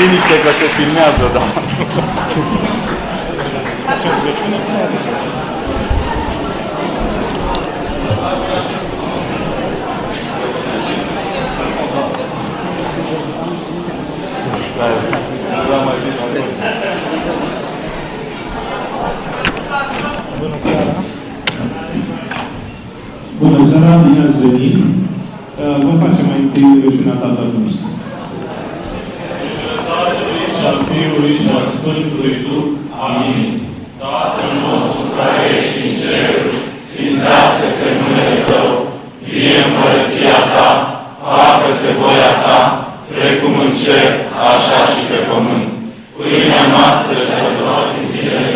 Liniște că se filmează, da. Da, mai bine. Bună seara! Bună seara, bine ați venit. Uh, Vom face mai întâi rugăciunea Tatălui nostru. și al Fiului și al Sfântului Duh. Amin. Tatăl nostru care ești în ceruri, sfințească-se numele Tău, vie împărăția Ta, facă-se voia Ta, precum în cer, așa și pe pământ. Pâinea noastră și a toate zilele,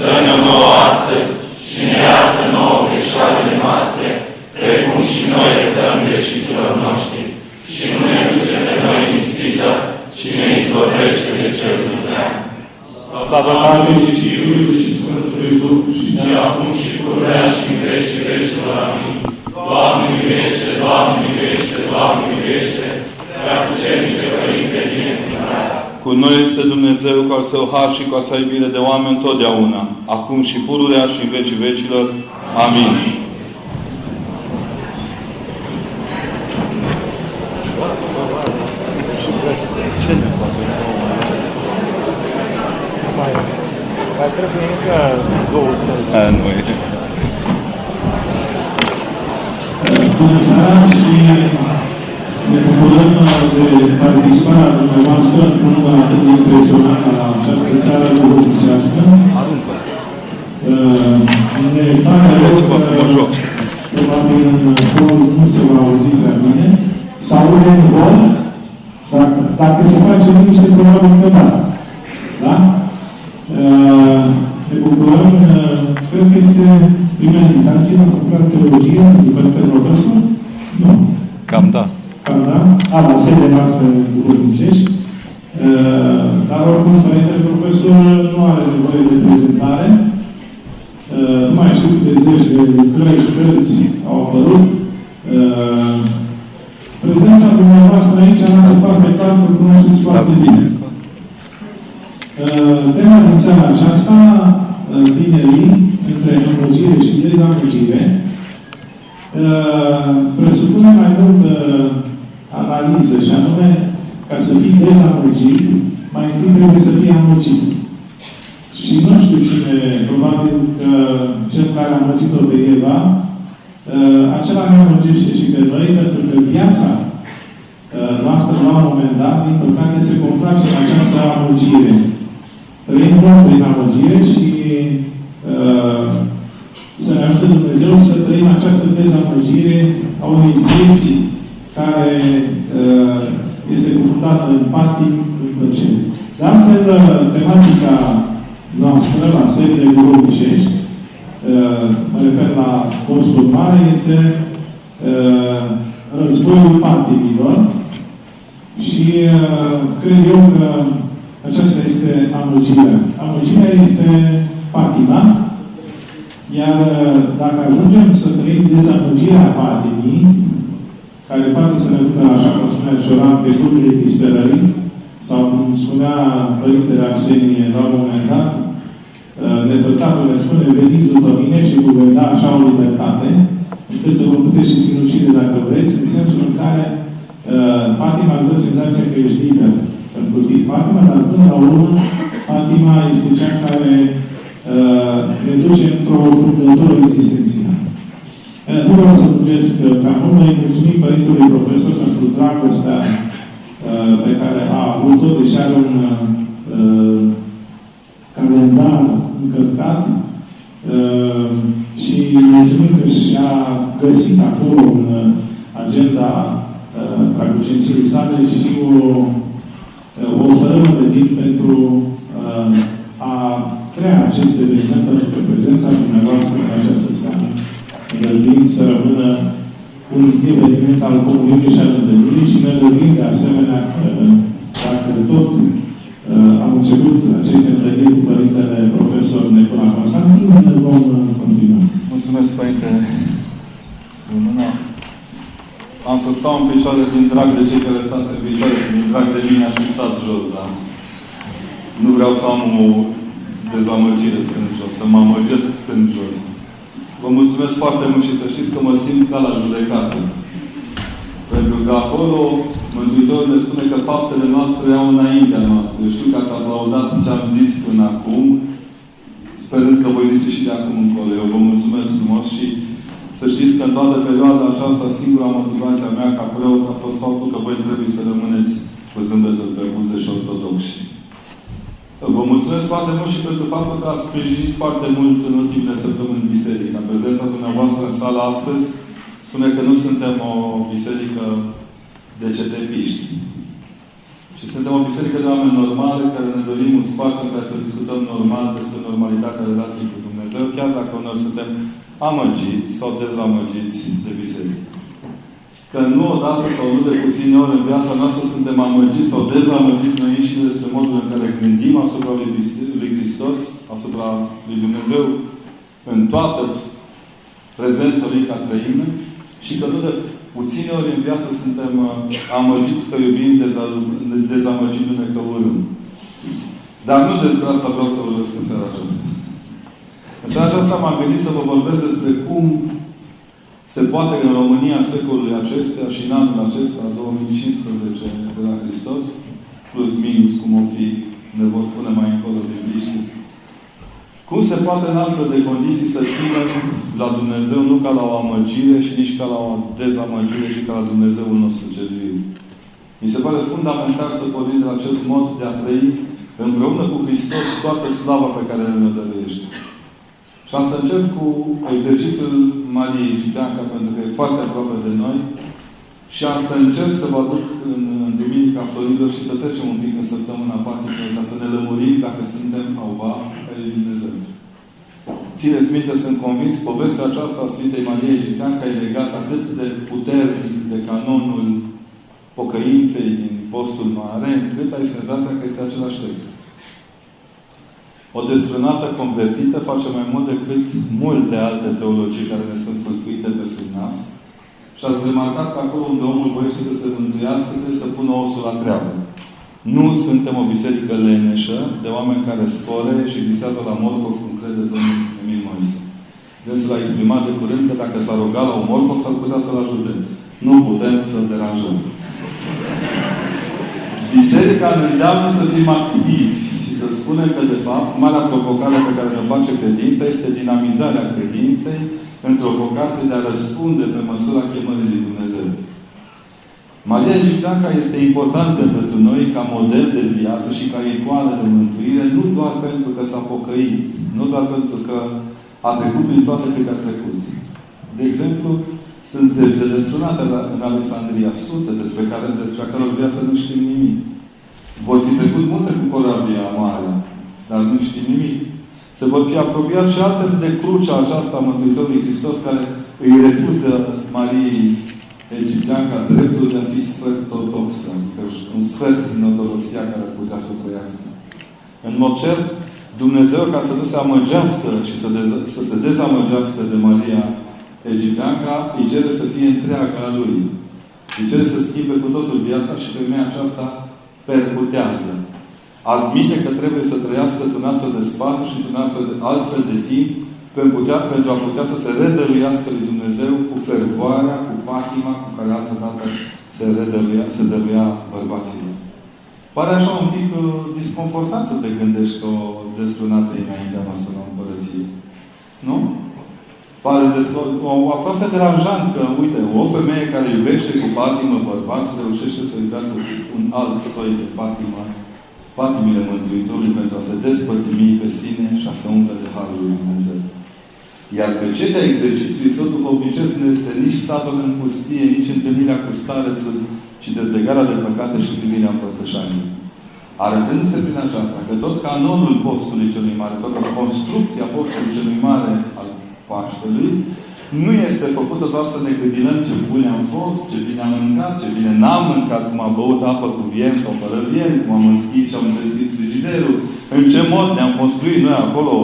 dă-ne nouă astăzi și ne iartă nouă greșalele noastre, precum și noi iertăm greșiților noștri. Slavă Tatălui și Fiului și Sfântului Duh, și acum și pururea și în vecii vecilor. Amin. Doamne miluiește, Doamne miluiește, Doamne miluiește, prea puternice Părinte binecuvântat. Cu noi este Dumnezeu cu al său har și cu a sa iubire de oameni totdeauna, acum și pururea și în vecii vecilor. Amin. Ce ne face? Mai, mai trebuie încă două sări. A, nu e. Bună seara și ne bucurăm de participarea dumneavoastră într-un număr atât de impresionant la această seară duhovnicească. Uh, Ne pare rău că probabil în hol nu se va auzi prea bine. Se aude în hol? Dacă, dacă se face liniște, probabil că da. Da? Uh, Ne bucurăm, uh, cred că este prima invitație la făcut teologie după pe profesor? Nu? Cam da. Cam da? A, la sede noastră duhovnicești. Uh, Dar oricum, Părintele Profesor nu are nevoie de prezentare. Uh, Nu mai știu câte zeci de lucrări și cărți au apărut. Uh, Prezența dumneavoastră aici arată foarte clar că cunoașteți foarte bine. Uh, Tema din seara aceasta, uh, tinerii, între amăgire și dezamăgire, uh, presupune mai multă analiză și anume, ca să fii dezamăgit, mai întâi trebuie să fii amăgit. Și nu știu cine, probabil că cel care a amăgit-o pe Eva, uh, acela ne amăgește și pe noi, pentru că viața uh, noastră, la un moment dat, din păcate, se confruntă în această amăgire. Trăim mult prin amăgire și uh, să ne ajute Dumnezeu să trăim această dezamăgire a unei vieți care uh, este confruntată în patim, în plăcere. De altfel, uh, tematica noastră la serile duhovnicești, uh, mă refer la postul mare, este uh, războiul patimilor și uh, cred eu că aceasta este amăgirea. Amăgirea este patima, iar uh, dacă ajungem să trăim dezamăgirea patimii, care poate să ne ducă, așa cum spunea Cioran, pe grupurile disperării, sau cum spunea Părintele Arsenie la un moment dat, uh, Nefertatul ne spune, veniți după mine și vă voi da așa o libertate, încât să vă puteți și sinucide dacă vreți, în sensul în care uh, patima îți dă senzația că ești liber în cultiv patima, dar până la urmă, patima este cea care uh, ne duce într-o fundătură existențială. Uh, Nu vreau să lungesc uh, ca mult, noi mulțumim Părintelui Profesor pentru dragostea uh, pe care a avut-o, deși are un uh, calendar încărcat. Uh, și mulțumim că și-a găsit acolo în uh, agenda uh, tragucenției sale și o o fărâmă de timp pentru uh, a crea acest eveniment pentru că prezența dumneavoastră în această seară îngăduind să rămână un eveniment al comuniunii și al întâlnirii și ne dorim de asemenea că dacă tot uh, am început aceste întâlniri cu Părintele Profesor Nicola Constantin, ne vom uh, continua. Mulțumesc, Părinte Sămâna. Am să stau în picioare din drag de cei care stați în picioare, din drag de mine și stați jos, da? Nu vreau să am o dezamăgire stând jos, să mă amăgesc stând jos. Vă mulțumesc foarte mult și să știți că mă simt ca la judecată. Pentru că acolo Mântuitorul ne spune că faptele noastre au înaintea noastră. Eu știu că ați aplaudat ce am zis până acum, sperând că voi zice și de acum încolo. Eu vă mulțumesc frumos și să știți că în toată perioada aceasta, singura motivație a mea ca preot a fost faptul că voi trebuie să rămâneți cu zâmbetul pe buze și ortodoxi. Vă mulțumesc foarte mult și pentru faptul că ați sprijinit foarte mult în ultimele săptămâni biserica. Prezența dumneavoastră în sala astăzi spune că nu suntem o biserică de cetepiști. Și suntem o biserică de oameni normale care ne dorim un spațiu în care să discutăm normal despre normalitatea relației cu Dumnezeu, chiar dacă uneori suntem amăgiți sau dezamăgiți de biserică. Că nu odată sau nu de puține ori în viața noastră suntem amăgiți sau dezamăgiți noi și despre modul în care gândim asupra lui Hristos, asupra lui Dumnezeu, în toată prezența Lui ca trăime și că nu de puține ori în viață suntem uh, amăgiți că iubim, dezamăgindu-ne că urâm. Dar nu despre asta vreau să vorbesc în seara aceasta. În seara aceasta m-am gândit să vă vorbesc despre cum se poate în România secolului acesta și în anul acesta, 2015, de la Hristos, plus minus, cum o fi, ne vor spune mai încolo bibliștii, cum se poate în astfel de condiții să ținem la Dumnezeu nu ca la o amăgire și nici ca la o dezamăgire, ci ca la Dumnezeul nostru cel viu. Mi se pare fundamental să pornim de acest mod de a trăi împreună cu Hristos toată slava pe care ne dăruiește. Și am să încep cu exercițiul Mariei Gideanca, pentru că e foarte aproape de noi. Și am să încerc să vă aduc în, în Duminica Florilor și să trecem un pic în săptămâna patică ca să ne lămurim dacă suntem cauva pe Dumnezeu. Țineți minte, sunt convins, povestea aceasta a Sfintei Mariei Gideanca e legată atât de puternic de canonul pocăinței din postul mare, încât ai senzația că este același text. O desfrânată convertită face mai mult decât multe alte teologii care ne sunt fâlfuite pe sub nas. Și ați remarcat că acolo unde omul voiește să se mântuiască, trebuie să pună osul la treabă. Nu suntem o biserică leneșă de oameni care score și visează la morcov cum crede Domnul Emil Moise. Dânsul a exprimat de curând că dacă s-a rugat la un morcov, s-ar putea să-l ajute. Nu putem să-l deranjăm. Biserica ne îndeamnă să fim activi să spune că, de fapt, marea provocare pe care ne face credința este dinamizarea credinței într-o vocație de a răspunde pe măsura chemării lui Dumnezeu. Maria Egipteanca este importantă pentru noi ca model de viață și ca icoană de mântuire, nu doar pentru că s-a pocăit, nu doar pentru că a trecut prin toate câte a trecut. De exemplu, sunt zeci de destrunate în Alexandria, sute despre care, despre care viață nu știm nimic. Vor fi trecut multe cu corabia mare, dar nu știm nimic. Se vor fi apropiat și altele de crucea aceasta a Mântuitorului Hristos care îi refuză Mariei egiptean ca dreptul de a fi sfert ortodoxă, adică un sfert din ortodoxia care ar putea să o trăiască. În mod cert, Dumnezeu, ca să nu se amăgească și să, dez- să se dezamăgească de Maria egipteanca, îi cere să fie întreaga lui. Îi cere să schimbe cu totul viața și femeia aceasta percutează. Admite că trebuie să trăiască într-un astfel de spațiu și într-un astfel de altfel de timp pentru, putea, pentru a putea să se redăruiască lui Dumnezeu cu fervoarea, cu patima cu care altă dată se, redăruia, se dăruia bărbaților. Pare așa un pic uh, disconfortant să te gândești că o destrunată înaintea noastră la împărăție. Nu? Pare destul, o, aproape deranjant că, uite, o femeie care iubește cu patimă bărbați reușește să iubească un alt soi de patimă, patimile Mântuitorului pentru a se despătimi pe sine și a se umple de Harul lui Dumnezeu. Iar pe ce de exercițiului său duhovnicesc nu este nici statul în pustie, nici întâlnirea cu starețul, ci dezlegarea de păcate și primirea împărtășanii. Arătându-se prin aceasta că tot canonul postului celui mare, tot construcția postului celui mare al Paștelui, nu este făcută doar să ne gândinăm ce bune am fost, ce bine am mâncat, ce bine n-am mâncat, cum am băut apă cu vien sau fără vien, cum am înschis și am deschis frigiderul, în ce mod ne-am construit noi acolo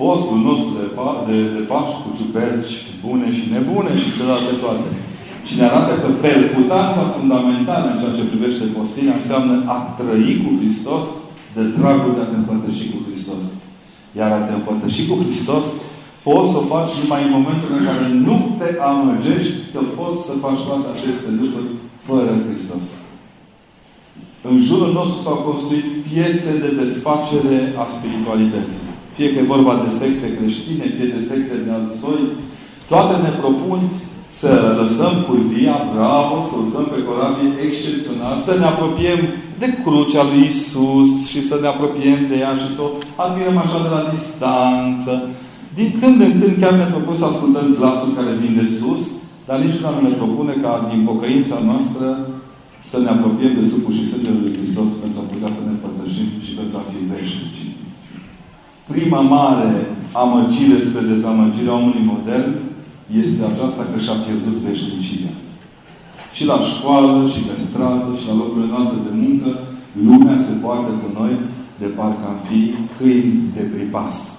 postul nostru de, pa- de, de Paști cu ciuperci bune și nebune și celelalte toate. Și ne arată că percutanța fundamentală în ceea ce privește postirea înseamnă a trăi cu Hristos de dragul de a te împărtăși cu Hristos. Iar a te împărtăși cu Hristos poți să o faci numai în momentul în care nu te amăgești că poți să faci toate aceste lucruri fără Hristos. În jurul nostru s-au construit piețe de desfacere a spiritualității. Fie că e vorba de secte creștine, fie de secte de alt soi, toate ne propun să lăsăm curvia, bravo, să urcăm pe corabie excepțional, să ne apropiem de crucea lui Isus și să ne apropiem de ea și să o admirăm așa de la distanță. Din când în când chiar ne propun să ascultăm glasul care vin de sus, dar nici nu ne propune ca din pocăința noastră să ne apropiem de trupul și sângele lui Hristos pentru a putea să ne împărtășim și pentru a fi veșnici. Prima mare amăgire spre dezamăgirea omului modern este aceasta că și-a pierdut veșnicia. Și la școală, și pe stradă, și la locurile noastre de muncă, lumea se poartă cu noi de parcă am fi câini de pripas.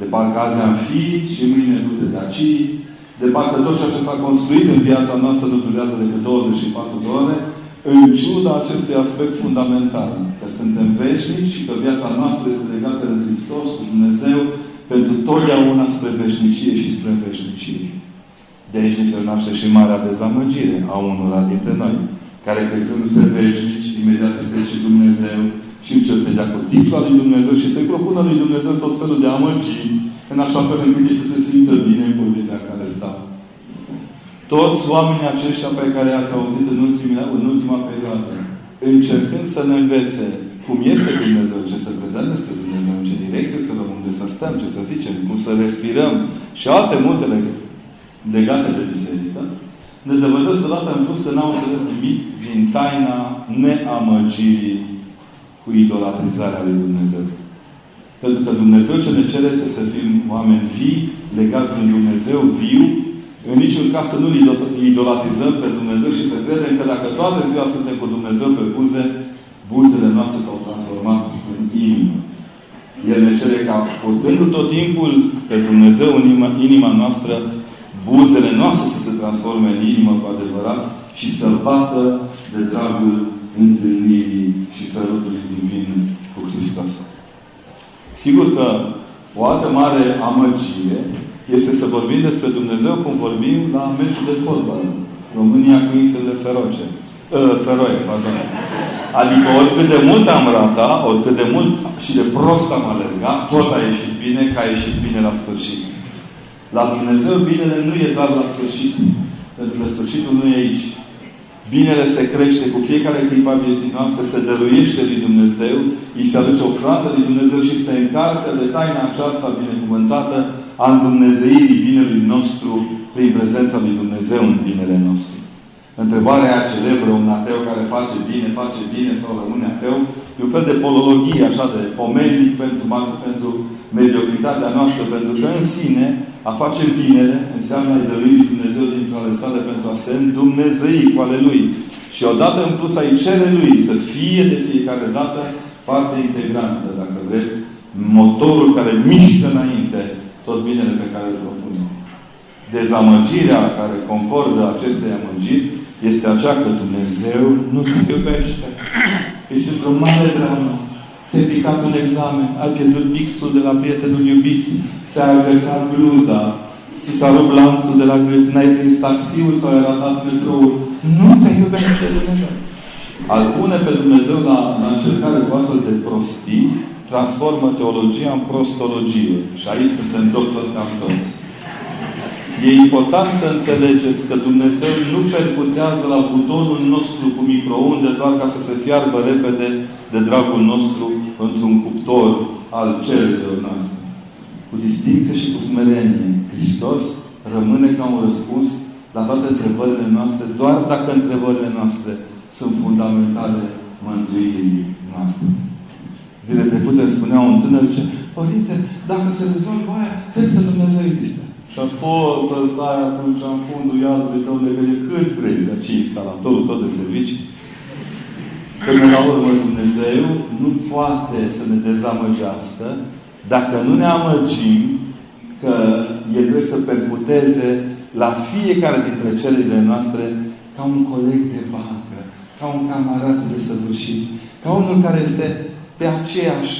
De parcă azi am fi și mâine du de aici, de parcă tot ceea ce s-a construit în viața noastră nu durează decât 24 de ore, în ciuda acestui aspect fundamental, că suntem veșnici și că viața noastră este legată de Hristos, cu Dumnezeu, pentru totdeauna spre veșnicie și spre veșnicie. De aici se naște și marea dezamăgire a unora dintre noi, care crezându-se veșnici, imediat se trece Dumnezeu și încep să dea cu tifla lui Dumnezeu și să-i propună lui Dumnezeu tot felul de amăgiri, în așa fel încât ei să se simtă bine în poziția în care stau. Toți oamenii aceștia pe care i-ați auzit în, ultima, în ultima perioadă, încercând să ne învețe cum este Dumnezeu, ce să vedem despre Dumnezeu, în ce direcție să luăm, unde să stăm, ce să zicem, cum să respirăm și alte multe legate de biserică, ne dovădesc odată în plus că n-au înțeles nimic din taina neamăgirii cu idolatrizarea lui Dumnezeu. Pentru că Dumnezeu ce ne cere este să fim oameni vii, legați de un Dumnezeu viu, în niciun caz să nu-L idolatrizăm pe Dumnezeu și să credem că dacă toată ziua suntem cu Dumnezeu pe buze, buzele noastre s-au transformat în inimă. El ne cere ca, purtându tot timpul pe Dumnezeu în inima, inima noastră, buzele noastre să se transforme în inimă cu adevărat și să bată de dragul întâlnirii și sărutului divin cu Hristos. Sigur că o altă mare amăgie este să vorbim despre Dumnezeu cum vorbim la meciul de fotbal. România cu insulele Feroce. Uh, feroe, pardon. Adică oricât de mult am rata, oricât de mult și de prost am alergat, tot a ieșit bine, că a ieșit bine la sfârșit. La Dumnezeu binele nu e doar la sfârșit. Pentru că sfârșitul nu e aici. Binele se crește cu fiecare clip a vieții noastre, se dăruiește lui Dumnezeu, îi se aduce ofrandă lui Dumnezeu și se încarcă de taina aceasta binecuvântată a îndumnezeirii binelui nostru prin prezența lui Dumnezeu în binele nostru. Întrebarea aia celebră, un ateu care face bine, face bine sau rămâne ateu, e un fel de polologie, așa de pomenic pentru, pentru mediocritatea noastră, pentru că în sine a face binele înseamnă a-i dălui lui Dumnezeu dintr-o ale sale pentru a se îndumnezei cu ale Lui. Și odată în plus ai cere Lui să fie de fiecare dată parte integrantă, dacă vreți, motorul care mișcă înainte tot binele pe care îl propune. Dezamăgirea care concordă aceste amăgiri este aceea că Dumnezeu nu te iubește. Ești într-o mare dramă. Ți-ai picat un examen, ai pierdut pixul de la prietenul iubit, ți-ai agresat bluza, ți s-a rupt lanțul de la gât, n-ai prins taxiul sau ai ratat metroul. Nu te iubește Dumnezeu. Al pune pe Dumnezeu la, la încercare cu astfel de prostii, transformă teologia în prostologie. Și aici suntem doctori cam toți. E important să înțelegeți că Dumnezeu nu percutează la butonul nostru cu microunde doar ca să se fiarbă repede de dragul nostru într-un cuptor al cererilor noastre. Cu distinție și cu smerenie, Hristos rămâne ca un răspuns la toate întrebările noastre, doar dacă întrebările noastre sunt fundamentale mântuirii noastre. Zile trecute îmi spunea un tânăr, ce, Părinte, dacă se rezolvă aia, cred că Dumnezeu există. Și poți să stai atunci în fundul iadului tău de gălie cât vrei, de ce instalatorul tot de servicii. Până la urmă Dumnezeu nu poate să ne dezamăgească dacă nu ne amăgim că El trebuie să percuteze la fiecare dintre cererile noastre ca un coleg de bancă, ca un camarat de săvârșit, ca unul care este pe aceeași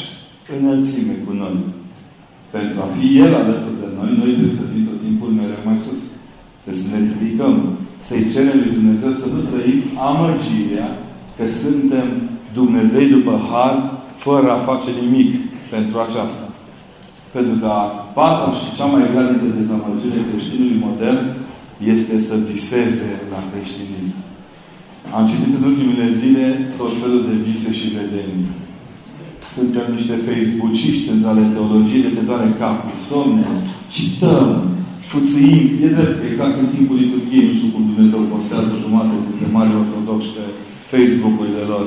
înălțime cu noi. Pentru a fi El alături de noi, noi trebuie să fim tot timpul mereu mai sus. Trebuie să ne ridicăm, să-i cerem lui Dumnezeu să nu trăim amăgirea că suntem Dumnezei după har, fără a face nimic pentru aceasta. Pentru că a patra și cea mai grea dintre dezamăgire creștinului modern este să viseze la creștinism. Am citit în ultimele zile tot felul de vise și vedenii. Suntem niște facebookiști între ale teologiei de te doare capul. Domne, cităm, fuțâim. E drept, exact în timpul liturgiei, nu știu cum Dumnezeu postează jumate dintre mari ortodoxi pe Facebook-urile lor.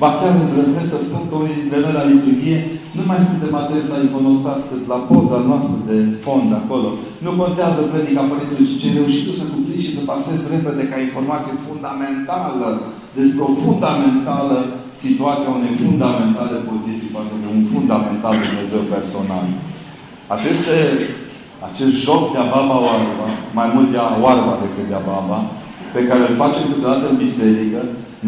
Ba chiar îndrăznesc să spun că unii dintre noi la liturghie nu mai suntem atenți la iconostas cât la poza noastră de fond acolo. Nu contează predica Părintelui, ci ce reușit să cuprind și să pasez repede ca informație fundamentală despre o fundamentală situație unei fundamentale poziții față de un fundamental Dumnezeu personal. Aceste, acest joc de baba oarba, mai mult de oarba decât de baba, pe care îl facem câteodată în biserică,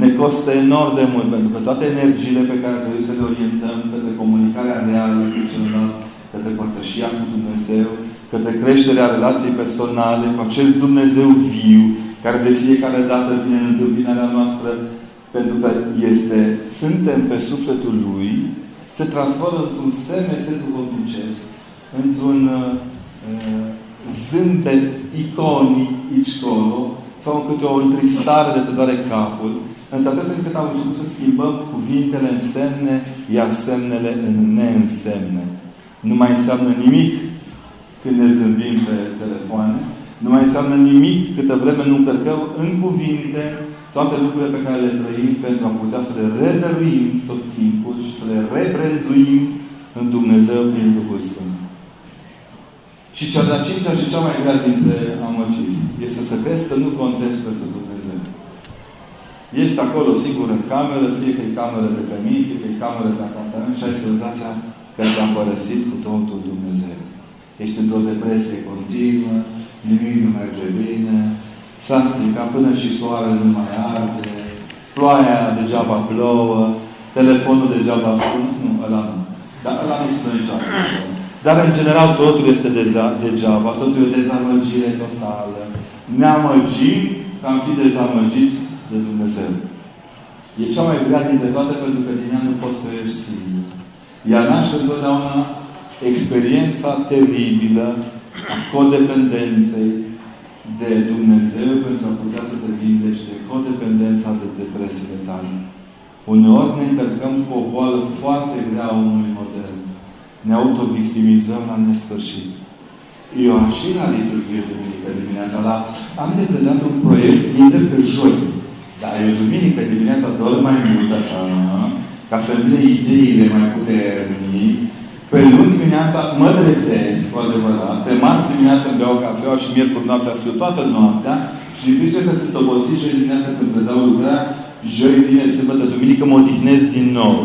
ne costă enorm de mult, pentru că toate energiile pe care trebuie să le orientăm către comunicarea reală cu celălalt, către părtășia cu Dumnezeu, către creșterea relației personale cu acest Dumnezeu viu, care de fiecare dată vine în întâmpinarea noastră, pentru că este, suntem pe sufletul Lui, se transformă într-un semne duhovnicesc, într-un uh, uh, zâmbet iconic aici colo, sau în câte o întristare de te doare capul, într-atât încât am început să schimbăm cuvintele în semne, iar semnele în neînsemne. Nu mai înseamnă nimic când ne zâmbim pe telefoane, nu mai înseamnă nimic câtă vreme nu încărcăm în cuvinte toate lucrurile pe care le trăim pentru a putea să le redăruim tot timpul și să le rebranduim în Dumnezeu prin Duhul Sfânt. Și cea de-a cincea și cea mai grea dintre amăgiri este să crezi că nu contezi pentru Dumnezeu. Ești acolo sigur în cameră, fie că e cameră de cămin, fie că e cameră de apartament și ai senzația că te-am părăsit cu totul Dumnezeu. Ești într-o depresie continuă, nimic nu merge bine, s-a stricat până și soarele nu mai arde, ploaia degeaba plouă, telefonul degeaba spune, nu, ăla nu. Dar ăla nu spune niciodată. Dar, în general, totul este degeaba, totul e o dezamăgire totală. Ne amăgim că am fi dezamăgiți de Dumnezeu. E cea mai grea dintre toate pentru că din ea nu poți să ieși singur. Ea naște întotdeauna experiența teribilă a codependenței de Dumnezeu pentru a putea să te vindeci de codependența de depresiile tale. Uneori ne încărcăm cu o boală foarte grea a omului modern. Ne autovictimizăm la nesfârșit. Eu aș fi la liturghie duminică dimineața, dar am de predat un proiect dintre pe joi. Dar eu duminică dimineața dorm mai mult așa, ca să vină ideile mai puternic. Pe luni dimineața mă trezesc cu adevărat. Pe marți dimineața îmi beau cafea și miercuri noaptea scriu toată noaptea. Și din pricina că sunt obosit și dimineața când predau lucrarea, joi, bine, sâmbătă, duminică mă odihnesc din nou.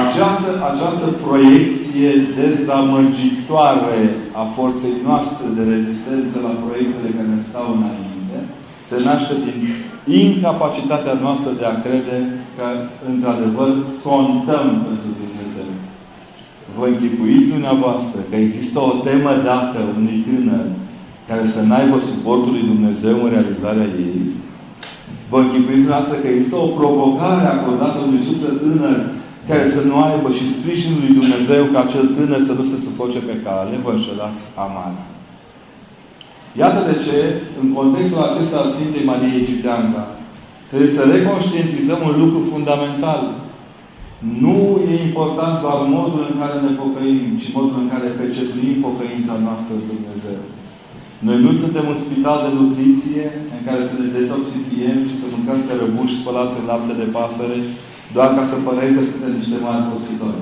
Această, această proiecție dezamăgitoare a forței noastre de rezistență la proiectele care ne stau înainte se naște din incapacitatea noastră de a crede că, într-adevăr, contăm pentru Dumnezeu. Vă închipuiți dumneavoastră că există o temă dată unui tânăr care să n-aibă suportul lui Dumnezeu în realizarea ei? Vă închipuiți dumneavoastră că există o provocare acordată unui suflet tânăr care să nu aibă și sprijinul lui Dumnezeu ca acel tânăr să nu se sufoce pe cale, vă înșelați amar. Iată de ce, în contextul acesta a Sfintei Marie Egipteanca, trebuie să reconștientizăm un lucru fundamental. Nu e important doar modul în care ne pocăim, ci modul în care percepuim pocăința noastră în Dumnezeu. Noi nu suntem un spital de nutriție în care să ne detoxifiem și să mâncăm cărăbuși spălați în lapte de pasăre, doar ca să părem că suntem niște mari positori.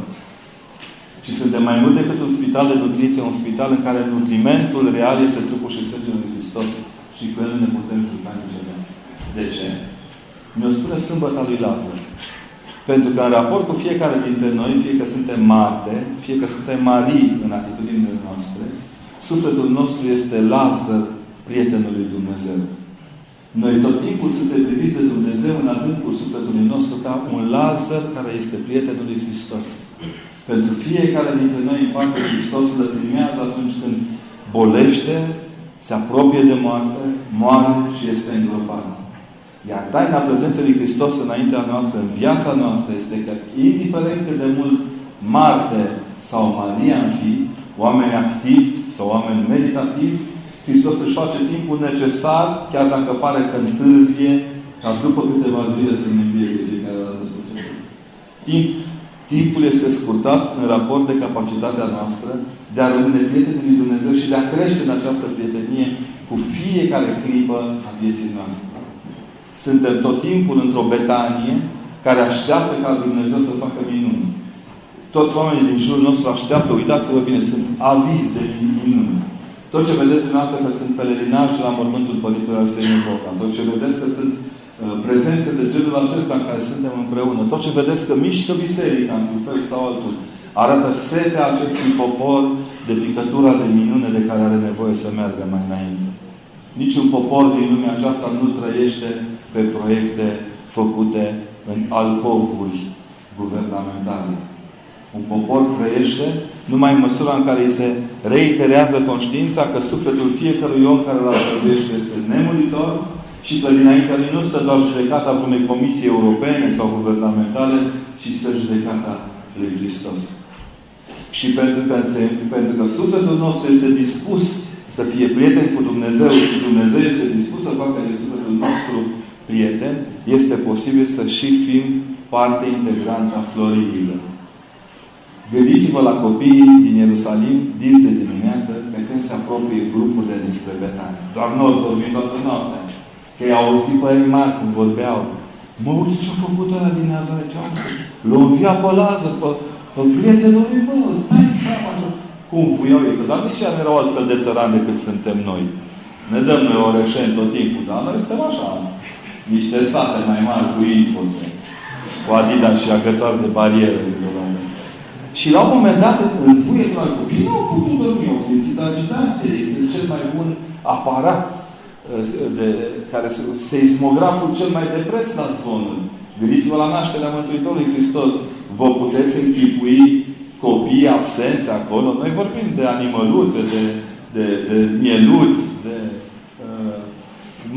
Ci suntem mai mult decât un spital de nutriție, un spital în care nutrimentul real este trupul și sângele lui Hristos. Și cu el ne putem juca niciodată. De ce? Mi-o spune sâmbăta lui Lazar. Pentru că în raport cu fiecare dintre noi, fie că suntem Marte, fie că suntem Marii în atitudinile noastre, sufletul nostru este Lazar, prietenul lui Dumnezeu. Noi tot timpul suntem priviți de Dumnezeu în adâncul sufletului nostru ca un Lazar care este prietenul lui Hristos. Pentru fiecare dintre noi, în parte, Hristos îl primează atunci când bolește, se apropie de moarte, moare și este îngropat. Iar taina prezenței lui Hristos înaintea noastră, în viața noastră, este că, indiferent cât de mult Marte sau Maria în fi, oameni activi sau oameni meditativi, Hristos își face timpul necesar, chiar dacă pare că întârzie, ca după câteva zile să ne învie pe fiecare dată sufletul. Timp, timpul este scurtat în raport de capacitatea noastră de a rămâne prieteni lui Dumnezeu și de a crește în această prietenie cu fiecare clipă a vieții noastre. Suntem tot timpul într-o betanie care așteaptă ca Dumnezeu să facă minuni. Toți oamenii din jurul nostru așteaptă, uitați-vă bine, sunt avizi de minuni. Tot ce vedeți dumneavoastră că sunt pelerinași la mormântul Părintului Arsenie Boca, tot ce vedeți că sunt uh, prezențe de genul acesta în care suntem împreună, tot ce vedeți că mișcă biserica într-un fel sau altul, arată setea acestui popor de picătura de minune de care are nevoie să meargă mai înainte. Niciun popor din lumea aceasta nu trăiește pe proiecte făcute în alcovuri guvernamentale. Un popor trăiește numai în măsura în care îi se reiterează conștiința că sufletul fiecărui om care îl trăiește este nemuritor și că dinaintea lui nu stă doar judecata unei comisii europene sau guvernamentale, ci stă judecata lui Hristos. Și pentru că, pentru că sufletul nostru este dispus să fie prieten cu Dumnezeu și Dumnezeu este dispus să facă din sufletul nostru prieten, este posibil să și fim parte integrantă a floririlor. Gândiți-vă la copiii din Ierusalim, dis de dimineață, pe când se apropie grupurile dinspre Betania. Doar nu au dormit toată noaptea. Că i-au auzit pe ei mari cum vorbeau. Mă, uite ce-a făcut ăla din Nazaret. L-a înviat pe Lazar, pe, pe prietenul lui, mă, stai seama cum fuiau ei. Că dar nici nu erau altfel de țărani decât suntem noi. Ne dăm noi orășeni tot timpul, dar noi suntem așa. Niște sate mai mari cu infose, cu Adidas și agățați de bariere câteodată. Și la un moment dat, în vuietul al copii, nu au putut dormi, au simțit agitație. Este cel mai bun aparat uh, de, care seismograful cel mai de preț la zvonul. Gândiți-vă la nașterea Mântuitorului Hristos. Vă puteți închipui copii absenți acolo? Noi vorbim de animăluțe, de, de, de mieluți, de uh,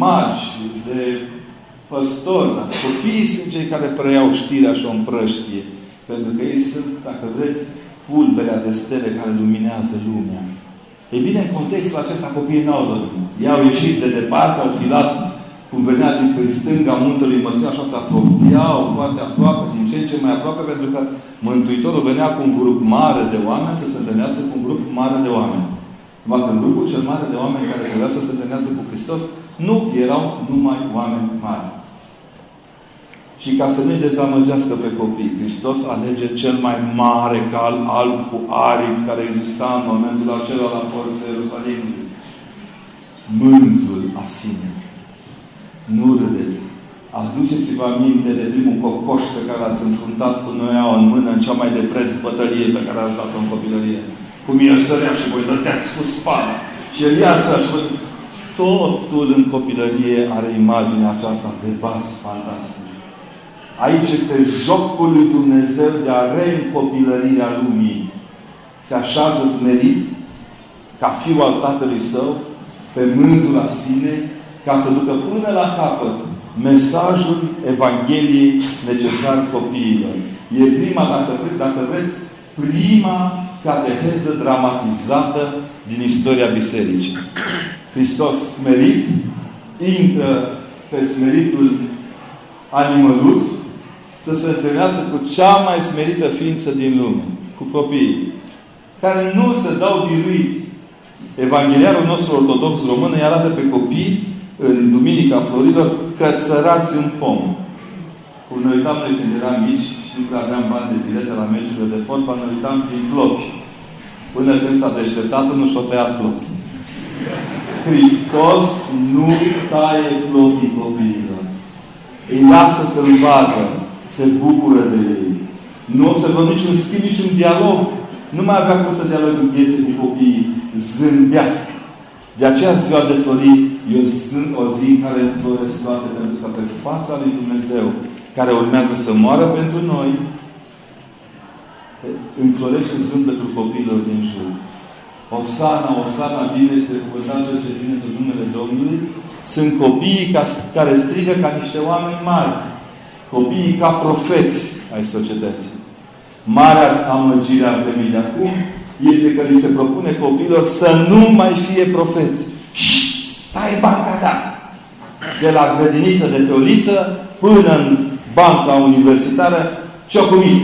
magi, de păstori. Copiii sunt cei care preiau știrea și o împrăștie. Pentru că ei sunt, dacă vreți, pulberea de stele care luminează lumea. Ei bine, în contextul acesta, copiii n-au dormit. Ei au ieșit de departe, au filat cum venea din pe stânga muntelui Măsina, așa se apropiau foarte aproape, din ce în ce mai aproape, pentru că Mântuitorul venea cu un grup mare de oameni să se întâlnească cu un grup mare de oameni. Numai că grupul cel mare de oameni care trebuia să se întâlnească cu Hristos nu erau numai oameni mari. Și ca să nu-i dezamăgească pe copii, Hristos alege cel mai mare cal alb cu aripi care exista în momentul acela la porțile Ierusalimului. Mânzul Asine. Nu râdeți. Aduceți-vă aminte de primul cocoș pe care l-ați înfruntat cu noi în mână în cea mai de preț bătălie pe care ați dat-o în copilărie. Cum el sărea și voi dăteați cu spada. Și el ia să Totul în copilărie are imaginea aceasta de bas fantastic. Aici este jocul lui Dumnezeu de a reîncopilărirea lumii. Se așează smerit ca fiul al tatălui său pe mânzul la sine ca să ducă până la capăt mesajul Evangheliei necesar copiilor. E prima, dacă, dacă vreți, prima cateheză dramatizată din istoria Bisericii. Hristos smerit intră pe smeritul animăluț să se întâlnească cu cea mai smerită ființă din lume, cu copiii, care nu se dau biruiți. Evangheliarul nostru ortodox român îi arată pe copii în Duminica Florilor cățărați în pom. Cum ne uitam noi când eram mici și nu aveam bani de bilete la meciurile de fotbal, ne uitam prin plopi. Până când s-a deșteptat, nu și-o tăiat plopi. Hristos nu taie plopii copiilor. Îi lasă să-L vadă se bucură de ei. Nu observăm niciun schimb, niciun dialog. Nu mai avea cum să dialogeze cu copiii. Zâmbea. De aceea ziua de flori e o zi în care înfloresc toate, pentru că pe fața lui Dumnezeu, care urmează să moară pentru noi, înflorește zâmbetul copiilor din jur. Osana, Osana, bine se cuvântat ce vine într numele Domnului, sunt copiii ca, care strigă ca niște oameni mari. Copiii ca profeți ai societății. Marea amăgire a vremii de acum este că li se propune copiilor să nu mai fie profeți. Stai banca ta! De la grădiniță de pe uliță până în banca universitară, ciocumit.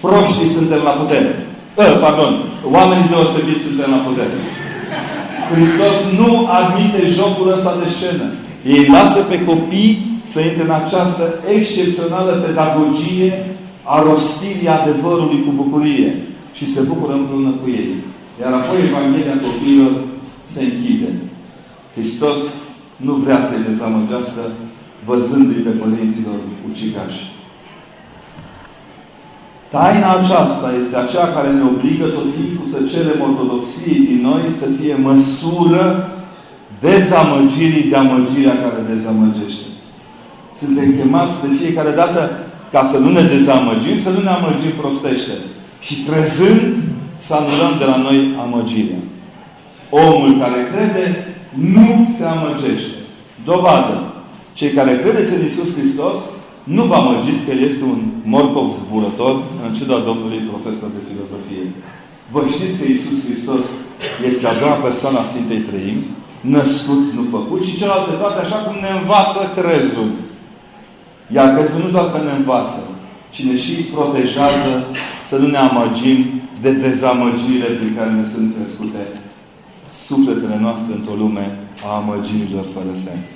Proștii suntem la putere. Uh, pardon, oamenii deosebiți suntem la putere. Hristos nu admite jocul ăsta de scenă. Ei lasă pe copii să intre în această excepțională pedagogie a rostirii adevărului cu bucurie și se bucură împreună cu ei. Iar apoi Evanghelia copiilor se închide. Hristos nu vrea să-i dezamăgească văzându-i pe părinților ucigași. Taina aceasta este aceea care ne obligă tot timpul să cerem ortodoxiei din noi să fie măsură dezamăgirii de amăgirea care dezamăgește. Suntem chemați de fiecare dată ca să nu ne dezamăgim, să nu ne amăgim prostește. Și crezând să anulăm de la noi amăgirea. Omul care crede nu se amăgește. Dovadă. Cei care credeți în Isus Hristos nu vă amăgiți că El este un morcov zburător în ciuda Domnului profesor de filozofie. Vă știți că Isus Hristos este a doua persoană a Sfintei Trăim, născut, nu făcut, și celelalte toate așa cum ne învață crezul. Iar crezul nu doar că ne învață, ci ne și protejează să nu ne amăgim de dezamăgirile prin care ne sunt crescute sufletele noastre într-o lume a amăgirilor fără sens.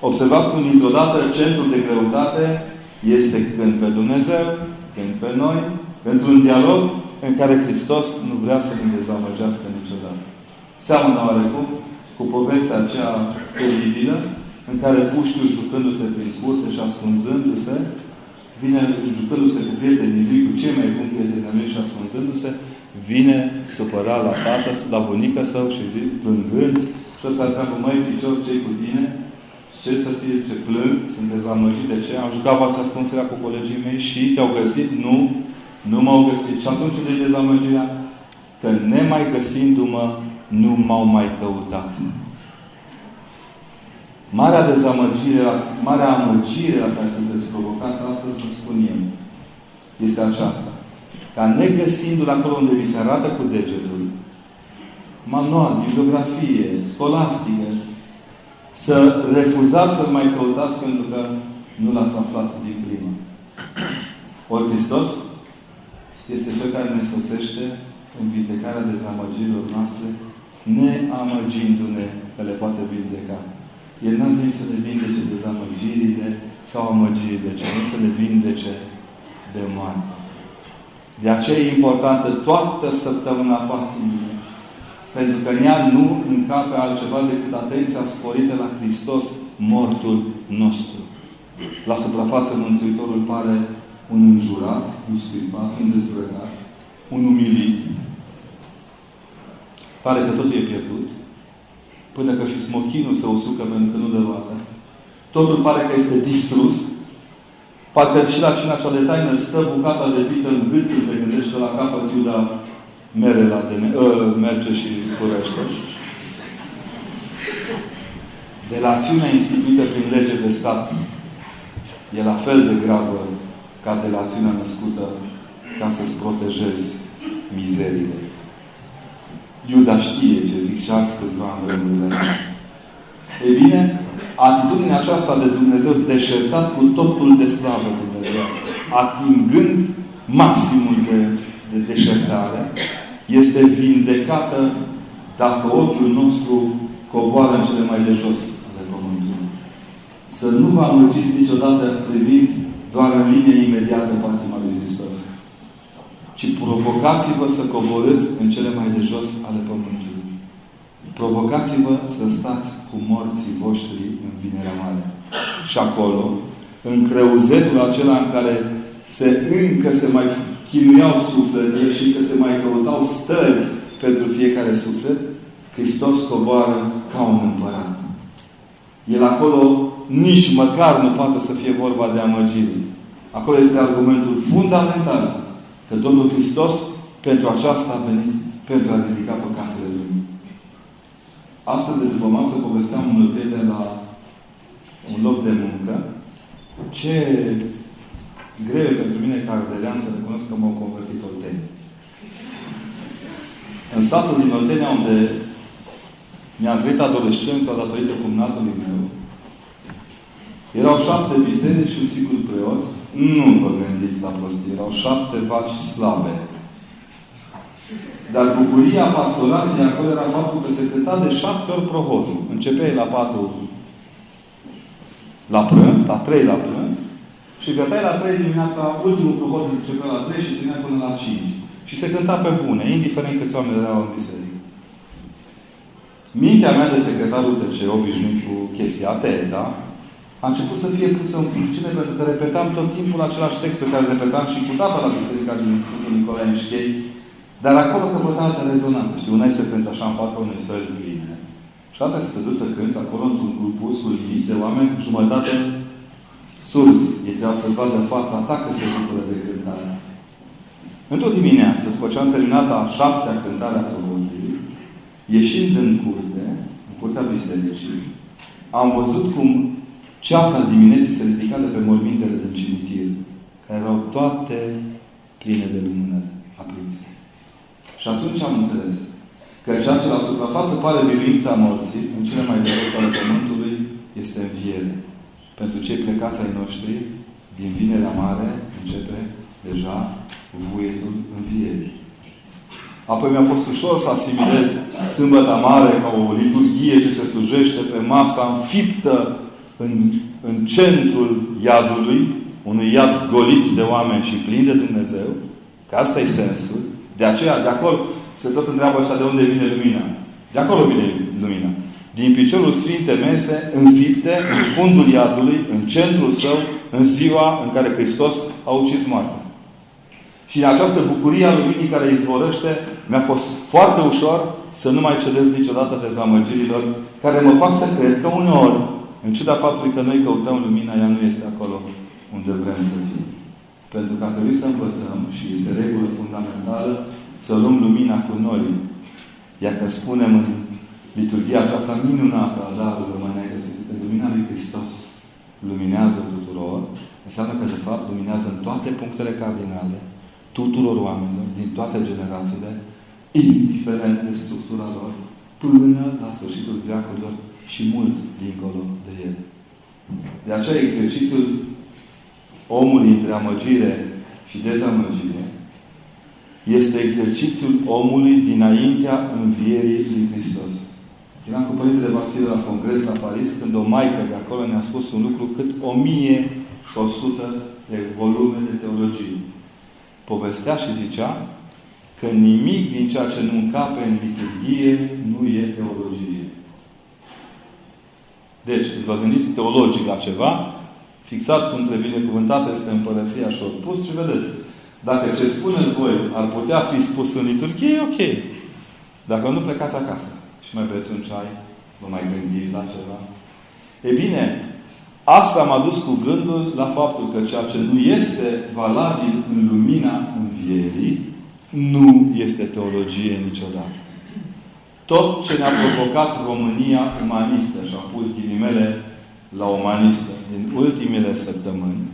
Observați cum dintr-o dată centrul de greutate este când pe Dumnezeu, când pe noi, într-un dialog în care Hristos nu vrea să ne dezamăgească niciodată. Seamănă oarecum cu povestea aceea teribilă în care puștiul jucându-se prin curte și ascunzându-se, vine jucându-se cu prietenii lui, cu cei mai buni prieteni lui și ascunzându-se, vine supărat la tată, la bunica său și zi, plângând, și ăsta întreabă, măi, ficior, ce cu tine? Ce să fie, ce plâng, sunt dezamăgit, de ce? Am jucat vața ascunserea cu colegii mei și te-au găsit? Nu, nu m-au găsit. Și atunci de dezamăgirea? Că nemai găsindu-mă, nu m-au mai căutat. Marea dezamăgire, marea amăgire la care sunteți provocați astăzi, vă spun eu, este aceasta. Ca negăsindu-l acolo unde vi se arată cu degetul, manual, bibliografie, scolastică, să refuzați să mai căutați pentru că nu l-ați aflat din prima. Ori Hristos este Cel care ne soțește în vindecarea dezamăgirilor noastre, neamăgindu-ne că le poate vindeca. El n-a venit să le vindece dezamăgirile sau amăgirile, ci să le vindece de mani. De aceea e importantă toată săptămâna patimii. Pentru că în ea nu încape altceva decât atenția sporită la Hristos, mortul nostru. La suprafață Mântuitorul pare un înjurat, un scuipat, un dezbrăcat, un umilit. Pare că totul e pierdut. Până că și smochinul se usucă pentru că nu dă roată. Totul pare că este distrus. Parcă și la cina cea de taină stă bucata de pită în gât când te gândești la capăt Iuda mere la de ă, merge și curăște. Delațiunea instituită prin lege de stat e la fel de gravă ca delațiunea născută ca să-ți protejezi mizerile. Iuda știe ce zic și azi câțiva în rândurile Ei bine, atitudinea aceasta de Dumnezeu deșertat cu totul de slavă Dumnezeu, atingând maximul de, de deșertare, este vindecată dacă ochiul nostru coboară în cele mai de jos ale Pământului. Să nu vă amăgiți niciodată privind doar în linie imediată patima lui Hristos. Ci provocați-vă să coborâți în cele mai de jos ale Pământului. Provocați-vă să stați cu morții voștri în Vinerea Mare. Și acolo, în creuzetul acela în care se încă se mai chinuiau sufletele și că se mai căutau stări pentru fiecare suflet, Hristos coboară ca un împărat. El acolo nici măcar nu poate să fie vorba de amăgire. Acolo este argumentul fundamental că Domnul Hristos pentru aceasta a venit pentru a ridica păcatele lumii. Astăzi, de după masă, povesteam unul prieten la un loc de muncă ce greu e pentru mine ca ardelean să recunosc că m-au convertit olteni. În satul din Oltenia, unde mi-a trăit adolescența datorită cumnatului meu, erau șapte biserici și un singur preot. Nu vă gândiți la prostie. Erau șapte vaci slabe. Dar bucuria pastorației acolo era faptul că se cânta de șapte ori prohodul. Începeai la patru la prânz, la trei la prânz, și găteai la trei dimineața, ultimul prohod începea la trei și ținea până la cinci. Și se cânta pe bune, indiferent câți oameni erau în biserică. Mintea mea de secretarul de ce obișnuit cu chestia atea, da? A început să fie pusă în funcțiune pentru că repetam tot timpul același text pe care repetam și cu data la biserica din Sfântul Nicolae Mișchei, dar acolo căpăta de rezonanță. Știi, unai se cântă așa în fața unei sări pline. Și alta să te duci să cânți acolo într-un grupuscul de oameni cu jumătate surzi. Ei trebuia să-ți vadă fața ta că se bucură de cântare. Într-o dimineață, după ce am terminat a șaptea cântare a Pământului, ieșind în curte, în curtea bisericii, am văzut cum ceața dimineții se ridica de pe mormintele din cimitir, care erau toate pline de lumânări aprinse. Și atunci am înțeles că ceea ce la suprafață pare biruința morții, în cele mai de ale Pământului, este înviere. Pentru cei plecați ai noștri, din Vinerea Mare, începe deja vuietul învierii. Apoi mi-a fost ușor să asimilez Sâmbăta Mare ca o liturghie ce se slujește pe masa înfiptă în, în centrul iadului, unui iad golit de oameni și plin de Dumnezeu, că asta e sensul. De aceea, de acolo, se tot întreabă așa de unde vine lumina. De acolo vine lumina. Din piciorul Sfinte Mese, înfipte, în fundul iadului, în centrul său, în ziua în care Hristos a ucis moartea. Și în această bucurie a luminii care izvorăște, mi-a fost foarte ușor să nu mai cedez niciodată dezamăgirilor care mă fac să cred că uneori, în ciuda faptului că noi căutăm lumina, ea nu este acolo unde vrem să fim. Pentru că ar trebui să învățăm, și este regulă fundamentală, să luăm lumina cu noi. Iar că spunem în liturgia aceasta minunată a darului mai înainte să lumina lui Hristos luminează tuturor, înseamnă că, de fapt, luminează în toate punctele cardinale tuturor oamenilor, din toate generațiile, indiferent de structura lor, până la sfârșitul veacurilor și mult dincolo de el. De aceea exercițiul omului între amăgire și dezamăgire este exercițiul omului dinaintea învierii lui Hristos. Eram cu Părintele Vasile la congres la Paris, când o maică de acolo ne-a spus un lucru cât 1100 de volume de teologie povestea și zicea că nimic din ceea ce nu încape în liturghie nu e teologie. Deci, vă gândiți teologic la ceva, fixați între binecuvântată este împărăția și opus și vedeți. Dacă ce spuneți voi ar putea fi spus în liturghie, e ok. Dacă nu, plecați acasă și mai beți un ceai, vă mai gândiți la ceva. E bine, Asta m-a dus cu gândul la faptul că ceea ce nu este valabil în lumina învierii, nu este teologie niciodată. Tot ce ne-a provocat România umanistă, și am pus ghilimele la umanistă, din ultimele săptămâni,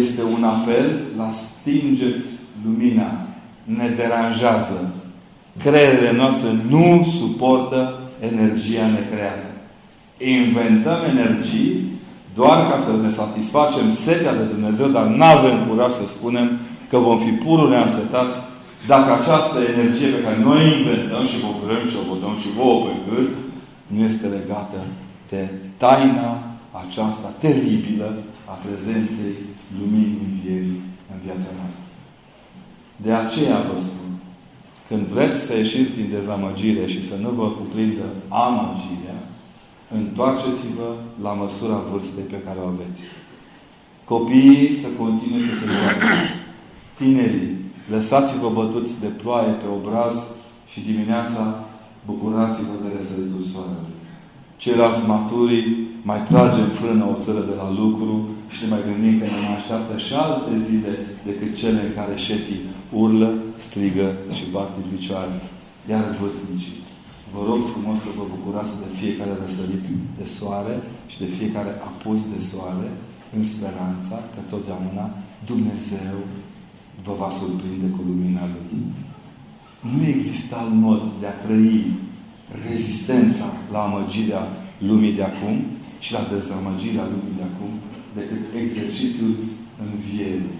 este un apel la stingeți lumina. Ne deranjează. Creierele noastre nu suportă energia necreată. Inventăm energii doar ca să ne satisfacem setea de Dumnezeu, dar nu avem curaj să spunem că vom fi pururea însetați dacă această energie pe care noi inventăm și vă vrem și o votăm și vouă pe gât, nu este legată de taina aceasta teribilă a prezenței luminii învierii în viața noastră. De aceea vă spun, când vreți să ieșiți din dezamăgire și să nu vă cuprindă amăgirea, întoarceți-vă la măsura vârstei pe care o aveți. Copiii să continue să se joace. Tinerii, lăsați-vă bătuți de ploaie pe obraz și dimineața bucurați-vă de răsăritul soarelui. Ceilalți maturii mai tragem frână o țără de la lucru și ne mai gândim că ne mai așteaptă și alte zile decât cele în care șefii urlă, strigă și bat din picioare. Iar vârstnicii, vă rog frumos să vă bucurați de fiecare răsărit de soare și de fiecare apus de soare în speranța că totdeauna Dumnezeu vă va surprinde cu lumina Lui. Nu există alt mod de a trăi rezistența la amăgirea lumii de acum și la dezamăgirea lumii de acum decât exercițiul învierii.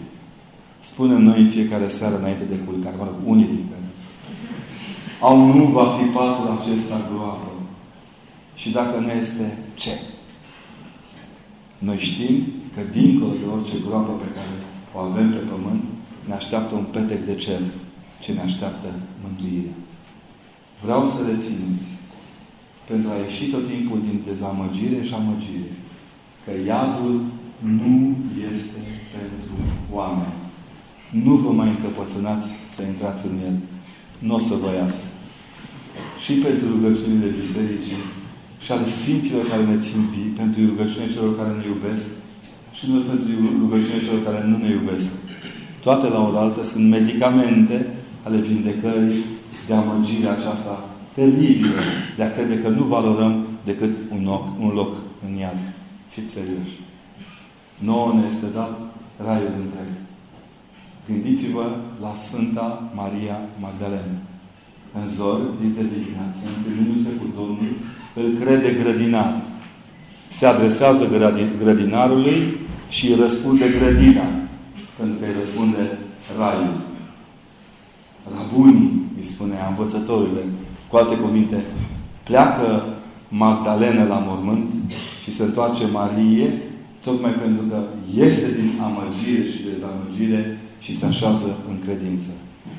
Spunem noi în fiecare seară înainte de culcare, mă rog, unii dintre noi. Au nu va fi patul acesta groapă. Și dacă nu este, ce? Noi știm că dincolo de orice groapă pe care o avem pe pământ, ne așteaptă un petec de cer ce ne așteaptă mântuirea. Vreau să rețineți, pentru a ieși tot timpul din dezamăgire și amăgire, că iadul nu este pentru oameni. Nu vă mai încăpățânați să intrați în el. Nu o să vă iasă. Și pentru rugăciunile bisericii și ale Sfinților care ne țin vii, pentru rugăciunile celor care ne iubesc și nu pentru rugăciunile celor care nu ne iubesc. Toate la oaltă sunt medicamente ale vindecării de amăgirea aceasta teribilă de a crede că nu valorăm decât un loc, un loc în iad. Fiți serioși. Nouă ne este dat raiul întreg. Gândiți-vă la Sfânta Maria Magdalena. În zor, dis de dimineață, întâlnindu-se cu Domnul, îl crede grădinar. Se adresează grădinarului și îi răspunde grădina, pentru că îi răspunde raiul. Rabunii, îi spune învățătorile, cu alte cuvinte, pleacă Magdalena la mormânt și se întoarce Marie, tocmai pentru că iese din amăgire și dezamăgire și se așează în credință.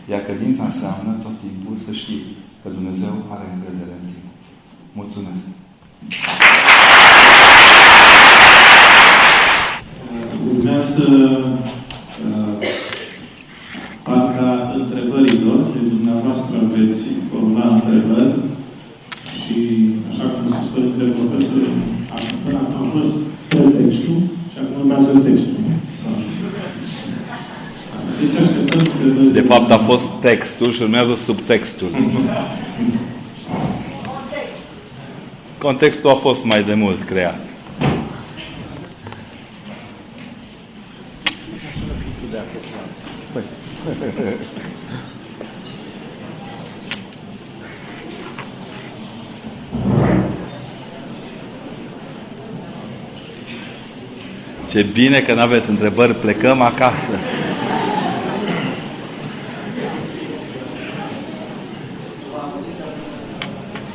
Iar credința înseamnă tot timpul să știi că Dumnezeu are încredere în tine. Mulțumesc! Urmează uh, partea întrebărilor. De dumneavoastră aveți forma întrebări și, așa cum se spune de profesori, până a fost pretextul și acum urmează textul. Deci de fapt a fost textul și urmează subtextul. Contextul a fost mai de mult creat. Ce bine că nu aveți întrebări, plecăm acasă.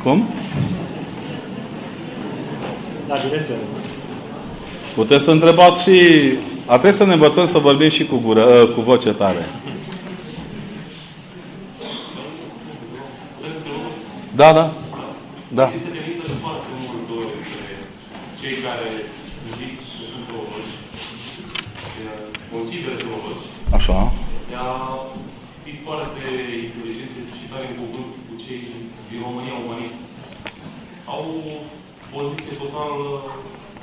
Cum? La direcție. Puteți să întrebați și... A trebuit să ne învățăm să vorbim și cu, gură, ă, cu voce tare. Da, da. Da. Este tendință de foarte mult ori cei care zic că sunt teologi, consideră teologi, Așa. ea fi foarte inteligenți și tare în cuvânt cu cei din România umanistă. Au o poziție total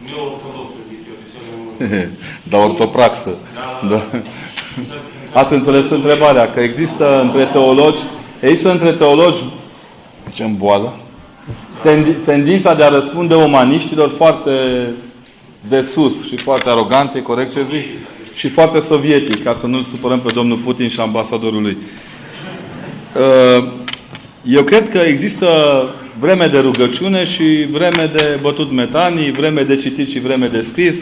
neortodoxă, zic eu, de cele mai Da, ortopraxă. Da. Da. Ați înțeles întrebarea, că există între teologi, există între teologi, zicem boală, tendi- tendința de a răspunde umaniștilor foarte de sus și foarte arogant, e corect ce zic? Și foarte sovietic, ca să nu-l supărăm pe domnul Putin și ambasadorul lui. Uh, Eu cred că există vreme de rugăciune și vreme de bătut metanii, vreme de citit și vreme de scris,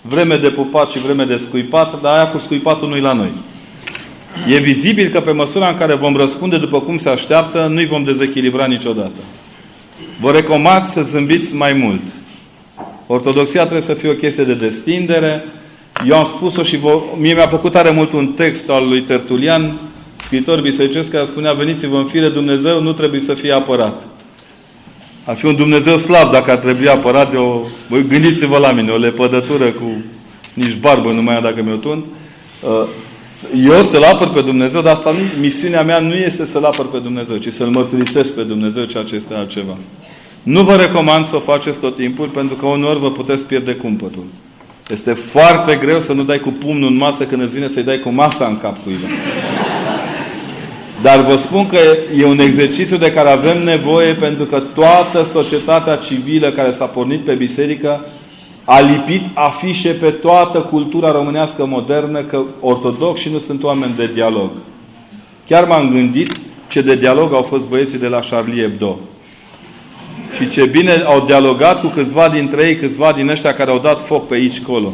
vreme de pupat și vreme de scuipat, dar aia cu scuipatul nu-i la noi. E vizibil că pe măsura în care vom răspunde după cum se așteaptă, nu-i vom dezechilibra niciodată. Vă recomand să zâmbiți mai mult. Ortodoxia trebuie să fie o chestie de destindere. Eu am spus-o și vă, mie mi-a plăcut tare mult un text al lui Tertulian, scriitor bisericesc, care spunea, veniți-vă în fire, Dumnezeu nu trebuie să fie apărat. Ar fi un Dumnezeu slab dacă ar trebui apărat de o... Băi, gândiți-vă la mine, o lepădătură cu nici barbă nu mai am dacă mi-o tund. Uh, Eu să-L apăr pe Dumnezeu, dar asta nu, misiunea mea nu este să-L apăr pe Dumnezeu, ci să-L mărturisesc pe Dumnezeu, ceea ce este altceva. Nu vă recomand să o faceți tot timpul, pentru că uneori vă puteți pierde cumpătul. Este foarte greu să nu dai cu pumnul în masă când îți vine să-i dai cu masa în cap cuiva. Dar vă spun că e un exercițiu de care avem nevoie pentru că toată societatea civilă care s-a pornit pe biserică a lipit afișe pe toată cultura românească modernă că ortodoxi nu sunt oameni de dialog. Chiar m-am gândit ce de dialog au fost băieții de la Charlie Hebdo. Și ce bine au dialogat cu câțiva dintre ei, câțiva din ăștia care au dat foc pe aici colo.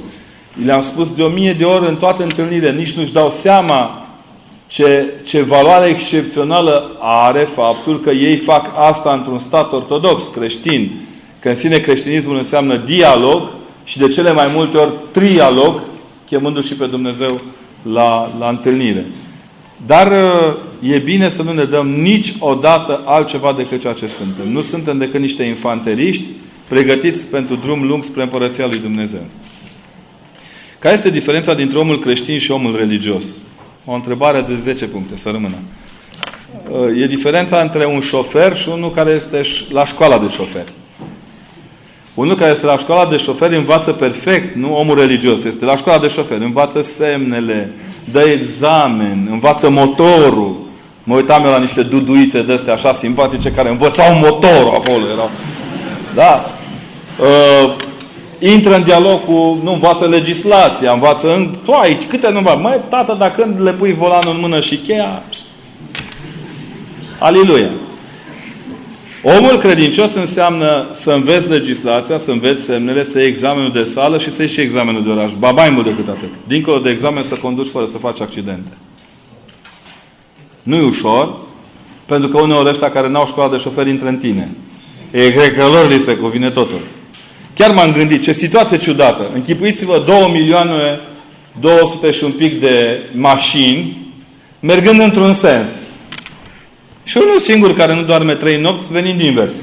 Le-am spus de o mie de ori în toate întâlnirile, nici nu-și dau seama ce, ce valoare excepțională are faptul că ei fac asta într-un stat ortodox, creștin, că în sine creștinismul înseamnă dialog și de cele mai multe ori trialog, chemându-și și pe Dumnezeu la, la întâlnire. Dar uh, e bine să nu ne dăm niciodată altceva decât ceea ce suntem. Nu suntem decât niște infanteriști pregătiți pentru drum lung spre Împărăția lui Dumnezeu. Care este diferența dintre omul creștin și omul religios? O întrebare de 10 puncte, să rămână. Uh, e diferența între un șofer și unul care este la școala de șofer. Unul care este la școala de șofer învață perfect, nu omul religios, este la școala de șofer, învață semnele, dă examen, învață motorul. Mă uitam eu la niște duduițe de astea așa simpatice care învățau motorul acolo. Erau. Da? Uh, intră în dialog cu, nu învață legislația, învață în toai, câte nu va. Măi, tată, dacă când le pui volanul în mână și cheia, Aliluia. Omul credincios înseamnă să înveți legislația, să înveți semnele, să iei examenul de sală și să iei și examenul de oraș. Ba mai mult decât atât. Dincolo de examen să conduci fără să faci accidente. Nu e ușor, pentru că uneori ăștia care n-au școală de șofer intră în tine. E cred că lor li se cuvine totul. Chiar m-am gândit, ce situație ciudată. Închipuiți-vă 2 milioane 200 și un pic de mașini mergând într-un sens. Și unul singur care nu doarme trei nopți venind invers.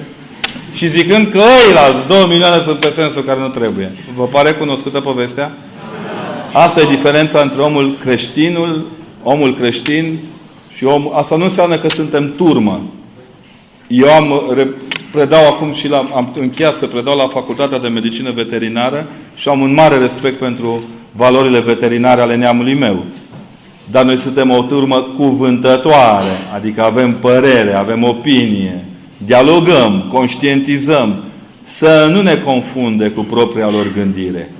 Și zicând că ăilalți 2 milioane sunt pe sensul care nu trebuie. Vă pare cunoscută povestea? Asta e diferența între omul creștinul, omul creștin și omul... Asta nu înseamnă că suntem turmă. Eu am predau acum și la, am încheiat să predau la Facultatea de Medicină Veterinară și am un mare respect pentru valorile veterinare ale neamului meu. Dar noi suntem o turmă cuvântătoare, adică avem părere, avem opinie, dialogăm, conștientizăm, să nu ne confunde cu propria lor gândire.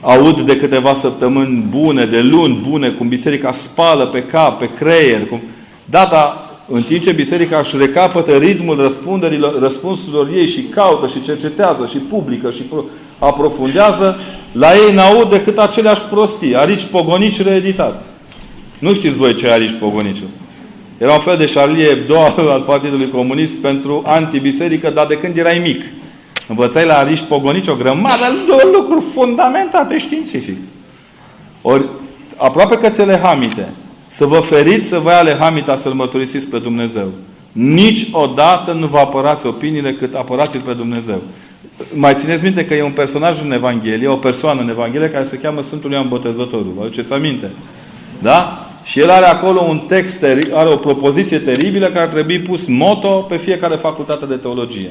Aud de câteva săptămâni bune, de luni bune, cum biserica spală pe cap, pe creier. Cum... Da, dar în timp ce biserica își recapătă ritmul răspunderilor, răspunsurilor ei și caută și cercetează și publică și aprofundează, la ei n-aud decât aceleași prostii. Arici Pogonici reeditat. Nu știți voi ce Arici Pogonici. Era un fel de Charlie Hebdo al Partidului Comunist pentru antibiserică, dar de când erai mic. Învățai la Arici Pogonici o grămadă de lucruri fundamentate științific. Ori aproape că ți le hamite. Să vă feriți să vă ia lehamita să-L mărturisiți pe Dumnezeu. Niciodată nu vă apărați opiniile cât apărați pe Dumnezeu. Mai țineți minte că e un personaj în Evanghelie, o persoană în Evanghelie care se cheamă Sfântul Ioan Botezătorul. Vă aduceți aminte? Da? Și el are acolo un text, are o propoziție teribilă care trebuie pus moto pe fiecare facultate de teologie.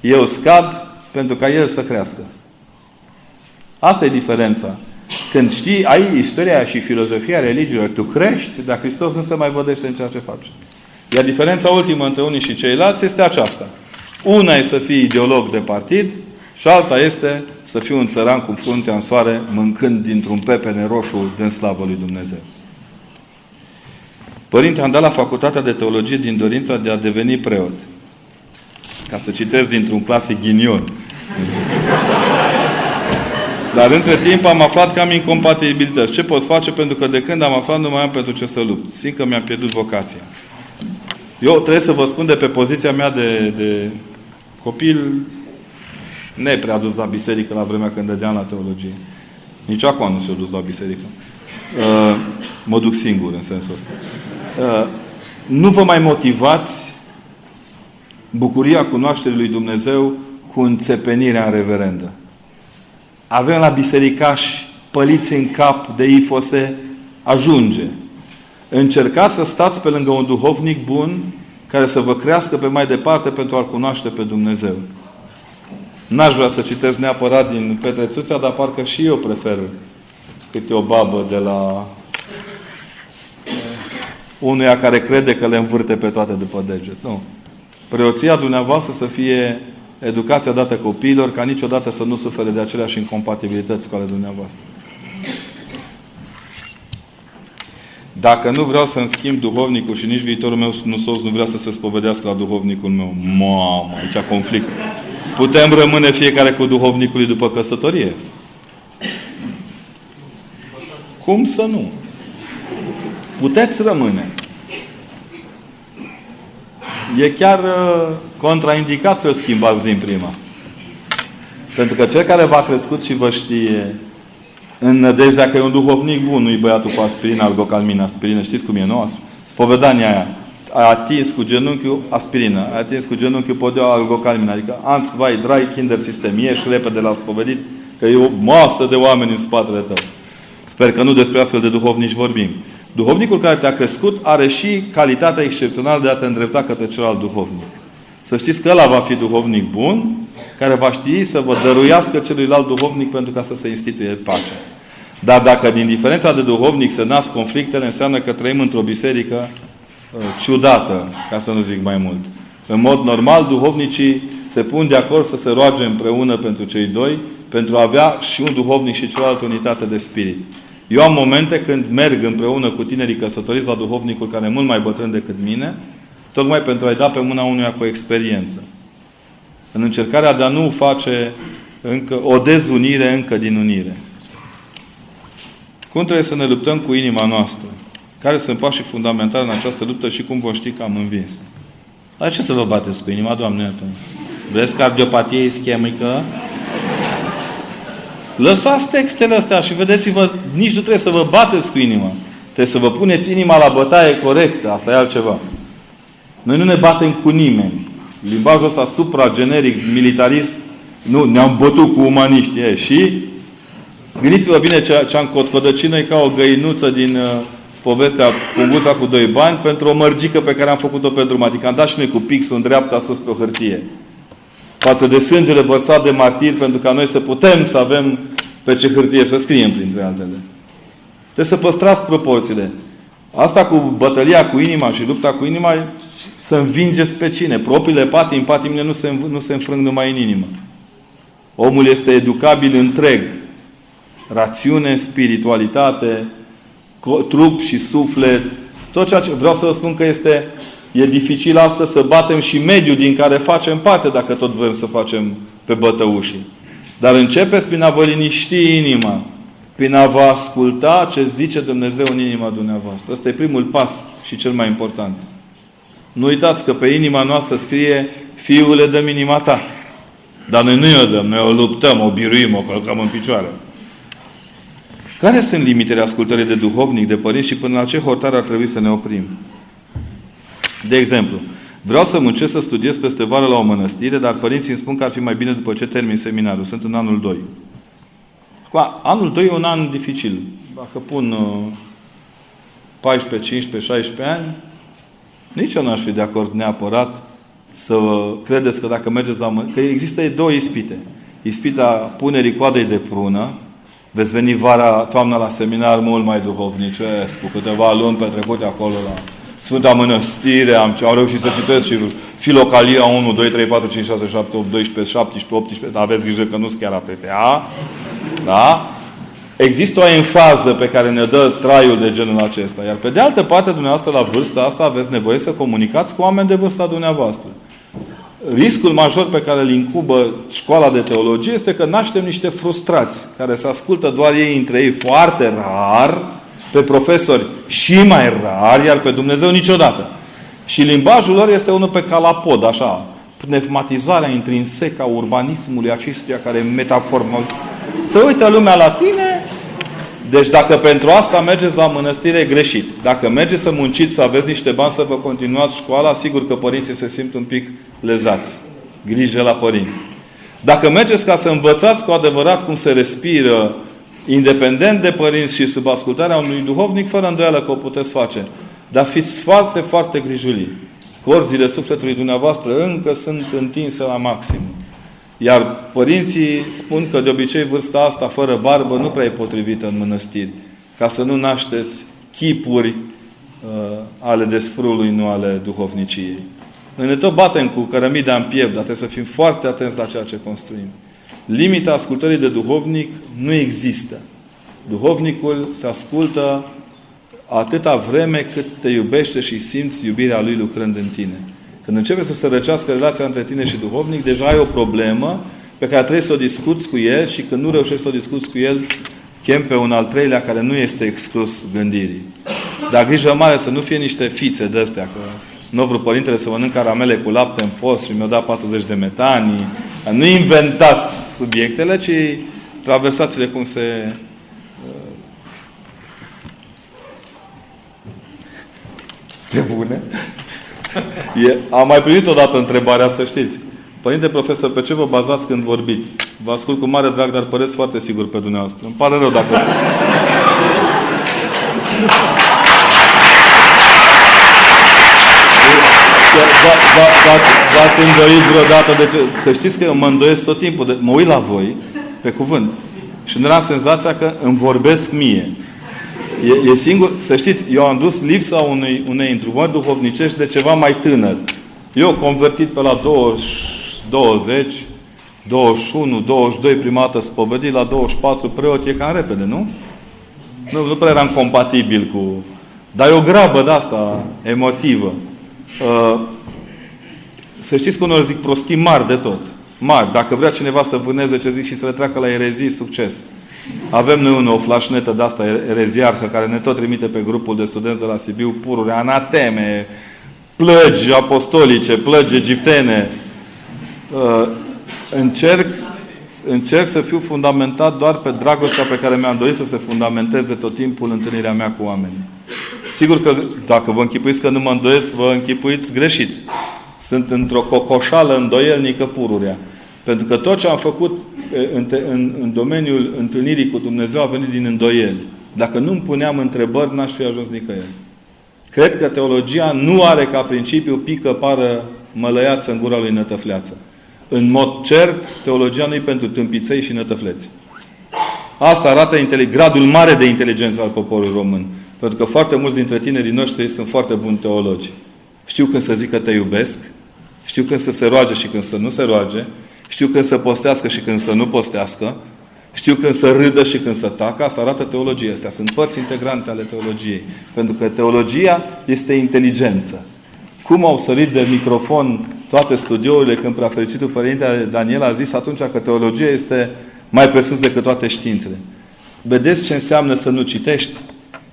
Eu scad pentru ca el să crească. Asta e diferența. Când știi, ai istoria și filozofia religiilor, tu crești, dar Hristos nu se mai vădește în ceea ce faci. Iar diferența ultimă între unii și ceilalți este aceasta. Una e să fii ideolog de partid și alta este să fii un țăran cu fruntea în soare, mâncând dintr-un pepene roșu din slavă lui Dumnezeu. Părinte, am dat la facultatea de teologie din dorința de a deveni preot. Ca să citesc dintr-un clasic ghinion. Dar între timp am aflat că am incompatibilități. Ce pot face? Pentru că de când am aflat nu mai am pentru ce să lupt. Simt că mi-am pierdut vocația. Eu trebuie să vă spun de pe poziția mea de, de copil ne prea dus la biserică la vremea când dădeam la teologie. Nici acum nu s-a dus la biserică. Uh, mă duc singur în sensul ăsta. Uh, nu vă mai motivați bucuria cunoașterii lui Dumnezeu cu înțepenirea în reverendă. Avem la bisericași păliți în cap de ifose ajunge. Încercați să stați pe lângă un duhovnic bun care să vă crească pe mai departe pentru a-L cunoaște pe Dumnezeu. N-aș vrea să citesc neapărat din Petrețuța, dar parcă și eu prefer câte o babă de la unuia care crede că le învârte pe toate după deget. Nu. Preoția dumneavoastră să fie educația dată copiilor, ca niciodată să nu sufere de aceleași incompatibilități cu ale dumneavoastră. Dacă nu vreau să-mi schimb duhovnicul și nici viitorul meu nu sos nu vrea să se spovedească la duhovnicul meu, mamă, aici conflict. Putem rămâne fiecare cu duhovnicului după căsătorie. Cum să nu? Puteți rămâne. E chiar uh, contraindicat să-l schimbați din prima. Pentru că cel care v-a crescut și vă știe în nădejdea că e un duhovnic bun, nu-i băiatul cu aspirină, algocalmină, aspirină, știți cum e, nu? Spovedania aia. A atins cu genunchiul aspirină, a atins cu genunchiul podea algocalmină, adică ans, vai, drai, kinder sistem, ieși repede la spovedit, că e o masă de oameni în spatele tău. Sper că nu despre astfel de duhovnici vorbim. Duhovnicul care te-a crescut are și calitatea excepțională de a te îndrepta către celălalt duhovnic. Să știți că ăla va fi duhovnic bun, care va ști să vă dăruiască celuilalt duhovnic pentru ca să se instituie pace. Dar dacă din diferența de duhovnic se nasc conflictele, înseamnă că trăim într-o biserică uh, ciudată, ca să nu zic mai mult. În mod normal, duhovnicii se pun de acord să se roage împreună pentru cei doi, pentru a avea și un duhovnic și cealaltă unitate de spirit. Eu am momente când merg împreună cu tinerii căsătoriți la duhovnicul care e mult mai bătrân decât mine, tocmai pentru a-i da pe mâna unuia cu experiență. În încercarea de a nu face încă o dezunire încă din unire. Cum trebuie să ne luptăm cu inima noastră? Care sunt pașii fundamentali în această luptă și cum vom ști că am învins? La ce să vă bateți cu inima, Doamne? Vreți cardiopatie ischemică? Lăsați textele astea și vedeți-vă, nici nu trebuie să vă bateți cu inima. Trebuie să vă puneți inima la bătaie corectă. Asta e altceva. Noi nu ne batem cu nimeni. Limbajul ăsta supra-generic, militarist, nu, ne-am bătut cu umaniști. E, și gândiți-vă bine ce, ce am cotcodăcit noi ca o găinuță din uh, povestea Punguța cu doi bani pentru o mărgică pe care am făcut-o pe drum. Adică am dat și noi cu pixul în dreapta sus pe o hârtie față de sângele vărsat de martir pentru ca noi să putem să avem pe ce hârtie să scriem printre altele. Trebuie să păstrați proporțiile. Asta cu bătălia cu inima și lupta cu inima să învingeți pe cine? Propriile patim, patimile nu se, nu se înfrâng numai în inimă. Omul este educabil întreg. Rațiune, spiritualitate, trup și suflet. Tot ceea ce vreau să vă spun că este E dificil astăzi să batem și mediul din care facem parte, dacă tot vrem să facem pe bătăușii. Dar începeți prin a vă liniști inima, prin a vă asculta ce zice Dumnezeu în inima dumneavoastră. Ăsta e primul pas și cel mai important. Nu uitați că pe inima noastră scrie Fiule, dă inima ta. Dar noi nu o dăm, noi o luptăm, o biruim, o călcăm în picioare. Care sunt limitele ascultării de duhovnic, de părinți și până la ce hotar ar trebui să ne oprim? De exemplu, vreau să muncesc să studiez peste vară la o mănăstire, dar părinții îmi spun că ar fi mai bine după ce termin seminarul. Sunt în anul 2. Anul 2 e un an dificil. Dacă pun 14, 15, 16 ani, nici eu n-aș fi de acord neapărat să credeți că dacă mergeți la mănăstire, că există două ispite. Ispita punerii coadei de prună, veți veni vara, toamna la seminar mult mai duhovnicesc, cu câteva luni petrecute acolo la Sfânta Mănăstire, am, am reușit să citesc și Filocalia 1, 2, 3, 4, 5, 6, 7, 8, 12, 17, 18, dar aveți grijă că nu sunt chiar APTA. Da? Există o enfază pe care ne dă traiul de genul acesta. Iar pe de altă parte, dumneavoastră, la vârsta asta, aveți nevoie să comunicați cu oameni de vârsta dumneavoastră. Riscul major pe care îl incubă școala de teologie este că naștem niște frustrați care se ascultă doar ei între ei foarte rar, pe profesori și mai rar, iar pe Dumnezeu niciodată. Și limbajul lor este unul pe calapod, așa, pneumatizarea intrinsecă a urbanismului acestuia care e metaformă. Să uită lumea la tine, deci dacă pentru asta mergeți la mănăstire, e greșit. Dacă mergeți să munciți, să aveți niște bani să vă continuați școala, sigur că părinții se simt un pic lezați. Grijă la părinți. Dacă mergeți ca să învățați cu adevărat cum se respiră independent de părinți și sub ascultarea unui duhovnic, fără îndoială că o puteți face. Dar fiți foarte, foarte grijulii. Corzile sufletului dumneavoastră încă sunt întinse la maxim. Iar părinții spun că de obicei vârsta asta fără barbă nu prea e potrivită în mănăstiri. Ca să nu nașteți chipuri uh, ale desfrului, nu ale duhovniciei. Noi ne tot batem cu cărămida în piept, dar trebuie să fim foarte atenți la ceea ce construim. Limita ascultării de duhovnic nu există. Duhovnicul se ascultă atâta vreme cât te iubește și simți iubirea lui lucrând în tine. Când începe să se răcească relația între tine și duhovnic, deja ai o problemă pe care trebuie să o discuți cu el și când nu reușești să o discuți cu el, chem pe un al treilea care nu este exclus gândirii. Dar grijă mare să nu fie niște fițe de astea, că nu vreau părintele să mănânc caramele cu lapte în post și mi-a dat 40 de metanii. Nu inventați subiectele, ci traversați-le cum se... Pe bune. E, am mai primit odată întrebarea, să știți. Părinte profesor, pe ce vă bazați când vorbiți? Vă ascult cu mare drag, dar păreți foarte sigur pe dumneavoastră. Îmi pare rău dacă... V-ați îndoit vreodată de ce? Să știți că eu mă îndoiesc tot timpul. De, mă uit la voi, pe cuvânt. Și nu am senzația că îmi vorbesc mie. E, e singur, să știți, eu am dus lipsa unei, unei întrumări duhovnicești de ceva mai tânăr. Eu convertit pe la 20, 20 21, 22 prima dată spovedit, la 24 preot, e cam repede, nu? Nu, nu prea eram compatibil cu... Dar e o grabă de asta emotivă. Uh, să știți că unor zic prostii mari de tot. Mari. Dacă vrea cineva să vâneze ce zic și să le treacă la erezii, succes. Avem noi o flașnetă de asta ereziarhă care ne tot trimite pe grupul de studenți de la Sibiu pururi, anateme, plăgi apostolice, plăgi egiptene. Uh, încerc, încerc să fiu fundamentat doar pe dragostea pe care mi-am dorit să se fundamenteze tot timpul întâlnirea mea cu oamenii. Sigur că dacă vă închipuiți că nu mă îndoiesc, vă închipuiți greșit. Sunt într-o cocoșală îndoielnică pururea. Pentru că tot ce am făcut în, în, în domeniul întâlnirii cu Dumnezeu a venit din îndoieli. Dacă nu îmi puneam întrebări, n-aș fi ajuns nicăieri. Cred că teologia nu are ca principiu pică pară mălăiață în gura lui nătăfleață. În mod cert, teologia nu e pentru tâmpiței și nătăfleți. Asta arată gradul mare de inteligență al poporului român. Pentru că foarte mulți dintre tinerii noștri sunt foarte buni teologi. Știu când să zică te iubesc, știu când să se roage și când să nu se roage, știu când să postească și când să nu postească, știu când să râdă și când să tacă, asta arată teologia. Astea sunt părți integrante ale teologiei. Pentru că teologia este inteligență. Cum au sărit de microfon toate studiourile când prea fericitul Părinte Daniel a zis atunci că teologia este mai presus decât toate științele. Vedeți ce înseamnă să nu citești?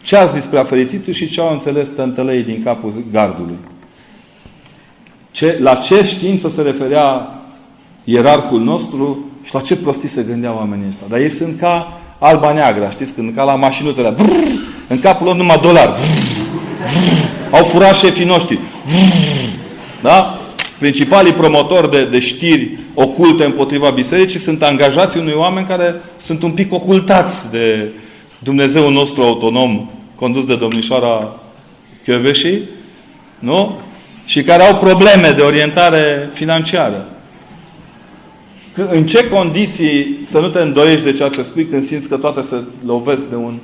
Ce a zis prea fericitul și ce au înțeles tântălei din capul gardului? Ce, la ce știință se referea ierarhul nostru și la ce prostii se gândeau oamenii ăștia. Dar ei sunt ca alba neagră, știți? Când ca la mașinuțele, brrr, în capul lor numai dolar. Au furat șefii noștri. Brrr, da? Principalii promotori de, de știri oculte împotriva bisericii sunt angajați unui oameni care sunt un pic ocultați de Dumnezeu nostru autonom, condus de domnișoara Chioveșii, nu? Și care au probleme de orientare financiară în ce condiții să nu te îndoiești de ceea ce spui când simți că toate se lovesc de un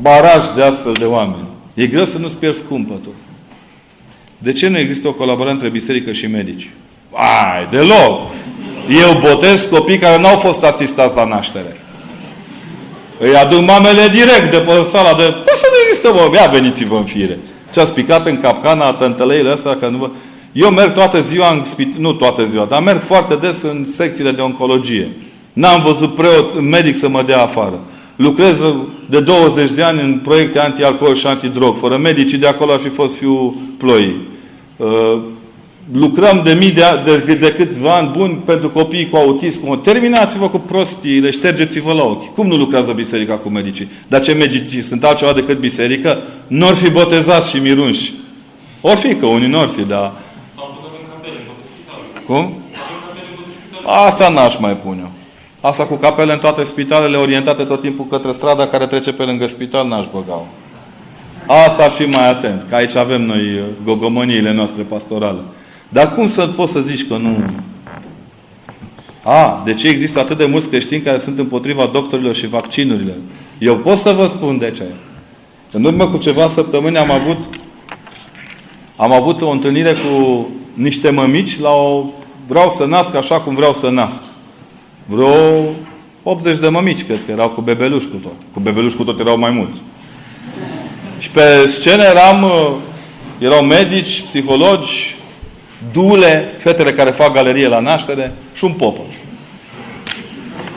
baraj de astfel de oameni? E greu să nu-ți pierzi cumpătul. De ce nu există o colaborare între biserică și medici? Ai, deloc! Eu botez copii care nu au fost asistați la naștere. Îi aduc mamele direct de pe sala de... Păi să nu există, mă, ia veniți-vă în fire. Ce a spicat în capcana tântăleile astea, că nu vă... Eu merg toată ziua, în spit- nu toată ziua, dar merg foarte des în secțiile de oncologie. N-am văzut preot, medic să mă dea afară. Lucrez de 20 de ani în proiecte anti-alcool și antidrog. Fără medicii de acolo aș fi fost fiul ploii. Uh, lucrăm de mii de, de, de câțiva ani buni pentru copiii cu autism. Terminați-vă cu prostiile, ștergeți-vă la ochi. Cum nu lucrează biserica cu medicii? Dar ce medicii sunt altceva decât biserică? Nu fi botezați și mirunși. Or fi că unii nu or fi, dar cum? Asta n-aș mai pune eu. Asta cu capele în toate spitalele, orientate tot timpul către strada care trece pe lângă spital, n-aș băga Asta ar fi mai atent, că aici avem noi uh, gogomăniile noastre pastorale. Dar cum să poți să zici că nu... A, de ce există atât de mulți creștini care sunt împotriva doctorilor și vaccinurilor? Eu pot să vă spun de ce. În urmă cu ceva săptămâni am avut am avut o întâlnire cu niște mămici la o... Vreau să nasc așa cum vreau să nasc. Vreo 80 de mămici, cred că erau cu bebeluși cu tot. Cu bebeluși cu tot erau mai mulți. Și pe scenă eram, uh, erau medici, psihologi, dule, fetele care fac galerie la naștere și un popă.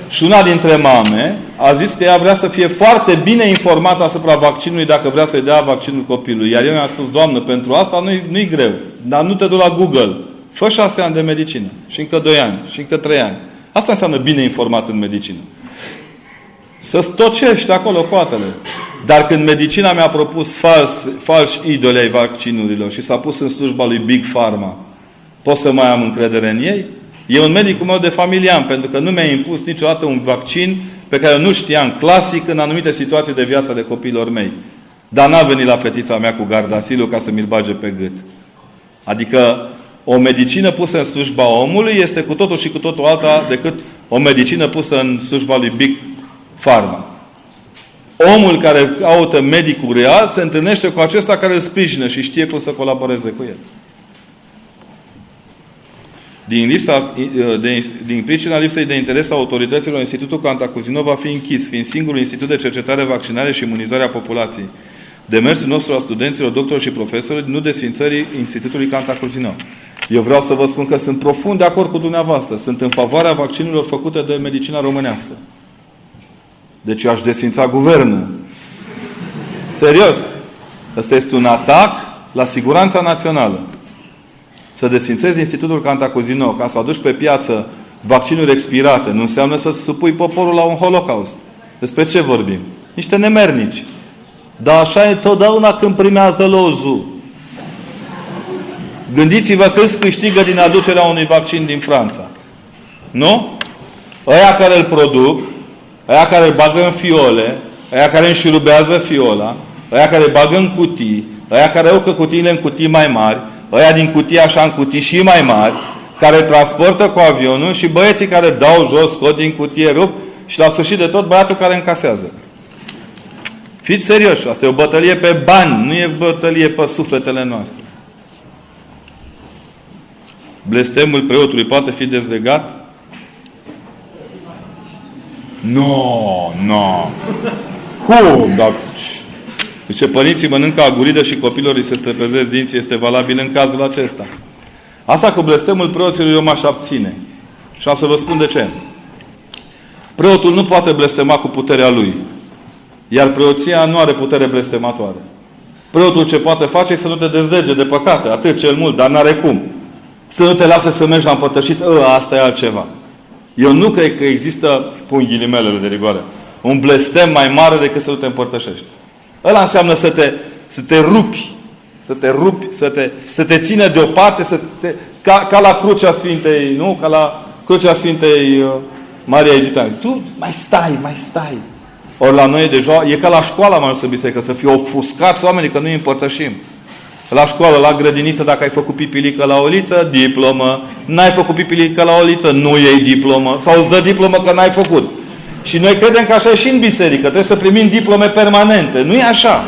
Și una dintre mame a zis că ea vrea să fie foarte bine informată asupra vaccinului dacă vrea să-i dea vaccinul copilului. Iar eu mi-am spus, Doamnă, pentru asta nu-i, nu greu. Dar nu te du la Google. Fă șase ani de medicină. Și încă doi ani. Și încă trei ani. Asta înseamnă bine informat în medicină. Să stocești acolo coatele. Dar când medicina mi-a propus fals, falși idoli ai vaccinurilor și s-a pus în slujba lui Big Pharma, pot să mai am încredere în ei? E un medicul meu de familie am, pentru că nu mi-a impus niciodată un vaccin pe care nu știam clasic în anumite situații de viață de copiilor mei. Dar n-a venit la fetița mea cu Gardasilul ca să mi-l bage pe gât. Adică o medicină pusă în slujba omului este cu totul și cu totul alta decât o medicină pusă în slujba lui Big Pharma. Omul care caută medicul real se întâlnește cu acesta care îl sprijină și știe cum să colaboreze cu el. Din, lipsa, de, din pricina lipsei de interes a autorităților, Institutul Cantacuzino va fi închis, fiind singurul institut de cercetare, vaccinare și imunizare a populației. Demersul nostru a studenților, doctori și profesori, nu desfințării Institutului Cantacuzino. Eu vreau să vă spun că sunt profund de acord cu dumneavoastră. Sunt în favoarea vaccinurilor făcute de medicina românească. Deci eu aș desfința guvernul. Serios. Ăsta este un atac la siguranța națională să desfințezi Institutul Cantacuzino ca să aduci pe piață vaccinuri expirate, nu înseamnă să supui poporul la un holocaust. Despre ce vorbim? Niște nemernici. Dar așa e totdeauna când primează lozul. Gândiți-vă câți câștigă din aducerea unui vaccin din Franța. Nu? Aia care îl produc, aia care îl bagă în fiole, aia care înșurubează fiola, aia care îl bagă în cutii, aia care ucă cutiile în cutii mai mari, ăia din cutii așa în cutii și mai mari, care transportă cu avionul și băieții care dau jos, scot din cutie, rup și la sfârșit de tot băiatul care încasează. Fiți serioși, asta e o bătălie pe bani, nu e o bătălie pe sufletele noastre. Blestemul preotului poate fi dezlegat? Nu, no, nu. No. Cum? Dar deci părinții mănâncă aguridă și copilor îi se străpezesc dinții, este valabil în cazul acesta. Asta cu blestemul preoților eu m-aș abține. Și am să vă spun de ce. Preotul nu poate blestema cu puterea lui. Iar preoția nu are putere blestematoare. Preotul ce poate face este să nu te dezlege de păcate, atât cel mult, dar n-are cum. Să nu te lase să mergi la împărtășit, ă, asta e altceva. Eu nu cred că există, pun ghilimelele de rigoare, un blestem mai mare decât să nu te împărtășești. Ăla înseamnă să te, să te rupi, să te rupi, să te, să te țină deoparte, să te, ca, ca la crucea Sfintei, nu? Ca la crucea Sfintei uh, Maria Egipteană. Tu mai stai, mai stai. Ori la noi deja, e ca la școala mai să biserică, să fie ofuscați oamenii că nu îi împărtășim. La școală, la grădiniță, dacă ai făcut pipilică la oliță, diplomă. N-ai făcut pipilică la oliță, nu iei diplomă. Sau îți dă diplomă că n-ai făcut. Și noi credem că așa e și în biserică. Trebuie să primim diplome permanente. Nu e așa.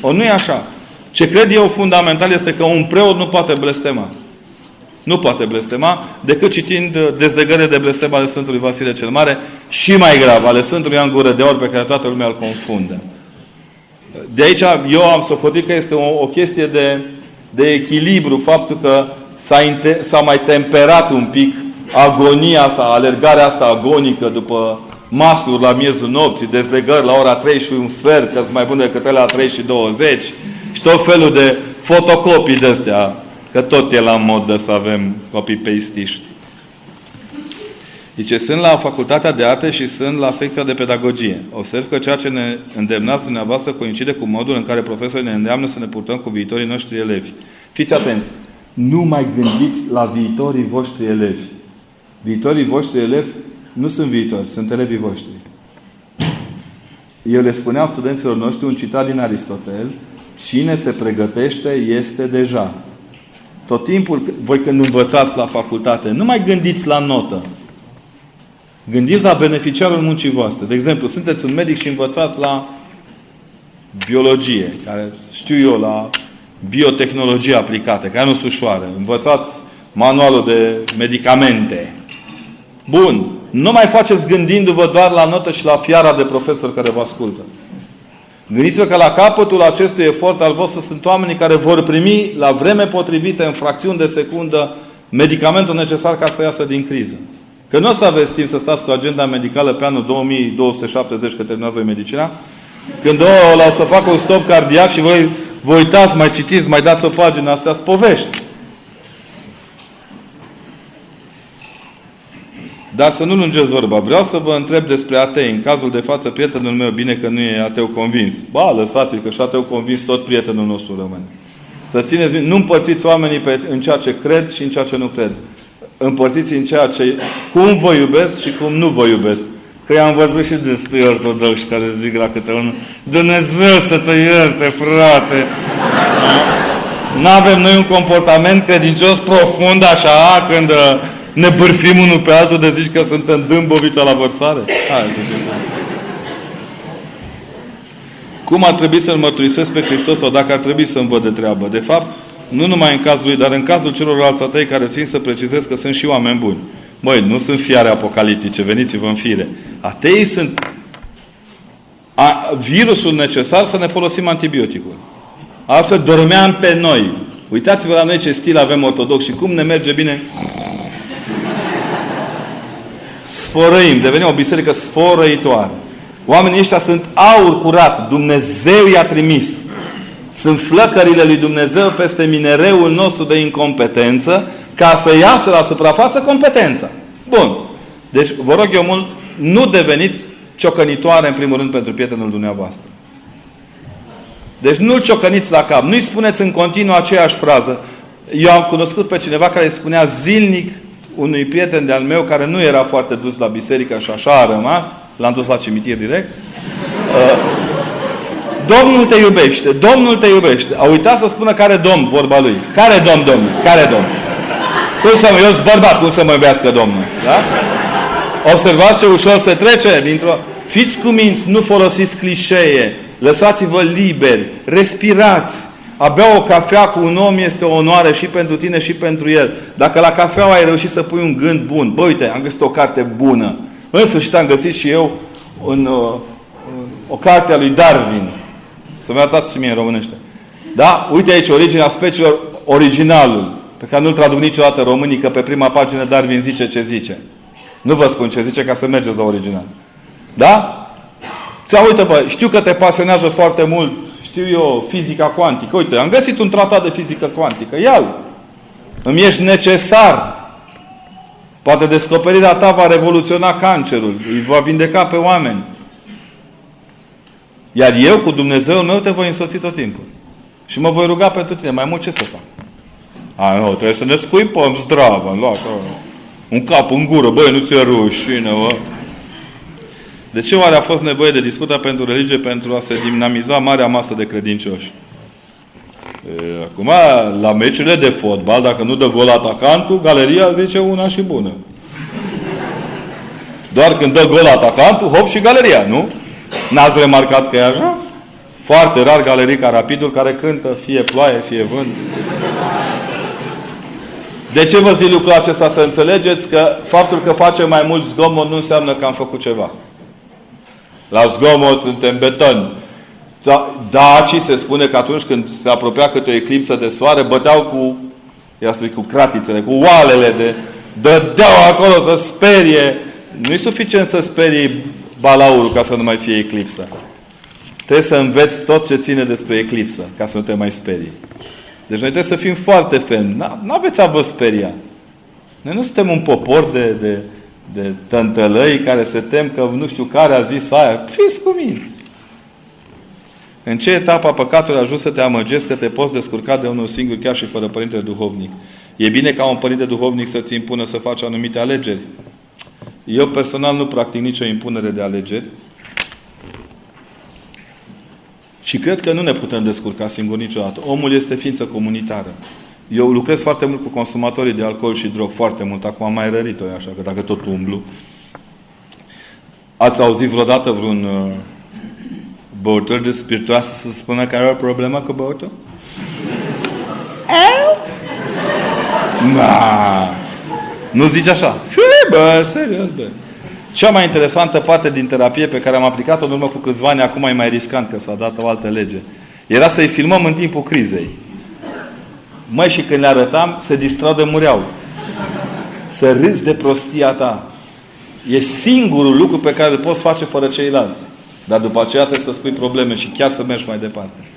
O, nu e așa. Ce cred eu fundamental este că un preot nu poate blestema. Nu poate blestema decât citind dezlegările de blestem ale Sfântului Vasile cel Mare și mai grav, ale Sfântului Ioan Gură de Aur pe care toată lumea îl confundă. De aici eu am socotit că este o, o chestie de, de echilibru, faptul că s-a, s-a mai temperat un pic agonia asta, alergarea asta agonică după masuri la miezul nopții, dezlegări la ora 3 și un sfert, că sunt mai bune decât la 3 și 20 și tot felul de fotocopii de astea, că tot e la modă să avem copy-paste-iști. Zice, sunt la facultatea de arte și sunt la secția de pedagogie. Observ că ceea ce ne îndemnați dumneavoastră coincide cu modul în care profesorii ne îndeamnă să ne purtăm cu viitorii noștri elevi. Fiți atenți! Nu mai gândiți la viitorii voștri elevi. Viitorii voștri elevi nu sunt viitori, sunt elevii voștri. Eu le spuneam studenților noștri un citat din Aristotel, cine se pregătește este deja. Tot timpul, voi când învățați la facultate, nu mai gândiți la notă. Gândiți la beneficiarul muncii voastre. De exemplu, sunteți un medic și învățați la biologie, care știu eu, la biotehnologie aplicate, care nu sunt ușoare. Învățați manualul de medicamente. Bun. Nu mai faceți gândindu-vă doar la notă și la fiara de profesor care vă ascultă. Gândiți-vă că la capătul acestui efort al vostru sunt oamenii care vor primi la vreme potrivită, în fracțiuni de secundă, medicamentul necesar ca să iasă din criză. Că nu o să aveți timp să stați cu agenda medicală pe anul 2270, că terminați voi medicina, când o, la să facă un stop cardiac și voi vă uitați, mai citiți, mai dați o pagină, astea sunt povești. Dar să nu lungesc vorba. Vreau să vă întreb despre atei. În cazul de față, prietenul meu, bine că nu e ateu convins. Ba, lăsați-l că și ateu convins, tot prietenul nostru rămâne. Să țineți, nu împărțiți oamenii pe, în ceea ce cred și în ceea ce nu cred. Împărțiți în ceea ce, cum vă iubesc și cum nu vă iubesc. Că i-am văzut și destui ortodoxi care zic la câte unul, Dumnezeu să te ierte, frate! Nu avem noi un comportament credincios profund așa când ne bârfim unul pe altul de zici că suntem dâmbovița la vărsare? Hai, Cum ar trebui să-L mărturisesc pe Hristos sau dacă ar trebui să-mi văd de treabă? De fapt, nu numai în cazul lui, dar în cazul celorlalți atei care țin să precizez că sunt și oameni buni. Măi, nu sunt fiare apocaliptice, veniți-vă în fire. Ateii sunt a, virusul necesar să ne folosim antibioticul. Altfel dormeam pe noi. Uitați-vă la noi ce stil avem ortodox și cum ne merge bine sfărăim, devenim o biserică sfărăitoare. Oamenii ăștia sunt aur curat, Dumnezeu i-a trimis. Sunt flăcările lui Dumnezeu peste minereul nostru de incompetență ca să iasă la suprafață competența. Bun. Deci, vă rog eu mult, nu deveniți ciocănitoare în primul rând pentru prietenul dumneavoastră. Deci nu-l ciocăniți la cap. Nu-i spuneți în continuu aceeași frază. Eu am cunoscut pe cineva care îi spunea zilnic unui prieten de-al meu care nu era foarte dus la biserică și așa a rămas, l-am dus la cimitir direct, uh, Domnul te iubește, Domnul te iubește. A uitat să spună care domn, vorba lui. Care domn, domnul? Care domn? Cum să mă, eu sunt bărbat, cum să mă iubească Domnul? Da? Observați ce ușor se trece dintr-o... Fiți cuminți, nu folosiți clișee, lăsați-vă liberi, respirați, a bea o cafea cu un om este o onoare și pentru tine și pentru el. Dacă la cafea ai reușit să pui un gând bun, bă, uite, am găsit o carte bună. În sfârșit am găsit și eu în, uh, o carte a lui Darwin. Să-mi arătați și mie în românește. Da? Uite aici originea speciilor, originalul, pe care nu-l traduc niciodată românii, că pe prima pagină Darwin zice ce zice. Nu vă spun ce zice ca să mergeți la original. Da? Ți uite, bă, știu că te pasionează foarte mult știu eu, fizica cuantică. Uite, am găsit un tratat de fizică cuantică. Ia-l. Îmi ești necesar. Poate descoperirea ta va revoluționa cancerul. Îi va vindeca pe oameni. Iar eu, cu Dumnezeu meu, te voi însoți tot timpul. Și mă voi ruga pentru tine. Mai mult ce să fac? A, nu, trebuie să ne scuipăm zdravă. Lua, un cap în gură. Băi, nu ți-e rușine, bă. De ce oare a fost nevoie de disputa pentru religie pentru a se dinamiza marea masă de credincioși? Acum, la meciurile de fotbal, dacă nu dă gol atacantul, galeria zice una și bună. Doar când dă gol atacantul, hop și galeria, nu? N-ați remarcat că e așa? Foarte rar galerii ca Rapidul care cântă fie ploaie, fie vânt. De ce vă zic lucrul acesta? Să înțelegeți că faptul că facem mai mult zgomot nu înseamnă că am făcut ceva. La zgomot suntem beton. Da, dacii se spune că atunci când se apropia câte o eclipsă de soare, băteau cu, ia să zic, cu cratițele, cu oalele de, dădeau acolo să sperie. Nu e suficient să sperie balaurul ca să nu mai fie eclipsă. Trebuie să înveți tot ce ține despre eclipsă, ca să nu te mai sperii. Deci noi trebuie să fim foarte fermi. Nu aveți a vă speria. Noi nu suntem un popor de, de, de tântălăi care se tem că nu știu care a zis aia. Fiți cu mine. În ce etapă a păcatului ajuns să te amăgesc că te poți descurca de unul singur, chiar și fără părinte duhovnic? E bine ca un părinte duhovnic să-ți impună să faci anumite alegeri? Eu personal nu practic nicio impunere de alegeri. Și cred că nu ne putem descurca singuri niciodată. Omul este ființă comunitară. Eu lucrez foarte mult cu consumatorii de alcool și drog, foarte mult. Acum am mai rărit-o așa, că dacă tot umblu. Ați auzit vreodată vreun uh, băutor de spiritoasă să spună că are o problemă cu băutul? Ma, nu zici așa. Fii, bă, serios, bă. Cea mai interesantă parte din terapie pe care am aplicat-o în urmă cu câțiva ani, acum e mai riscant că s-a dat o altă lege, era să-i filmăm în timpul crizei. Măi, și când le arătam, se distrau de mureau. Să râzi de prostia ta. E singurul lucru pe care îl poți face fără ceilalți. Dar după aceea trebuie să spui probleme și chiar să mergi mai departe.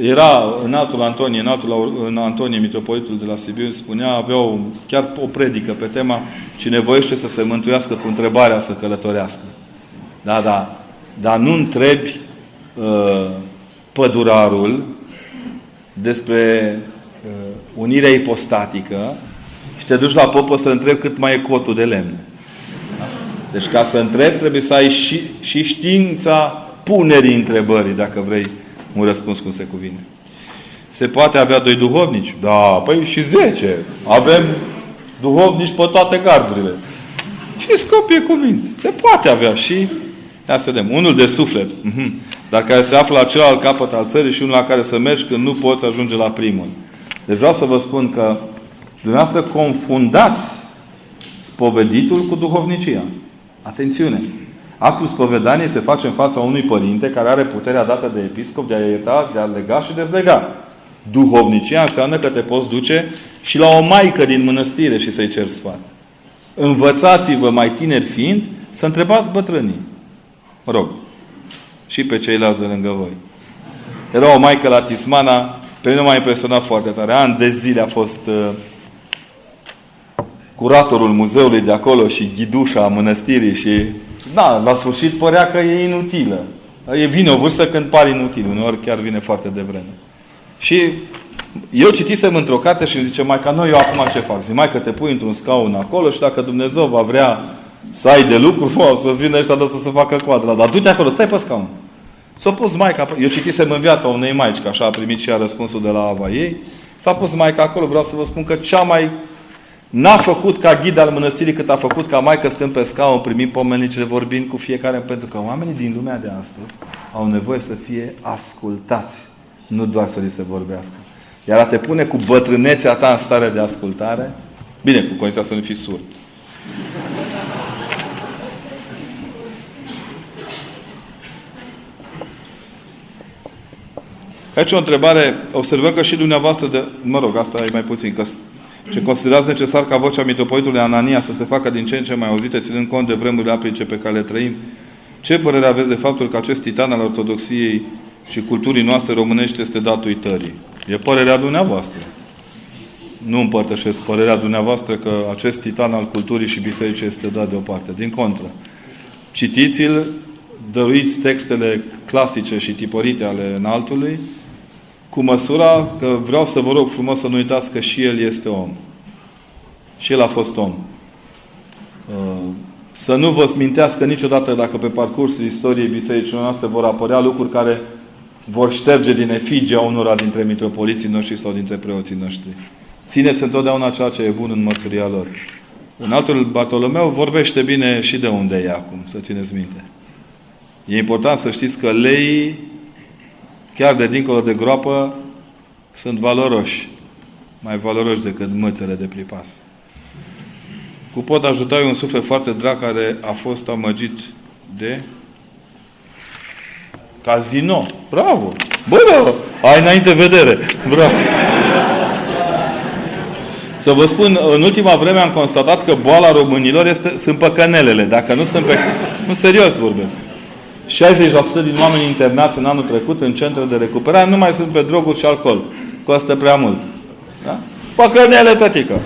Era în altul Antonie, în altul în Antonie, mitropolitul de la Sibiu, spunea, avea o, chiar o predică pe tema cine voiește să se mântuiască cu întrebarea să călătorească. Da, da. Dar nu întrebi uh, pădurarul despre uh, unirea ipostatică și te duci la popă să întrebi cât mai e cotul de lemn. Deci ca să întrebi trebuie să ai și, și știința punerii întrebării, dacă vrei un răspuns cum se cuvine. Se poate avea doi duhovnici? Da, păi și zece. Avem duhovnici pe toate gardurile. Și scopie cu minți. Se poate avea și Ia să vedem. Unul de suflet. Mhm. Dar care se află la celălalt capăt al țării și unul la care să mergi când nu poți ajunge la primul. Deci vreau să vă spun că dumneavoastră confundați spoveditul cu duhovnicia. Atențiune! Actul spovedaniei se face în fața unui părinte care are puterea dată de episcop de a ierta, de a lega și dezlega. Duhovnicia înseamnă că te poți duce și la o maică din mănăstire și să-i cer sfat. Învățați-vă mai tineri fiind să întrebați bătrânii. Mă rog, și pe ceilalți de lângă voi. Era o maică la Tismana, pe mine m-a impresionat foarte tare. An de zile a fost uh, curatorul muzeului de acolo și ghidușa a mănăstirii și da, la sfârșit părea că e inutilă. E vine o vârstă când pare inutil, uneori chiar vine foarte devreme. Și eu citisem într-o carte și îmi zice, mai ca noi eu acum ce fac? Zic, mai că te pui într-un scaun acolo și dacă Dumnezeu va vrea să ai de lucru, o să-ți vină ăștia să se facă coadra. Dar du-te acolo, stai pe scaun. S-a pus maica, eu citisem în viața unei maici, că așa a primit și ea răspunsul de la ava ei, s-a pus maica acolo, vreau să vă spun că cea mai N-a făcut ca ghid al mănăstirii cât a făcut ca Maică stăm pe scaun, primim pomenicile, vorbind cu fiecare, pentru că oamenii din lumea de astăzi au nevoie să fie ascultați, nu doar să li se vorbească. Iar a te pune cu bătrânețea ta în stare de ascultare, bine, cu condiția să nu fii surd. Aici o întrebare, observăm că și dumneavoastră, de, mă rog, asta e mai puțin, că ce considerați necesar ca vocea mitropolitului Anania să se facă din ce în ce mai auzită, ținând cont de vremurile aplice pe care le trăim? Ce părere aveți de faptul că acest titan al ortodoxiei și culturii noastre românești este dat uitării? E părerea dumneavoastră. Nu împărtășesc părerea dumneavoastră că acest titan al culturii și bisericii este dat deoparte. Din contră. Citiți-l, dăruiți textele clasice și tipărite ale înaltului, cu măsura că vreau să vă rog frumos să nu uitați că și el este om. Și el a fost om. Uh, să nu vă smintească niciodată dacă pe parcursul istoriei bisericii noastre vor apărea lucruri care vor șterge din efigia unora dintre mitropoliții noștri sau dintre preoții noștri. Țineți întotdeauna ceea ce e bun în mărturia lor. În altul Bartolomeu vorbește bine și de unde e acum, să țineți minte. E important să știți că leii chiar de dincolo de groapă, sunt valoroși. Mai valoroși decât mățele de pripas. Cu pot ajuta un suflet foarte drag care a fost amăgit de casino. Bravo! Bă, da, ai înainte vedere. Bravo! Să vă spun, în ultima vreme am constatat că boala românilor este, sunt păcănelele. Dacă nu sunt pe... Nu, serios vorbesc. 60% din oameni internați în anul trecut în centre de recuperare nu mai sunt pe droguri și alcool. Costă prea mult. Da? Păcănele tătică.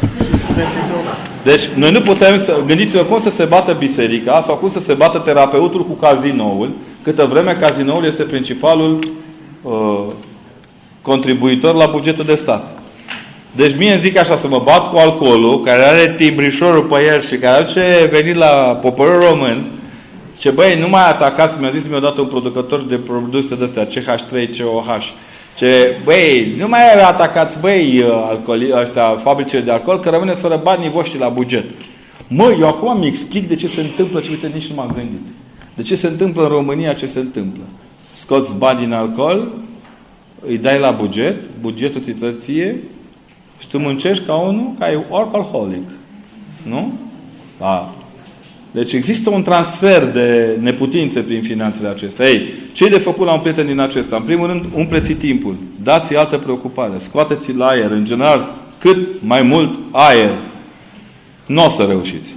Deci, noi nu putem să... Gândiți-vă cum să se bată biserica sau cum să se bată terapeutul cu cazinoul, câtă vreme cazinoul este principalul uh, contribuitor la bugetul de stat. Deci mie îmi zic așa, să mă bat cu alcoolul, care are timbrișorul pe el și care ce venit la poporul român, ce băi, nu mai atacați, mi-a zis mi-a dat un producător de produse de astea, CH3COH, ce, băi, nu mai atacați, băi, alcooli, ăștia, fabricile de alcool, că rămâne fără banii voștri la buget. Mă, eu acum mi explic de ce se întâmplă ce uite, nici nu m-am gândit. De ce se întâmplă în România ce se întâmplă? Scoți bani din alcool, îi dai la buget, bugetul ți ție și tu muncești ca unul ca e alcoholic. Nu? Da. Deci există un transfer de neputințe prin finanțele acestea. Ei, ce de făcut la un prieten din acesta? În primul rând, umpleți timpul. Dați-i altă preocupare. Scoateți-l la aer. În general, cât mai mult aer, nu o să reușiți.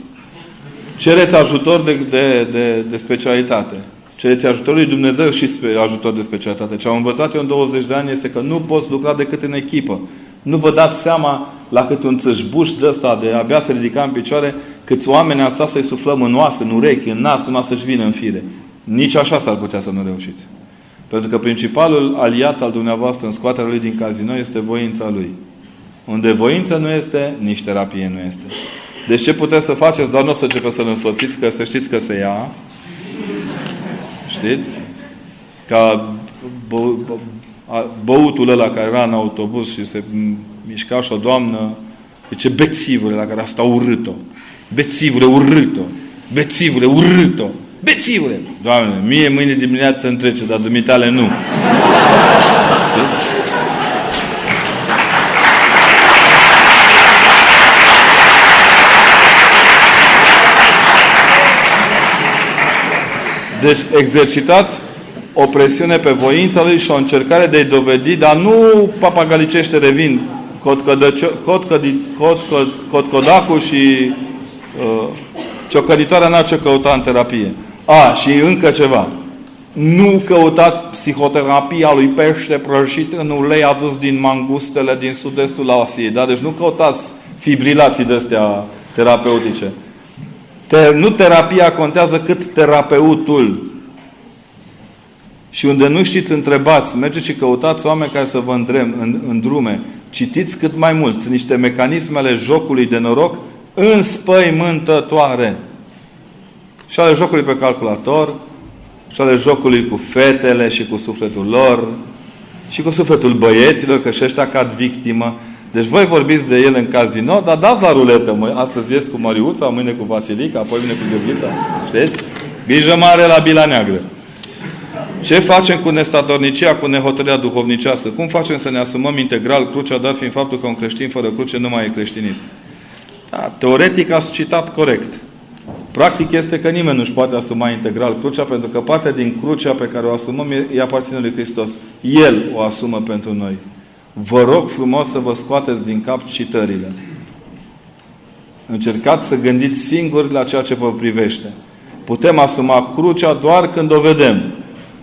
Cereți ajutor de, de, de, de specialitate. Cereți ajutorul lui Dumnezeu și ajutor de specialitate. Ce am învățat eu în 20 de ani este că nu poți lucra decât în echipă. Nu vă dați seama la cât un țâșbuș de ăsta de abia se ridica în picioare, câți oameni am stat să-i suflăm în oase, în urechi, în nas, numai să-și vină în fire. Nici așa s-ar putea să nu reușiți. Pentru că principalul aliat al dumneavoastră în scoaterea lui din cazino este voința lui. Unde voință nu este, nici terapie nu este. Deci ce puteți să faceți? Doar nu o să începeți să-l însoțiți, că să știți că se ia. Știți? Ca bă, bă, băutul ăla care era în autobuz și se mișca și o doamnă, ce bețivule la care asta urât-o. Bețivule, urât-o. Bețivule, urât-o. Bețivule! Doamne, mie mâine dimineață îmi trece, dar dumitale nu. Deci exercitați o presiune pe voința lui și o încercare de a-i dovedi, dar nu papagalicește revin cotcodacul și uh, ciocăritoarea n-a ce căuta în terapie. A, și încă ceva. Nu căutați psihoterapia lui pește prăjit în ulei adus din mangustele din sud-estul Asiei. Da? Deci nu căutați fibrilații de astea terapeutice. Te, nu terapia contează cât terapeutul. Și unde nu știți, întrebați, mergeți și căutați oameni care să vă îndrem, în, îndrume. Citiți cât mai mult. Sunt niște mecanisme ale jocului de noroc înspăimântătoare. Și ale jocului pe calculator, și ale jocului cu fetele și cu sufletul lor, și cu sufletul băieților, că și ăștia cad victimă. Deci voi vorbiți de el în cazino, dar dați la ruletă. Mă, astăzi ies cu Mariuța, mâine cu Vasilica, apoi vine cu Gheorghița. Știți? Grijă mare la bila neagră. Ce facem cu nestatornicia, cu nehotărârea duhovnicească? Cum facem să ne asumăm integral crucea, dat fiind faptul că un creștin fără cruce nu mai e creștinism? Da, teoretic a citat corect. Practic este că nimeni nu-și poate asuma integral crucea, pentru că partea din crucea pe care o asumăm e aparține lui Hristos. El o asumă pentru noi. Vă rog frumos să vă scoateți din cap citările. Încercați să gândiți singuri la ceea ce vă privește. Putem asuma crucea doar când o vedem,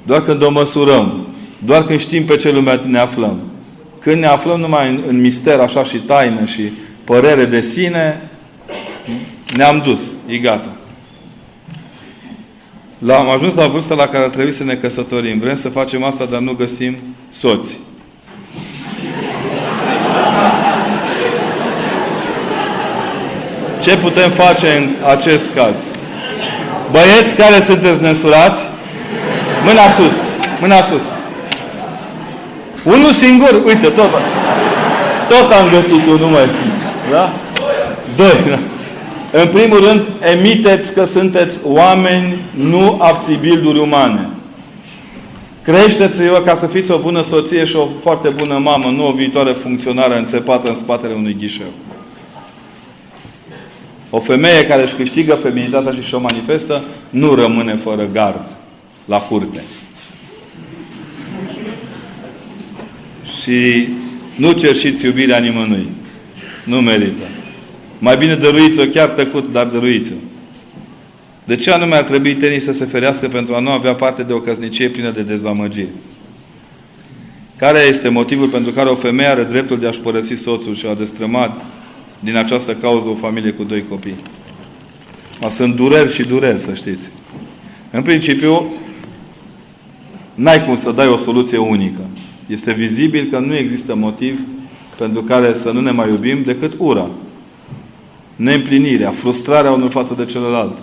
doar când o măsurăm, doar când știm pe ce lume ne aflăm. Când ne aflăm numai în, în mister așa și taină și părere de sine, ne-am dus, e gata. La, am ajuns la vârsta la care ar trebui să ne căsătorim. Vrem să facem asta, dar nu găsim soți. Ce putem face în acest caz? Băieți care sunteți nesurați? Mâna sus. Mâna sus. Unul singur? Uite, tot. Tot am găsit un număr. Da? Doi. Da? În primul rând, emiteți că sunteți oameni, nu abțibilduri umane. Creșteți-vă ca să fiți o bună soție și o foarte bună mamă, nu o viitoare funcționară înțepată în spatele unui ghișeu. O femeie care își câștigă feminitatea și și-o manifestă, nu rămâne fără gard la curte. Și nu cerșiți iubirea nimănui. Nu merită. Mai bine dăruiți-o chiar tăcut, dar dăruiți-o. De ce anume ar trebui tenii să se ferească pentru a nu avea parte de o căsnicie plină de dezamăgiri? Care este motivul pentru care o femeie are dreptul de a-și părăsi soțul și a destrămat din această cauză o familie cu doi copii? Ma sunt dureri și dureri, să știți. În principiu, n-ai cum să dai o soluție unică. Este vizibil că nu există motiv pentru care să nu ne mai iubim decât ura, neîmplinirea, frustrarea unul față de celălalt.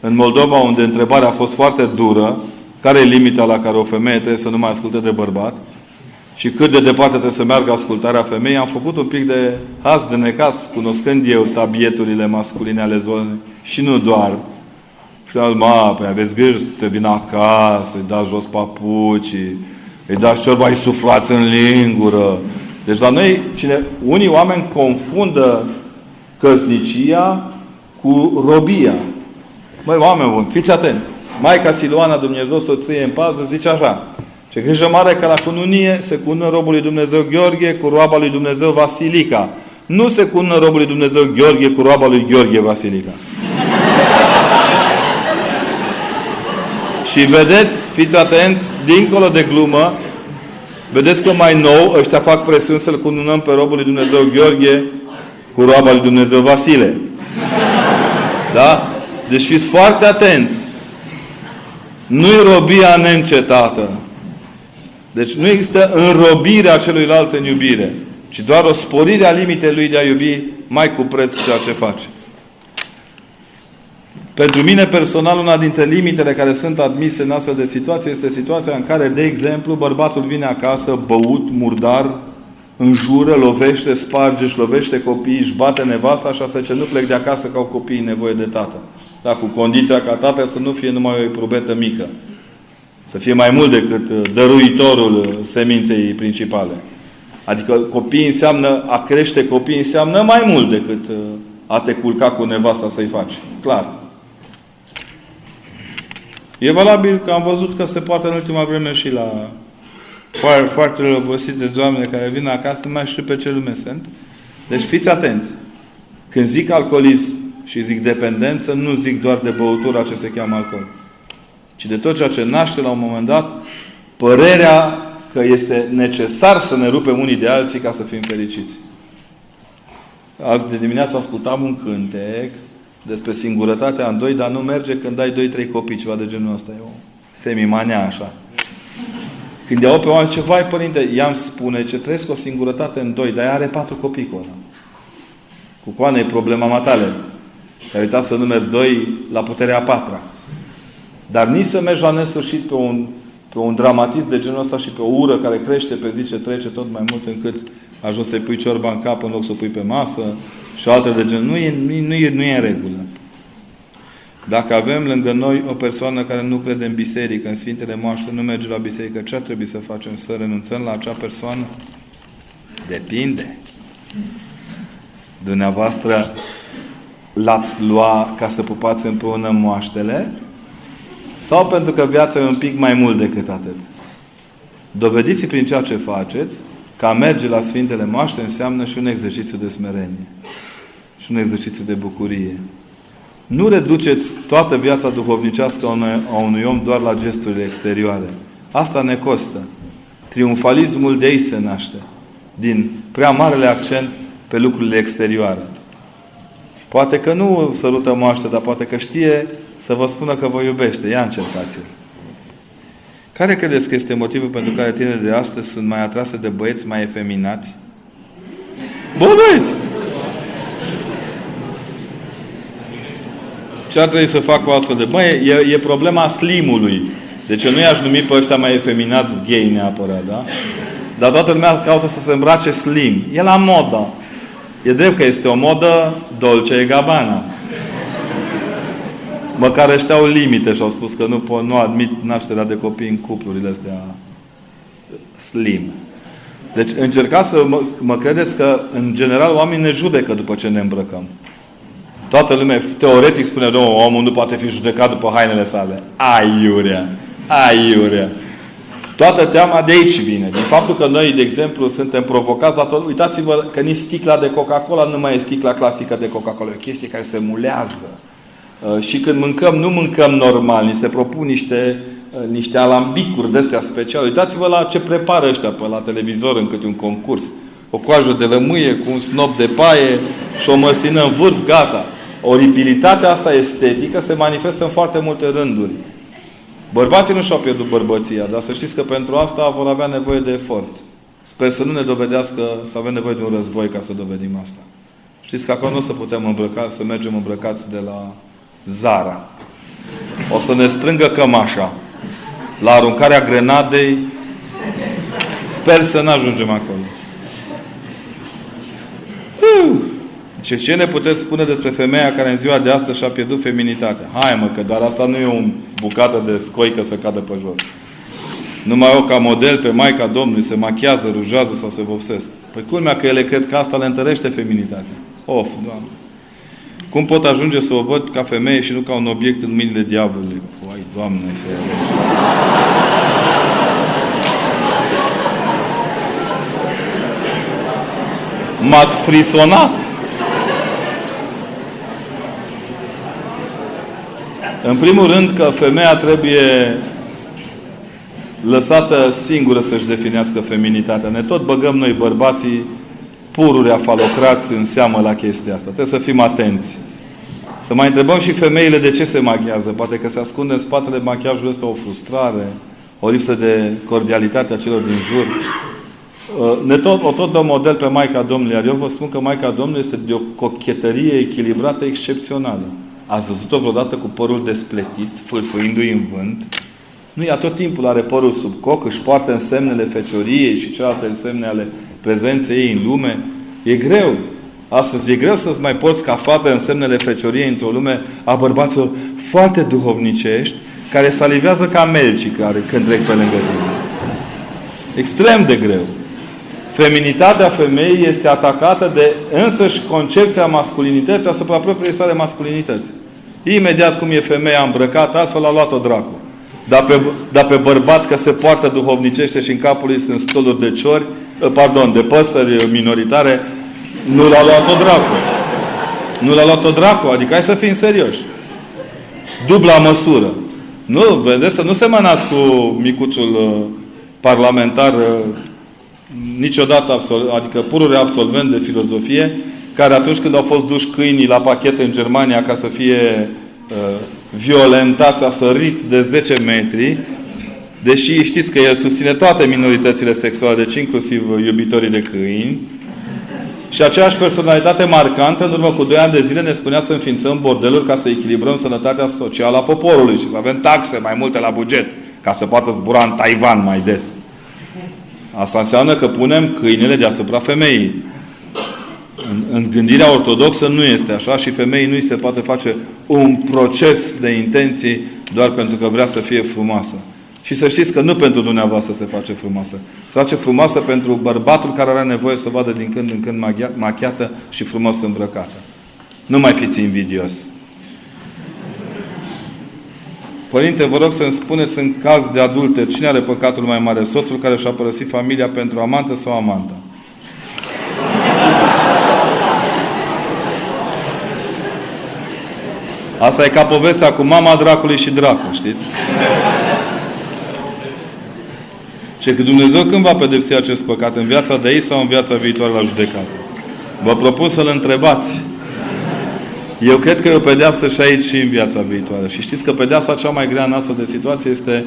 În Moldova, unde întrebarea a fost foarte dură, care e limita la care o femeie trebuie să nu mai asculte de bărbat și cât de departe trebuie să meargă ascultarea femeii, am făcut un pic de haz de necas, cunoscând eu tabieturile masculine ale zonei și nu doar. Și am zis, ma, păi aveți grijă să te vină acasă, îi dați jos papucii, îi dați cel mai suflați în lingură. Deci la noi, cine, unii oameni confundă căsnicia cu robia. Măi, oameni buni, fiți atenți. Maica Siluana, Dumnezeu soție în pază, zice așa. Ce grijă mare că la cununie se cună robul lui Dumnezeu Gheorghe cu roaba lui Dumnezeu Vasilica. Nu se cună robul lui Dumnezeu Gheorghe cu roaba lui Gheorghe Vasilica. Și vedeți, fiți atenți, dincolo de glumă, vedeți că mai nou ăștia fac presiuni să-l cununăm pe robul lui Dumnezeu Gheorghe cu roaba lui Dumnezeu Vasile. Da? Deci fiți foarte atenți. Nu-i robia neîncetată. Deci nu există înrobirea celuilalt în iubire, ci doar o sporire a limitei lui de a iubi mai cu preț ceea ce face. Pentru mine personal, una dintre limitele care sunt admise în astfel de situație este situația în care, de exemplu, bărbatul vine acasă băut, murdar, înjură, lovește, sparge, își lovește copiii, își bate nevasta și asta ce nu plec de acasă că au copiii nevoie de tată. Da, cu condiția ca tatăl să nu fie numai o probetă mică. Să fie mai mult decât uh, dăruitorul uh, seminței principale. Adică copii înseamnă, a crește copii înseamnă mai mult decât uh, a te culca cu nevasta să-i faci. Clar. E valabil că am văzut că se poate în ultima vreme și la foarte, foarte obosite doamne care vin acasă, nu mai știu pe ce lume sunt. Deci fiți atenți. Când zic alcoolism și zic dependență, nu zic doar de băutura ce se cheamă alcool ci de tot ceea ce naște la un moment dat părerea că este necesar să ne rupem unii de alții ca să fim fericiți. Azi de dimineață ascultam un cântec despre singurătatea în doi, dar nu merge când ai doi, trei copii, ceva de genul ăsta. E o semimania așa. Când iau pe oameni, ce vai, părinte, i-am spune ce trăiesc o singurătate în doi, dar ea are patru copii cu ăla. Cu coane e problema matale. Ai uitat să numeri doi la puterea a patra. Dar nici să mergi la nesfârșit pe un, pe un dramatism de genul ăsta și pe o ură care crește pe zi ce trece tot mai mult încât ajungi să-i pui ciorba în cap în loc să o pui pe masă și alte de genul. Nu e, nu, nu, e, nu e în regulă. Dacă avem lângă noi o persoană care nu crede în biserică, în Sfintele Moaște, nu merge la biserică, ce ar trebui să facem? Să renunțăm la acea persoană? Depinde. Dumneavoastră l-ați lua ca să pupați împreună moaștele sau pentru că viața e un pic mai mult decât atât. Dovediți prin ceea ce faceți că a merge la Sfintele Moaște înseamnă și un exercițiu de smerenie. Și un exercițiu de bucurie. Nu reduceți toată viața duhovnicească a unui om doar la gesturile exterioare. Asta ne costă. Triumfalismul de ei se naște. Din prea marele accent pe lucrurile exterioare. Poate că nu sărută moaște, dar poate că știe să vă spună că vă iubește. Ia încercați-l. Care credeți că este motivul pentru care tinerii de astăzi sunt mai atrase de băieți mai efeminați? Bă, Ce ar trebui să fac cu astfel de... Băi, e, e problema slimului. Deci eu nu i-aș numi pe ăștia mai efeminați gay neapărat, da? Dar toată lumea caută să se îmbrace slim. E la modă. E drept că este o modă dolce e gabana. Măcar ăștia au limite și au spus că nu, pot, nu admit nașterea de copii în cuplurile astea slim. Deci încercați să mă, mă credeți că în general oamenii ne judecă după ce ne îmbrăcăm. Toată lumea, teoretic spune, domnul, omul nu poate fi judecat după hainele sale. Aiurea! Aiurea! Toată teama de aici vine. Din faptul că noi, de exemplu, suntem provocați la tot. Uitați-vă că nici sticla de Coca-Cola nu mai e sticla clasică de Coca-Cola. E o chestie care se mulează. Uh, și când mâncăm, nu mâncăm normal, ni se propun niște, uh, niște alambicuri de astea speciale. Uitați-vă la ce prepară ăștia pe la televizor în câte un concurs. O coajă de lămâie cu un snop de paie și o măsină în vârf, gata. Oribilitatea asta estetică se manifestă în foarte multe rânduri. Bărbații nu și-au pierdut bărbăția, dar să știți că pentru asta vor avea nevoie de efort. Sper să nu ne dovedească să avem nevoie de un război ca să dovedim asta. Știți că acolo nu o să putem îmbrăca, să mergem îmbrăcați de la Zara. O să ne strângă cămașa. La aruncarea grenadei, sper să nu ajungem acolo. Ce, ce ne puteți spune despre femeia care în ziua de astăzi și-a pierdut feminitatea? Hai mă, că dar asta nu e o bucată de scoică să cadă pe jos. Numai eu ca model pe Maica Domnului se machiază, rujează sau se vopsesc. Păi culmea că ele cred că asta le întărește feminitatea. Of, Doamne. Cum pot ajunge să o văd ca femeie și nu ca un obiect în mâinile diavolului? Păi, Doamne, M-ați frisonat. În primul rând că femeia trebuie lăsată singură să-și definească feminitatea. Ne tot băgăm noi bărbații pururi afalocrați în seamă la chestia asta. Trebuie să fim atenți. Să mai întrebăm și femeile de ce se machiază. Poate că se ascunde în spatele machiajului ăsta o frustrare, o lipsă de cordialitate a celor din jur. Uh, ne tot, o tot dăm model pe Maica Domnului, iar eu vă spun că Maica Domnului este de o cochetărie echilibrată excepțională. Ați văzut-o vreodată cu părul despletit, fâlfâindu-i în vânt? Nu, ea tot timpul are părul sub coc, își poartă însemnele fecioriei și celelalte însemne ale prezenței ei în lume. E greu. Astăzi e greu să-ți mai poți ca fată însemnele fecioriei într-o lume a bărbaților foarte duhovnicești, care salivează ca melci care când trec pe lângă tine. Extrem de greu. Feminitatea femeii este atacată de însăși concepția masculinității asupra propriei sale masculinități. Imediat cum e femeia îmbrăcată, altfel a luat-o dracu. Dar pe, dar pe bărbat că se poartă duhovnicește și în capul lui sunt stoluri de ciori, ă, pardon, de păsări minoritare, nu l-a luat-o dracu. Nu l-a luat-o dracu, adică hai să fim serioși. Dubla măsură. Nu, vedeți, să nu se mânați cu micuțul uh, parlamentar uh, niciodată, absol- adică purure absolvent de filozofie, care atunci când au fost duși câinii la pachet în Germania ca să fie uh, violentați, a sărit de 10 metri, deși știți că el susține toate minoritățile sexuale, deci inclusiv iubitorii de câini, și aceeași personalitate marcantă, în urmă cu 2 ani de zile, ne spunea să înființăm bordeluri ca să echilibrăm sănătatea socială a poporului și să avem taxe mai multe la buget, ca să poată zbura în Taiwan mai des. Asta înseamnă că punem câinele deasupra femeii. În, în gândirea ortodoxă nu este așa și femeii nu se poate face un proces de intenții doar pentru că vrea să fie frumoasă. Și să știți că nu pentru dumneavoastră se face frumoasă. Se face frumoasă pentru bărbatul care are nevoie să vadă din când în când machiată și frumos îmbrăcată. Nu mai fiți invidios. Părinte, vă rog să-mi spuneți în caz de adulter, cine are păcatul mai mare? Soțul care și-a părăsit familia pentru amantă sau amanta? Asta e ca povestea cu mama dracului și dracul, știți? Și că Dumnezeu când va pedepsi acest păcat? În viața de ei sau în viața viitoare la judecată? Vă propun să-L întrebați. Eu cred că e o pedeapsă și aici și în viața viitoare. Și știți că pedeapsa cea mai grea în astfel de situație este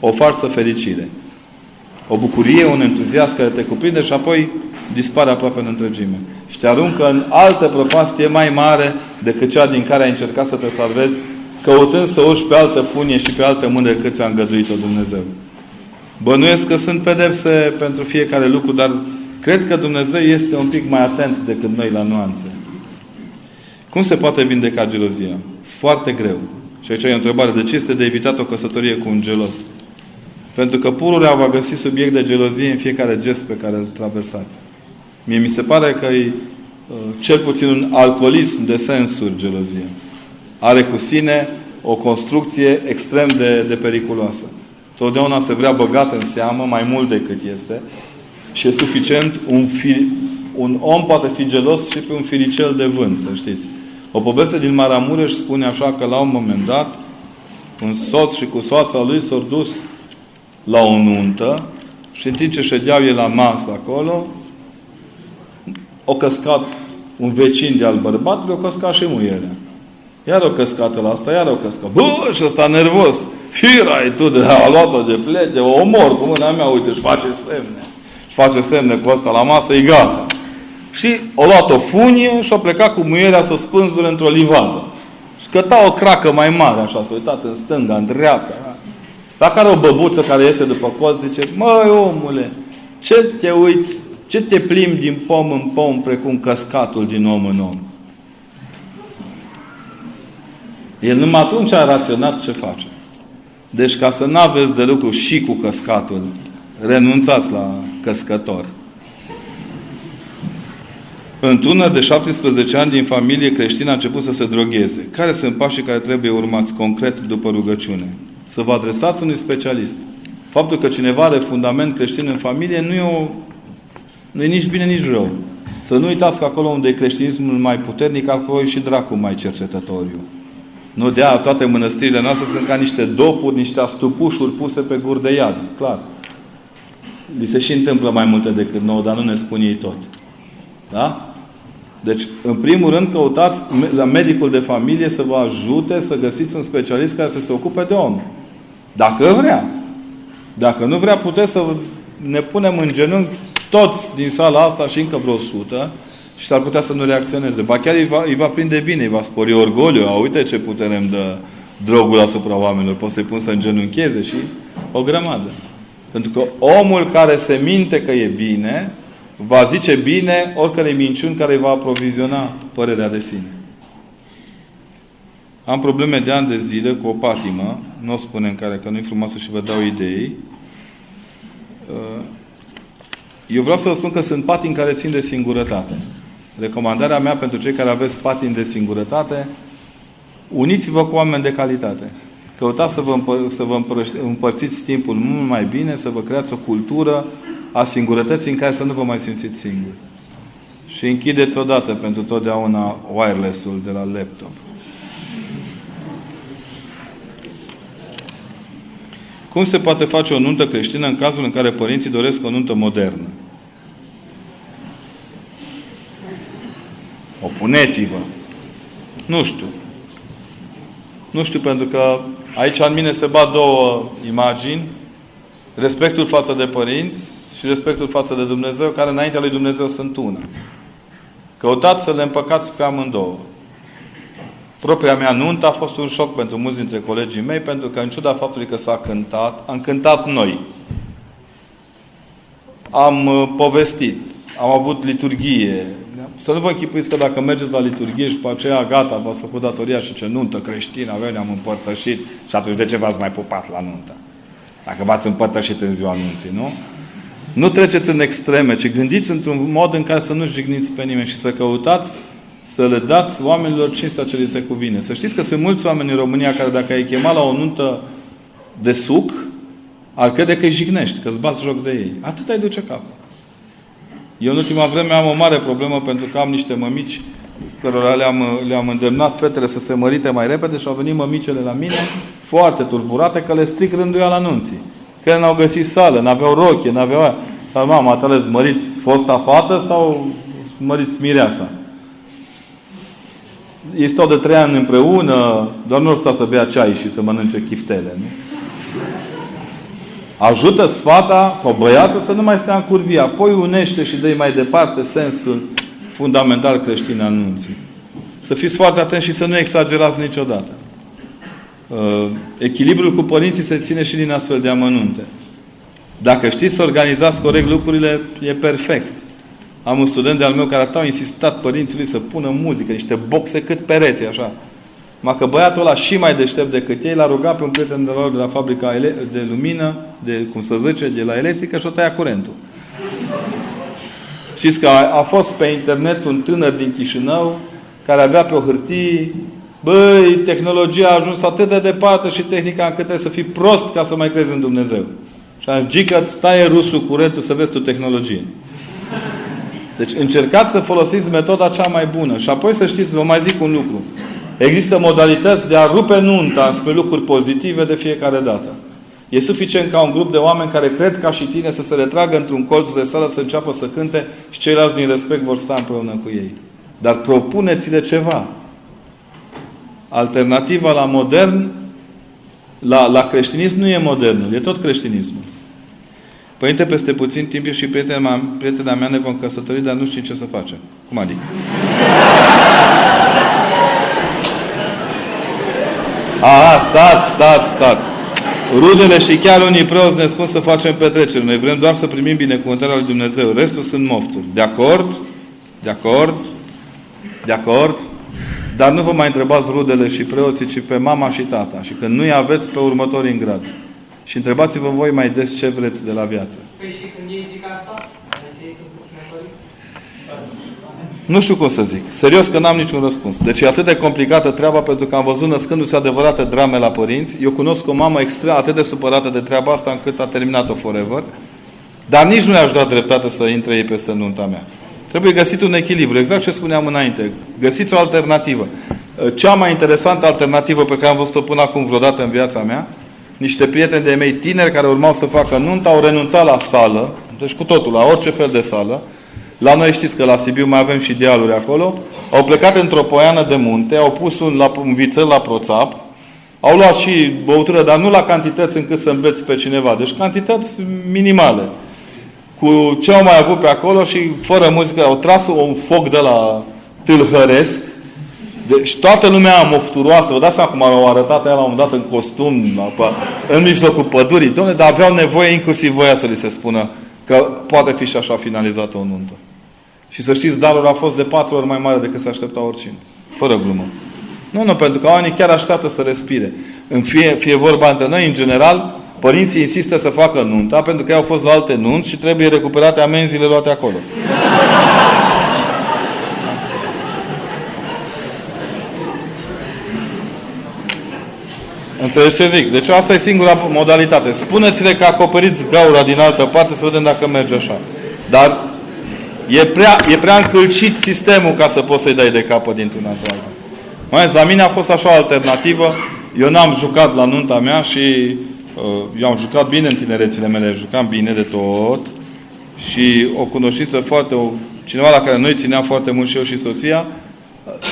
o farsă fericire. O bucurie, un entuziasm care te cuprinde și apoi dispare aproape în întregime. Și te aruncă în altă prăpastie mai mare decât cea din care ai încercat să te salvezi, căutând să urci pe altă funie și pe altă mână decât ți-a îngăduit-o Dumnezeu. Bănuiesc că sunt pedepse pentru fiecare lucru, dar cred că Dumnezeu este un pic mai atent decât noi la nuanțe. Cum se poate vindeca gelozia? Foarte greu. Și aici e o întrebare. De ce este de evitat o căsătorie cu un gelos? Pentru că pururea va găsi subiect de gelozie în fiecare gest pe care îl traversați. Mie mi se pare că e uh, cel puțin un alcoolism de sensuri gelozia. Are cu sine o construcție extrem de, de periculoasă. Totdeauna se vrea băgat în seamă mai mult decât este și e suficient un, fi, un om poate fi gelos și pe un firicel de vânt, să știți. O poveste din Maramureș spune așa că la un moment dat un soț și cu soața lui s-au dus la o nuntă și în timp ce ședeau ei la masă acolo, o căscat un vecin de al bărbatului, o căscat și muierea. Iar o căscată la asta, iar o căscat. Bă, și ăsta nervos. Firai tu de a luat-o de plete, o omor cu mâna mea, uite, își face semne. Și face semne cu asta la masă, e gata. Și o luat o funie și a plecat cu muierea să o spânzure într-o livadă. Și căta o cracă mai mare, așa, s-a uitat în stânga, în dreapta. La care o băbuță care este după colț zice, măi omule, ce te uiți, ce te plimbi din pom în pom precum căscatul din om în om? El numai atunci a raționat ce face. Deci ca să nu aveți de lucru și cu căscatul, renunțați la căscător. Într-una de 17 ani din familie creștină a început să se drogheze. Care sunt pașii care trebuie urmați concret după rugăciune? Să vă adresați unui specialist. Faptul că cineva are fundament creștin în familie nu e, o, nu e nici bine, nici rău. Să nu uitați că acolo unde e creștinismul mai puternic, acolo e și dracul mai cercetătoriu. Nu de aia toate mănăstirile noastre sunt ca niște dopuri, niște astupușuri puse pe gur de iad. Clar. Li se și întâmplă mai multe decât nouă, dar nu ne spun ei tot. Da? Deci, în primul rând, căutați la medicul de familie să vă ajute să găsiți un specialist care să se ocupe de om. Dacă vrea. Dacă nu vrea, puteți să ne punem în genunchi toți din sala asta și încă vreo sută și s-ar putea să nu reacționeze. Ba chiar îi va, îi va prinde bine, îi va spori orgoliu. A, uite ce putere îmi dă drogul asupra oamenilor. Pot să-i pun să îngenuncheze și o grămadă. Pentru că omul care se minte că e bine, va zice bine oricare minciuni care îi va aproviziona părerea de sine. Am probleme de ani de zile cu o patimă, nu o spun în care, că nu-i frumoasă și vă dau idei. Uh, eu vreau să vă spun că sunt patini care țin de singurătate. Recomandarea mea pentru cei care aveți patini de singurătate, uniți-vă cu oameni de calitate. Căutați să vă, împăr- să vă împărțiți timpul mult mai bine, să vă creați o cultură a singurătății în care să nu vă mai simțiți singuri. Și închideți odată pentru totdeauna wireless-ul de la laptop. Cum se poate face o nuntă creștină în cazul în care părinții doresc o nuntă modernă? Opuneți-vă. Nu știu. Nu știu, pentru că aici în mine se bat două imagini. Respectul față de părinți și respectul față de Dumnezeu, care înaintea lui Dumnezeu sunt una. Căutați să le împăcați pe amândouă. Propria mea nuntă a fost un șoc pentru mulți dintre colegii mei, pentru că în ciuda faptului că s-a cântat, am cântat noi. Am uh, povestit, am avut liturghie. Să nu vă închipuiți că dacă mergeți la liturghie și pe aceea gata, v-ați făcut datoria și ce nuntă creștină avem, ne-am împărtășit și atunci de ce v-ați mai pupat la nuntă? Dacă v-ați împărtășit în ziua nunții, nu? Nu treceți în extreme, ci gândiți într-un mod în care să nu jigniți pe nimeni și să căutați să le dați oamenilor cinstea ce li se cuvine. Să știți că sunt mulți oameni în România care dacă ai chema la o nuntă de suc, ar crede că îi jignești, că îți bați joc de ei. Atât ai duce capul. Eu în ultima vreme am o mare problemă pentru că am niște mămici cărora le-am, le-am îndemnat fetele să se mărite mai repede și au venit mămicele la mine foarte turburate că le stric rânduia la nunții. Că n-au găsit sală, n-aveau rochie, n-aveau aia. Sau mama, ales măriți fosta fată sau măriți mireasa? Ei stau de trei ani împreună, doar nu stau să bea ceai și să mănânce chiftele, nu? Ajută sfata sau băiatul să nu mai stea în curvie. Apoi unește și dă mai departe sensul fundamental creștin al nunții. Să fiți foarte atenți și să nu exagerați niciodată. Uh, echilibrul cu părinții se ține și din astfel de amănunte. Dacă știți să organizați corect lucrurile, e perfect. Am un student de-al meu care au insistat părinții lui să pună muzică, niște boxe cât pereți, așa. Ma că băiatul ăla și mai deștept decât ei l-a rugat pe un prieten de lor de la fabrica de lumină, de, cum să zice, de la electrică și o tăia curentul. Știți că a, a fost pe internet un tânăr din Chișinău care avea pe o hârtie Băi, tehnologia a ajuns atât de departe și tehnica încât trebuie să fii prost ca să mai crezi în Dumnezeu. Și am zis că îți taie rusul curentul să vezi tu tehnologie. Deci încercați să folosiți metoda cea mai bună. Și apoi să știți, vă mai zic un lucru. Există modalități de a rupe nunta spre lucruri pozitive de fiecare dată. E suficient ca un grup de oameni care cred ca și tine să se retragă într-un colț de sală să înceapă să cânte și ceilalți din respect vor sta împreună cu ei. Dar propuneți-le ceva. Alternativa la modern, la, la creștinism nu e modernul, e tot creștinismul. Părinte, peste puțin timp eu și prietena mea, prietena mea ne vom căsători, dar nu știu ce să facem. Cum adică? Aha, stați, stați, stați. Rudele și chiar unii preoți ne spun să facem petreceri. Noi vrem doar să primim binecuvântarea lui Dumnezeu. Restul sunt mofturi. De acord? De acord? De acord? Dar nu vă mai întrebați rudele și preoții, ci pe mama și tata. Și când nu-i aveți pe următorii în grad. Și întrebați-vă voi mai des ce vreți de la viață. Păi și când ei zic asta, adică ei să susțină Nu știu cum să zic. Serios că n-am niciun răspuns. Deci e atât de complicată treaba pentru că am văzut născându-se adevărate drame la părinți. Eu cunosc o mamă extra atât de supărată de treaba asta încât a terminat-o forever. Dar nici nu i-aș da dreptate să intre ei peste nunta mea. Trebuie găsit un echilibru, exact ce spuneam înainte. Găsiți o alternativă. Cea mai interesantă alternativă pe care am văzut-o până acum vreodată în viața mea, niște prieteni de mei tineri care urmau să facă nuntă, au renunțat la sală, deci cu totul, la orice fel de sală. La noi știți că la Sibiu mai avem și dealuri acolo. Au plecat într-o poiană de munte, au pus un, la, un vițel la proțap, au luat și băutură, dar nu la cantități încât să îmbeți pe cineva, deci cantități minimale cu ce au mai avut pe acolo și fără muzică au tras un foc de la tâlhăresc. Deci toată lumea mofturoasă, vă dați seama cum au arătat aia la un dat în costum, în mijlocul pădurii, domne, dar aveau nevoie inclusiv voia să li se spună că poate fi și așa finalizată o nuntă. Și să știți, darul a fost de patru ori mai mare decât se aștepta oricine. Fără glumă. Nu, nu, pentru că oamenii chiar așteaptă să respire. În fie, fie vorba între noi, în general, Părinții insistă să facă nunta pentru că au fost la alte nunți și trebuie recuperate amenziile luate acolo. Înțelegeți ce zic? Deci asta e singura modalitate. Spuneți-le că acoperiți gaura din altă parte să vedem dacă merge așa. Dar e prea, e prea încălcit sistemul ca să poți să-i dai de capă dintr-una într Mai la mine a fost așa o alternativă. Eu n-am jucat la nunta mea și Uh, eu am jucat bine în tinerețile mele, jucam bine de tot și o cunoștință foarte, o, cineva la care noi țineam foarte mult și eu și soția,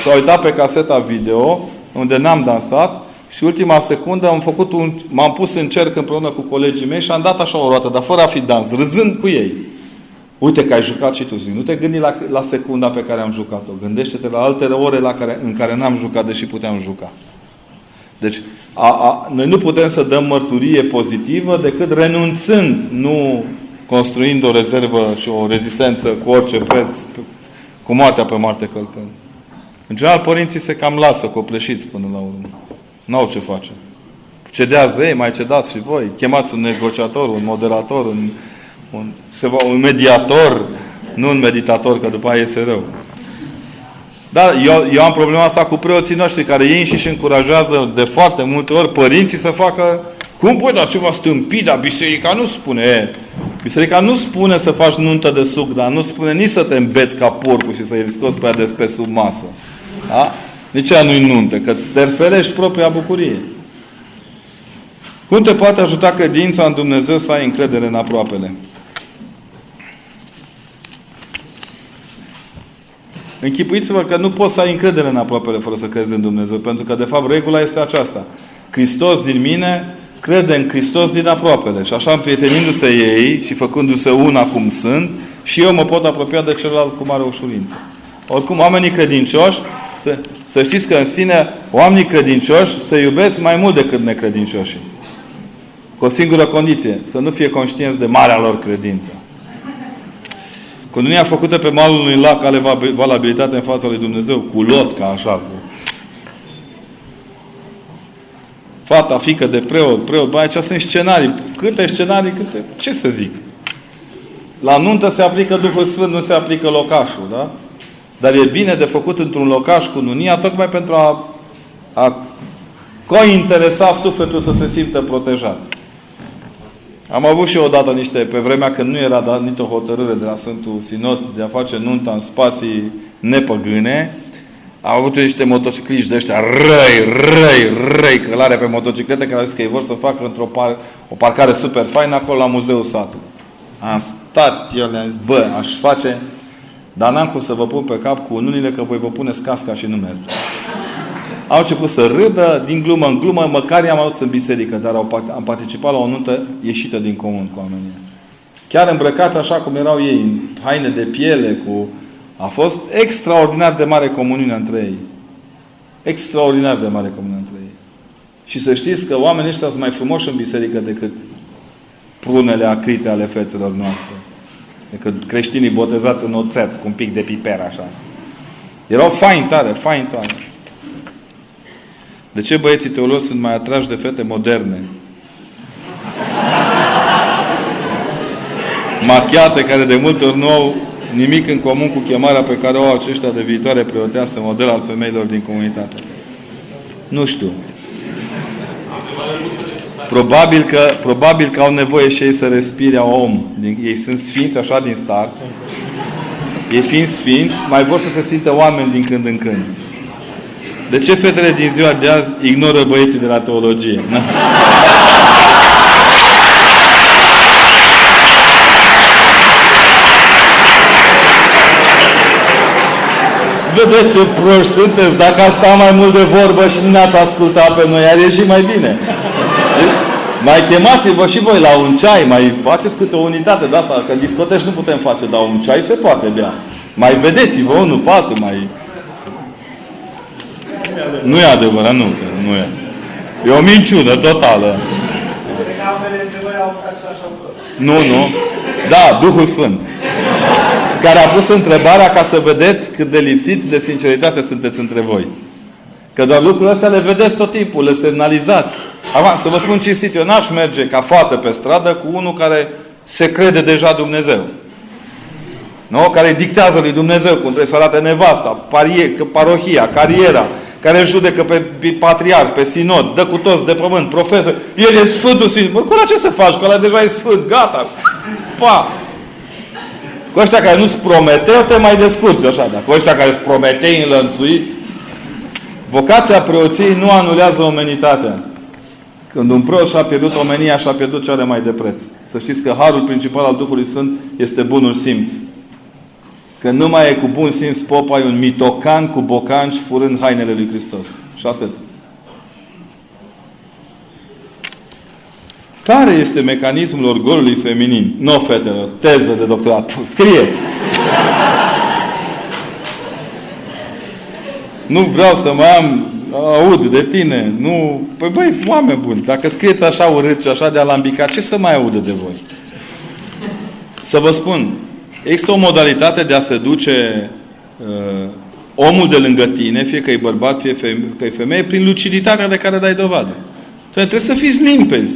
s-a uitat pe caseta video, unde n-am dansat și ultima secundă am făcut un, m-am pus în cerc împreună cu colegii mei și am dat așa o roată, dar fără a fi dans, râzând cu ei. Uite că ai jucat și tu zi. Nu te gândi la, la secunda pe care am jucat-o. Gândește-te la alte ore la care, în care n-am jucat, deși puteam juca. Deci, a, a, noi nu putem să dăm mărturie pozitivă decât renunțând, nu construind o rezervă și o rezistență cu orice preț, cu moartea pe moarte călcând. În general, părinții se cam lasă copleșiți până la urmă. N-au ce face. Cedează ei, mai cedați și voi. Chemați un negociator, un moderator, un, un, un mediator, nu un meditator, că după aia iese rău. Da, eu, eu am problema asta cu preoții noștri, care ei și încurajează de foarte multe ori părinții să facă cum pui da ceva stâmpit, dar biserica nu spune. Biserica nu spune să faci nuntă de suc, dar nu spune nici să te îmbeți ca porcul și să-i scoți pe de pe sub masă. Da? Nici aia nu-i nuntă, că îți terfelești propria bucurie. Cum te poate ajuta credința în Dumnezeu să ai încredere în aproapele? Închipuiți-vă că nu poți să ai încredere în aproapele fără să crezi în Dumnezeu, pentru că de fapt regula este aceasta. Hristos din mine crede în Hristos din aproapele și așa împrietenindu-se ei și făcându-se una cum sunt, și eu mă pot apropia de celălalt cu mare ușurință. Oricum, oamenii credincioși, să, să știți că în sine oamenii credincioși se iubesc mai mult decât necredincioșii. Cu o singură condiție, să nu fie conștienți de marea lor credință. Cununia făcută pe malul unui lac are valabilitate în fața lui Dumnezeu, cu lot ca așa. Cu... Fata, fică de preot, preot, băi, aici sunt scenarii. Câte scenarii, câte... Ce să zic? La nuntă se aplică Duhul Sfânt, nu se aplică locașul, da? Dar e bine de făcut într-un locaș cu nunia, tocmai pentru a, a cointeresa sufletul să se simtă protejat. Am avut și odată niște, pe vremea când nu era dat nicio hotărâre de la Sfântul Sinod de a face nunta în spații nepăgâne, am avut niște motocicliști de ăștia răi, răi, răi, călare pe motociclete care au zis că ei vor să facă într-o par, o parcare super faină acolo la Muzeul Satului. Am stat, eu le-am zis, bă, aș face, dar n-am cum să vă pun pe cap cu unile că voi vă puneți casca și nu merg au început să râdă din glumă în glumă, măcar i-am adus în biserică, dar au, am participat la o nuntă ieșită din comun cu oamenii. chiar îmbrăcați așa cum erau ei, în haine de piele, cu... A fost extraordinar de mare comuniune între ei. Extraordinar de mare comuniune între ei. Și să știți că oamenii ăștia sunt mai frumoși în biserică decât prunele acrite ale fețelor noastre. Decât creștinii botezați în oțet, cu un pic de piper așa. Erau fain tare, fain tare. De ce băieții teologi sunt mai atrași de fete moderne? Machiate, care de multe ori nu au nimic în comun cu chemarea pe care o au aceștia de viitoare preoteasă, model al femeilor din comunitate. Nu știu. Probabil că, probabil că au nevoie și ei să respire om. Ei sunt sfinți așa din start. Ei fiind sfinți, mai vor să se simtă oameni din când în când. De ce fetele din ziua de azi ignoră băieții de la teologie? Na? Vedeți ce proști sunteți, dacă asta stat mai mult de vorbă și nu ne-ați ascultat pe noi, ar ieși mai bine. Mai chemați-vă și voi la un ceai, mai faceți câte o unitate de asta, că în discotești nu putem face, dar un ceai se poate bea. Mai vedeți-vă unul pe altul, mai... Nu e adevărat, nu, nu e. E o minciună totală. Nu, nu. Da, Duhul Sfânt. Care a pus întrebarea ca să vedeți cât de lipsiți de sinceritate sunteți între voi. Că doar lucrurile astea le vedeți tot timpul, le semnalizați. Acum, să vă spun cinstit, eu n-aș merge ca fată pe stradă cu unul care se crede deja Dumnezeu. Nu? Care dictează lui Dumnezeu cum trebuie să arate nevasta, parie, parohia, cariera, care îl judecă pe patriarh, pe sinod, dă cu toți de pământ, profesor. El e Sfântul Sfânt. Bă, cu ce să faci? Că ăla deja e Sfânt, gata. Pa! Cu ăștia care nu-ți prometeu, te mai descurci așa. Dar cu ăștia care îți prometei înlănțuiți, vocația preoției nu anulează omenitatea. Când un preot și-a pierdut omenia, și-a pierdut ce are mai de preț. Să știți că harul principal al Duhului Sfânt este bunul simț. Că nu mai e cu bun simț pop, ai un mitocan cu bocanci furând hainele lui Hristos. Și atât. Care este mecanismul orgolului feminin? Nu, fetelor, teză de doctorat. Scrieți! nu vreau să mai am aud de tine. Nu... Păi băi, oameni buni, dacă scrieți așa urât și așa de alambicat, ce să mai audă de voi? Să vă spun, există o modalitate de a se duce uh, omul de lângă tine, fie că e bărbat, fie că e femeie, prin luciditatea de care dai dovadă. Trebuie să fiți limpezi.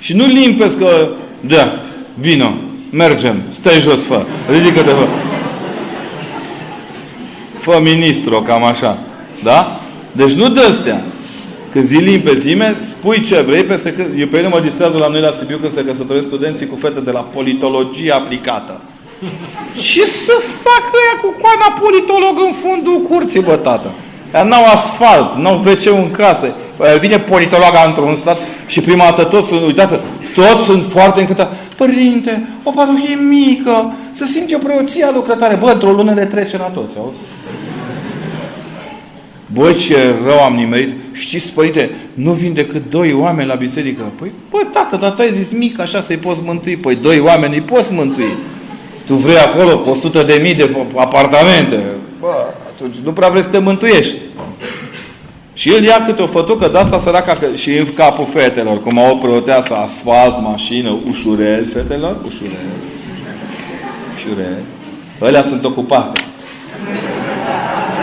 Și nu limpezi că, da, vino, mergem, stai jos, fă, ridică-te, fă. Fă ministru, cam așa. Da? Deci nu dă astea. Când zi limpezime, spui ce vrei, peste că, eu pe el mă distrează la noi la Sibiu când se căsătoresc studenții cu fete de la politologie aplicată. Ce să facă ea cu coana politolog în fundul curții, bă, tată? Ea n-au asfalt, n-au wc în casă. Vine politologa într-un stat și prima dată toți sunt, uitați toți sunt foarte încântați. Părinte, o parohie mică, să simte o preoție lucrătoare. Bă, într-o lună le trece la toți, auzi? Bă, ce rău am nimerit. Știți, părinte, nu vin decât doi oameni la biserică. Păi, bă, tată, dar tu ai zis mic, așa să-i poți mântui. Păi, doi oameni îi poți mântui. Tu vrei acolo cu 100 de mii de apartamente. Bă, atunci nu prea vrei să te mântuiești. Și el ia câte o fătucă de asta săraca și în capul fetelor, cum au preoteasă asfalt, mașină, ușurel, fetelor, ușurel. Ușurel. Ălea sunt ocupate.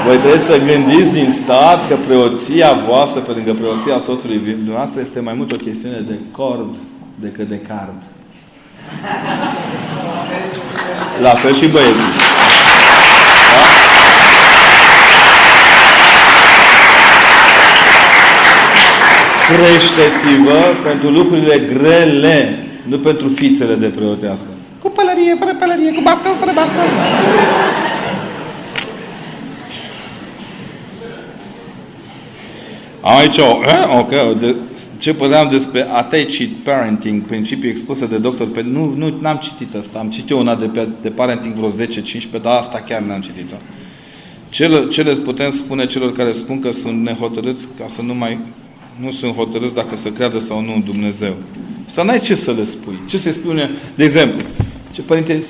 Voi trebuie să gândiți din stat că preoția voastră, pe lângă preoția soțului noastră, este mai mult o chestiune de cord decât de card. La fel și băieții. Da? Creșteți-vă pentru lucrurile grele, nu pentru fițele de preoteasă. Cu pălărie, fără pălărie, cu baston, fără baston. Aici, eh? ok, de, ce păream despre attached parenting, principiul expuse de doctor, pe, nu, nu n-am citit asta, am citit una de, pe, de parenting vreo 10-15, dar asta chiar n-am citit-o. Ce, ce le putem spune celor care spun că sunt nehotărâți ca să nu mai nu sunt hotărâți dacă să creadă sau nu în Dumnezeu. Să n-ai ce să le spui. Ce se spune? De exemplu, ce părinte,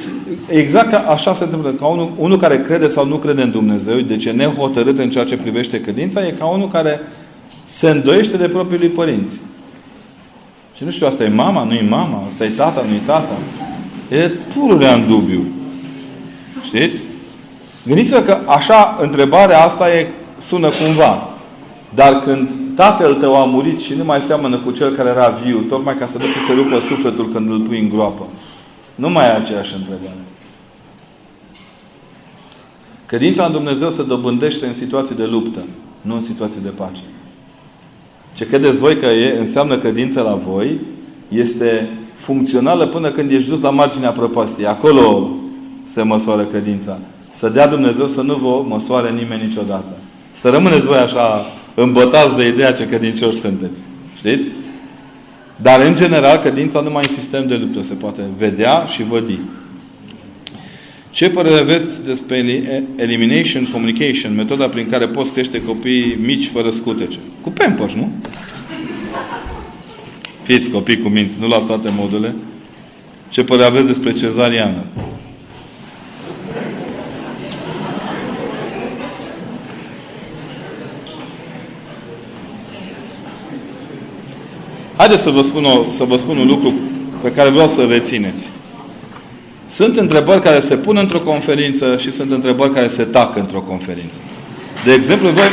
exact ca așa se întâmplă. Ca unul, unul care crede sau nu crede în Dumnezeu, deci e nehotărât în ceea ce privește credința, e ca unul care se îndoiește de propriului părinți. Și nu știu, asta e mama, nu e mama, asta e tata, nu e tata. E pururea în dubiu. Știți? Gândiți-vă că așa, întrebarea asta e, sună cumva. Dar când tatăl tău a murit și nu mai seamănă cu cel care era viu, tocmai ca să nu ți se rupă sufletul când îl pui în groapă. Nu mai e aceeași întrebare. Credința în Dumnezeu se dobândește în situații de luptă, nu în situații de pace. Ce credeți voi că e, înseamnă credință la voi, este funcțională până când ești dus la marginea prăpastiei. Acolo se măsoară credința. Să dea Dumnezeu să nu vă măsoare nimeni niciodată. Să rămâneți voi așa îmbătați de ideea ce credincioși sunteți. Știți? Dar, în general, credința numai în sistem de luptă se poate vedea și vădi. Ce părere aveți despre Elimination Communication, metoda prin care poți crește copiii mici fără scutece? Cu Pampers, nu? Fiți copii cu minți, nu luați toate module. Ce părere aveți despre cezariană? Haideți să vă, spun o, să vă spun un lucru pe care vreau să rețineți. Sunt întrebări care se pun într-o conferință și sunt întrebări care se tac într-o conferință. De exemplu, voi...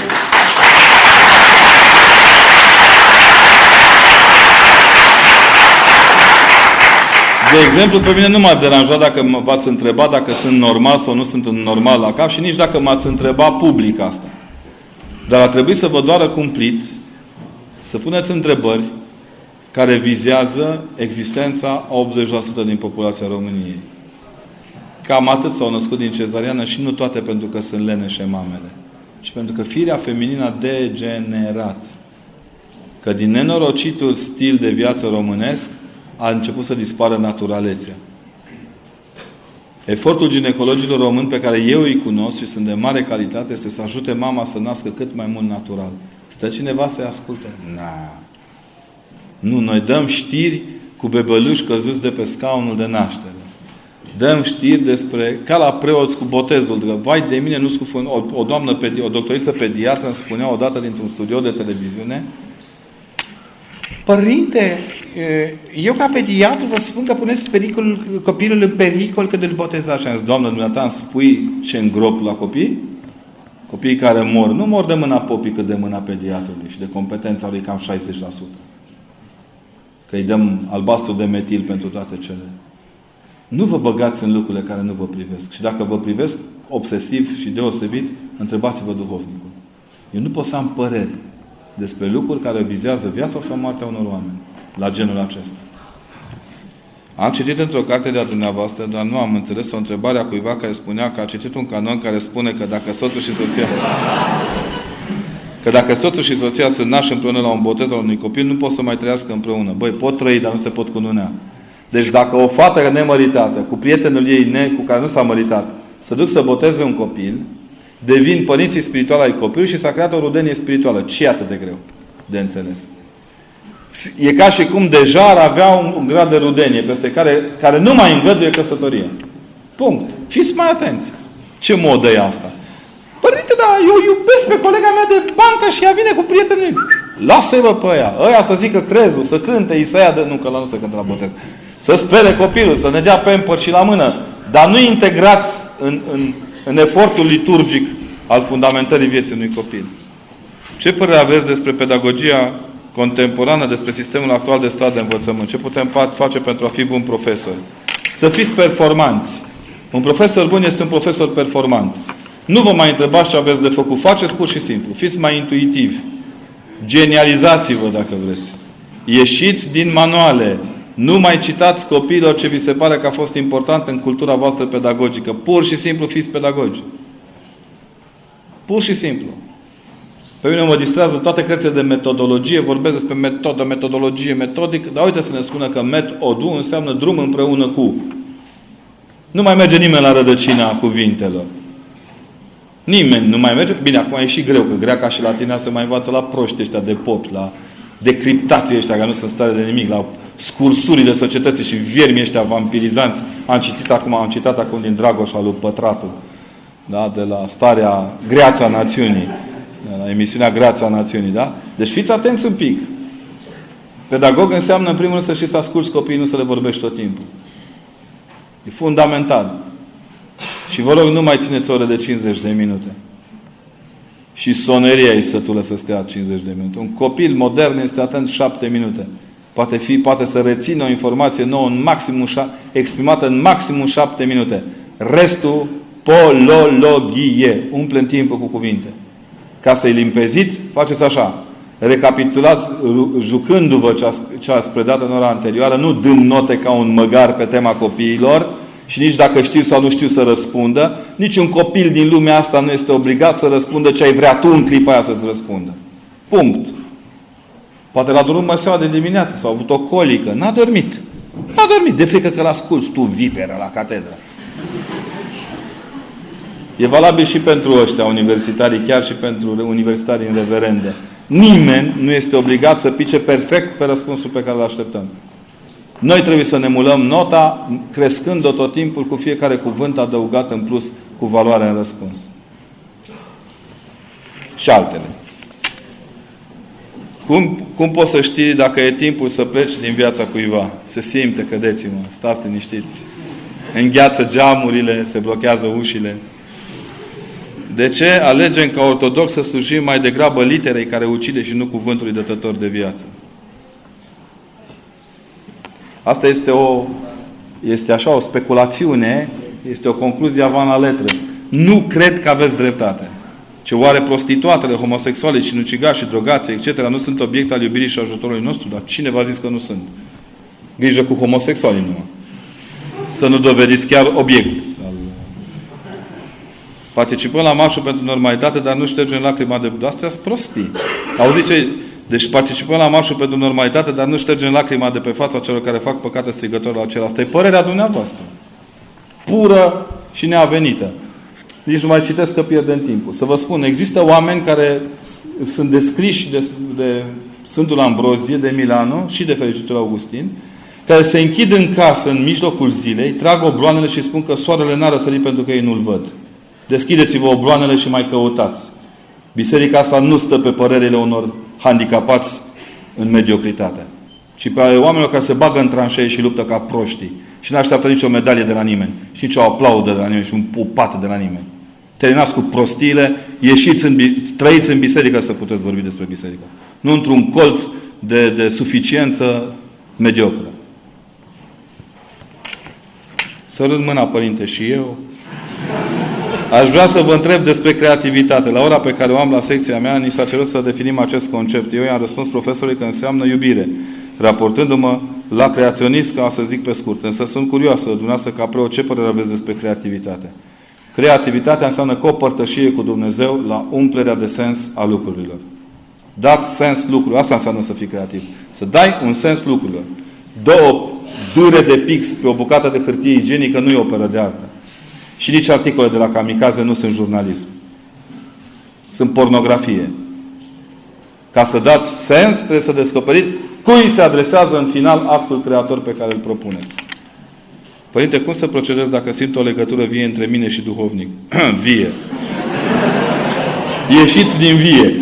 De exemplu, pe mine nu m-a deranjat dacă mă v-ați întrebat dacă sunt normal sau nu sunt normal la cap și nici dacă m-ați întrebat public asta. Dar a trebuit să vă doară cumplit să puneți întrebări care vizează existența a 80% din populația României. Cam atât s-au născut din cezariană și nu toate pentru că sunt leneșe mamele, ci pentru că firea feminină a degenerat. Că din nenorocitul stil de viață românesc a început să dispară naturalețea. Efortul ginecologilor români pe care eu îi cunosc și sunt de mare calitate este să ajute mama să nască cât mai mult natural. Stă cineva să-i asculte? Na. Nu, noi dăm știri cu bebeluși căzuți de pe scaunul de naștere. Dăm știri despre, ca la preoți cu botezul, că vai de mine nu scufun, o, o doamnă, o doctoriță pediatră îmi spunea odată dintr-un studio de televiziune, Părinte, eu ca pediatru vă spun că puneți pericolul, copilul în pericol când îl botezați. Și am zis, Doamnă, dumneata îmi spui ce îngrop la copii? Copiii care mor, nu mor de mâna popii, cât de mâna pediatrului și de competența lui cam 60% că îi dăm albastru de metil pentru toate cele. Nu vă băgați în lucrurile care nu vă privesc. Și dacă vă privesc obsesiv și deosebit, întrebați-vă duhovnicul. Eu nu pot să am păreri despre lucruri care vizează viața sau moartea unor oameni. La genul acesta. Am citit într-o carte de-a dumneavoastră, dar nu am înțeles o întrebare a cuiva care spunea că a citit un canon care spune că dacă soțul și soția Că dacă soțul și soția se naș împreună la un botez al unui copil, nu pot să mai trăiască împreună. Băi, pot trăi, dar nu se pot cununea. Deci dacă o fată nemăritată, cu prietenul ei ne, cu care nu s-a măritat, să duc să boteze un copil, devin părinții spirituali ai copilului și s-a creat o rudenie spirituală. Ce e atât de greu de înțeles? E ca și cum deja ar avea un, un grad de rudenie peste care, care nu mai îngăduie căsătoria. Punct. Fiți mai atenți. Ce modă e asta? Părinte, da, eu iubesc pe colega mea de bancă și ea vine cu prietenii. Lasă-vă pe ea. Ăia să zică crezul, să cânte, îi să ia de... Nu, că la nu se cântă la botez. Să spere copilul, să ne dea pamper și la mână. Dar nu integrați în, în, în efortul liturgic al fundamentării vieții unui copil. Ce părere aveți despre pedagogia contemporană, despre sistemul actual de stat de învățământ? Ce putem face pentru a fi bun profesor? Să fiți performanți. Un profesor bun este un profesor performant. Nu vă mai întrebați ce aveți de făcut. Faceți pur și simplu. Fiți mai intuitivi. Genializați-vă dacă vreți. Ieșiți din manuale. Nu mai citați copiilor ce vi se pare că a fost important în cultura voastră pedagogică. Pur și simplu fiți pedagogi. Pur și simplu. Pe mine mă distrează toate cărțile de metodologie, vorbesc despre metodă, metodologie, metodic, dar uite să ne spună că metodul înseamnă drum împreună cu. Nu mai merge nimeni la rădăcina cuvintelor. Nimeni nu mai merge. Bine, acum e și greu, că greaca și latina se mai învață la proști ăștia de pop, la decriptații ăștia, care nu sunt stare de nimic, la scursurile societății și viermii ăștia vampirizanți. Am citit acum, am citat acum din Dragoș al lui Pătratul, da? de la starea Greața Națiunii, de la emisiunea Greața Națiunii. Da? Deci fiți atenți un pic. Pedagog înseamnă în primul rând să și să asculți copiii, nu să le vorbești tot timpul. E fundamental. Și vă rog, nu mai țineți ore de 50 de minute. Și soneria e sătulă să stea 50 de minute. Un copil modern este atent 7 minute. Poate, fi, poate să rețină o informație nouă în maximum, exprimată în maximum 7 minute. Restul, polologie. Umple timpul cu cuvinte. Ca să-i limpeziți, faceți așa. Recapitulați jucându-vă ce ați predat în ora anterioară, nu dând note ca un măgar pe tema copiilor, și nici dacă știu sau nu știu să răspundă, nici un copil din lumea asta nu este obligat să răspundă ce ai vrea tu în clipa aia să-ți răspundă. Punct. Poate l-a dormit măseaua de dimineață sau a avut o colică. N-a dormit. N-a dormit. De frică că l-asculți tu, viperă, la catedră. E valabil și pentru ăștia universitarii, chiar și pentru universitarii în reverende. Nimeni nu este obligat să pice perfect pe răspunsul pe care îl așteptăm. Noi trebuie să ne mulăm nota, crescând-o tot timpul cu fiecare cuvânt adăugat în plus cu valoare în răspuns. Și altele. Cum, cum poți să știi dacă e timpul să pleci din viața cuiva? Se simte, cădeți-mă, stați liniștiți. Îngheață geamurile, se blochează ușile. De ce alegem ca ortodox să slujim mai degrabă literei care ucide și nu cuvântului dătător de viață? Asta este o este așa o speculațiune, este o concluzie avant la letră. Nu cred că aveți dreptate. Ce oare prostituatele, homosexuale, sinucigași, drogații, etc. nu sunt obiect al iubirii și ajutorului nostru? Dar cine v-a zis că nu sunt? Grijă cu homosexualii numai. Să nu dovediți chiar obiect. Participăm la marșul pentru normalitate, dar nu ștergem lacrima de... Astea sunt prostii. Auziți ce deci participăm la marșul pentru normalitate, dar nu ștergem lacrima de pe fața celor care fac păcate strigători la acela. Asta e părerea dumneavoastră. Pură și neavenită. Nici nu mai citesc că pierdem timpul. Să vă spun, există oameni care sunt descriși de, de Sfântul Ambrozie, de Milano și de Fericitul Augustin, care se închid în casă în mijlocul zilei, trag obloanele și spun că soarele n-a răsărit pentru că ei nu-l văd. Deschideți-vă obloanele și mai căutați. Biserica asta nu stă pe părerile unor handicapați în mediocritate, ci pe oamenilor care se bagă în tranșee și luptă ca proștii și nu așteaptă nicio medalie de la nimeni și nicio aplaudă de la nimeni și un pupat de la nimeni. Terminați cu prostiile, ieșiți în, trăiți în biserică să puteți vorbi despre biserică. Nu într-un colț de, de suficiență mediocră. Să râd mâna, Părinte, și eu. Aș vrea să vă întreb despre creativitate. La ora pe care o am la secția mea, ni s-a cerut să definim acest concept. Eu i-am răspuns profesorului că înseamnă iubire, raportându-mă la creaționist, ca să zic pe scurt. Însă sunt curioasă, dumneavoastră, ca preot, ce părere aveți despre creativitate? Creativitatea înseamnă copărtășie cu Dumnezeu la umplerea de sens a lucrurilor. Dați sens lucrurilor. Asta înseamnă să fii creativ. Să dai un sens lucrurilor. Două dure de pix pe o bucată de hârtie igienică nu e operă de artă. Și nici articole de la Kamikaze nu sunt jurnalism. Sunt pornografie. Ca să dați sens, trebuie să descoperiți cui se adresează în final actul creator pe care îl propuneți. Părinte, cum să procedez dacă simt o legătură vie între mine și duhovnic? vie. Ieșiți din vie.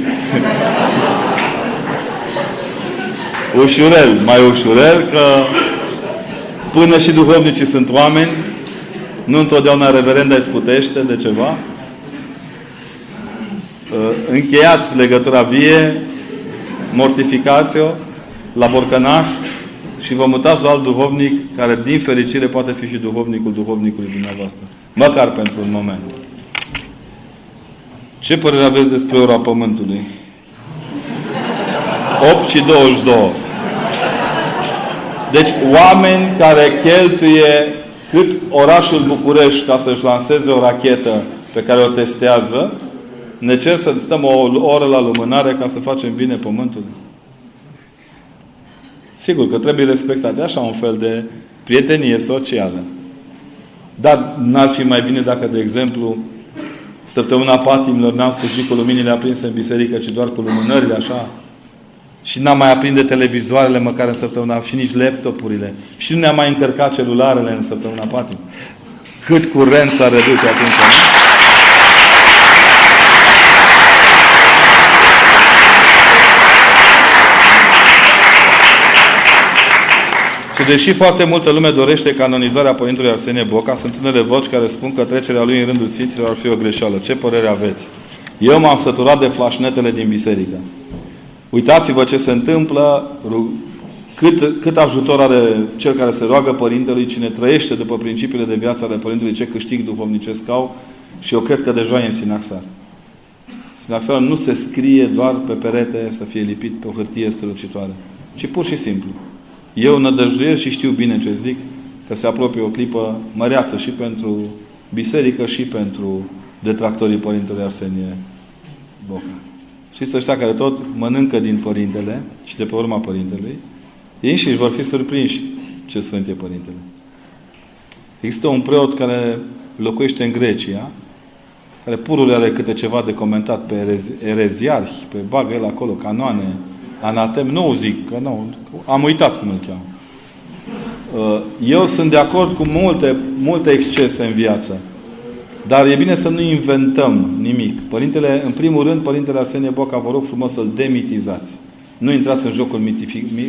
ușurel, mai ușurel, că până și duhovnicii sunt oameni, nu întotdeauna reverenda îți putește de ceva. Uh, încheiați legătura vie, mortificați-o la borcănaș și vă mutați la alt duhovnic care, din fericire, poate fi și duhovnicul duhovnicului dumneavoastră. Măcar pentru un moment. Ce părere aveți despre ora Pământului? 8 și 22. Deci oameni care cheltuie cât orașul București ca să-și lanseze o rachetă pe care o testează, ne cer să stăm o oră la lumânare ca să facem bine pământul. Sigur că trebuie respectat. așa un fel de prietenie socială. Dar n-ar fi mai bine dacă, de exemplu, săptămâna patimilor n-am slujit cu luminile aprinse în biserică, ci doar cu lumânările, așa? Și n-am mai aprinde televizoarele măcar în săptămâna și nici laptopurile. Și nu ne-am mai încărcat celularele în săptămâna patim. Cât curent s-a redus atunci, nu? Și deși foarte multă lume dorește canonizarea Părintelui Arsenie Boca, sunt unele voci care spun că trecerea lui în rândul Sfinților ar fi o greșeală. Ce părere aveți? Eu m-am săturat de flașnetele din biserică. Uitați-vă ce se întâmplă, cât, cât ajutor are cel care se roagă Părintelui, cine trăiește după principiile de viață ale Părintelui, ce câștig duhovnicesc au și eu cred că deja e în Sinaxar. Sinaxar nu se scrie doar pe perete să fie lipit pe o hârtie strălucitoare, ci pur și simplu. Eu nădăjduiesc și știu bine ce zic, că se apropie o clipă măreață și pentru biserică și pentru detractorii Părintelui Arsenie Boca. Știți ăștia care tot mănâncă din Părintele și de pe urma Părintelui, ei și vor fi surprinși ce Sfânt e Părintele. Există un preot care locuiește în Grecia, care purul are câte ceva de comentat pe ereziarhi, pe bagă el acolo canoane, anatem, nu zic, că nu, am uitat cum îl cheamă. Uh, eu sunt de acord cu multe, multe excese în viață. Dar e bine să nu inventăm nimic. Părintele, în primul rând, Părintele Arsenie Boca, vă rog frumos să-l demitizați. Nu intrați în jocul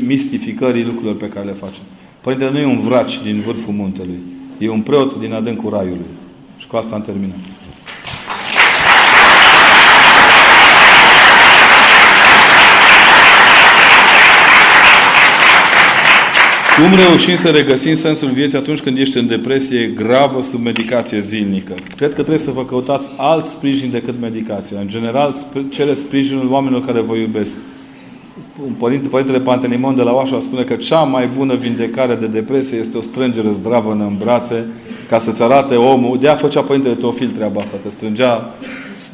mistificării lucrurilor pe care le facem. Părintele nu e un vraci din vârful muntelui. E un preot din adâncul raiului. Și cu asta am terminat. Cum reușim să regăsim sensul vieții atunci când ești în depresie gravă sub medicație zilnică? Cred că trebuie să vă căutați alt sprijin decât medicația. În general, cere sprijinul oamenilor care vă iubesc. Părinte, Părintele Pantelimon de la Oașa spune că cea mai bună vindecare de depresie este o strângere zdravă în brațe ca să-ți arate omul. De-aia făcea Părintele Teofil treaba asta, te strângea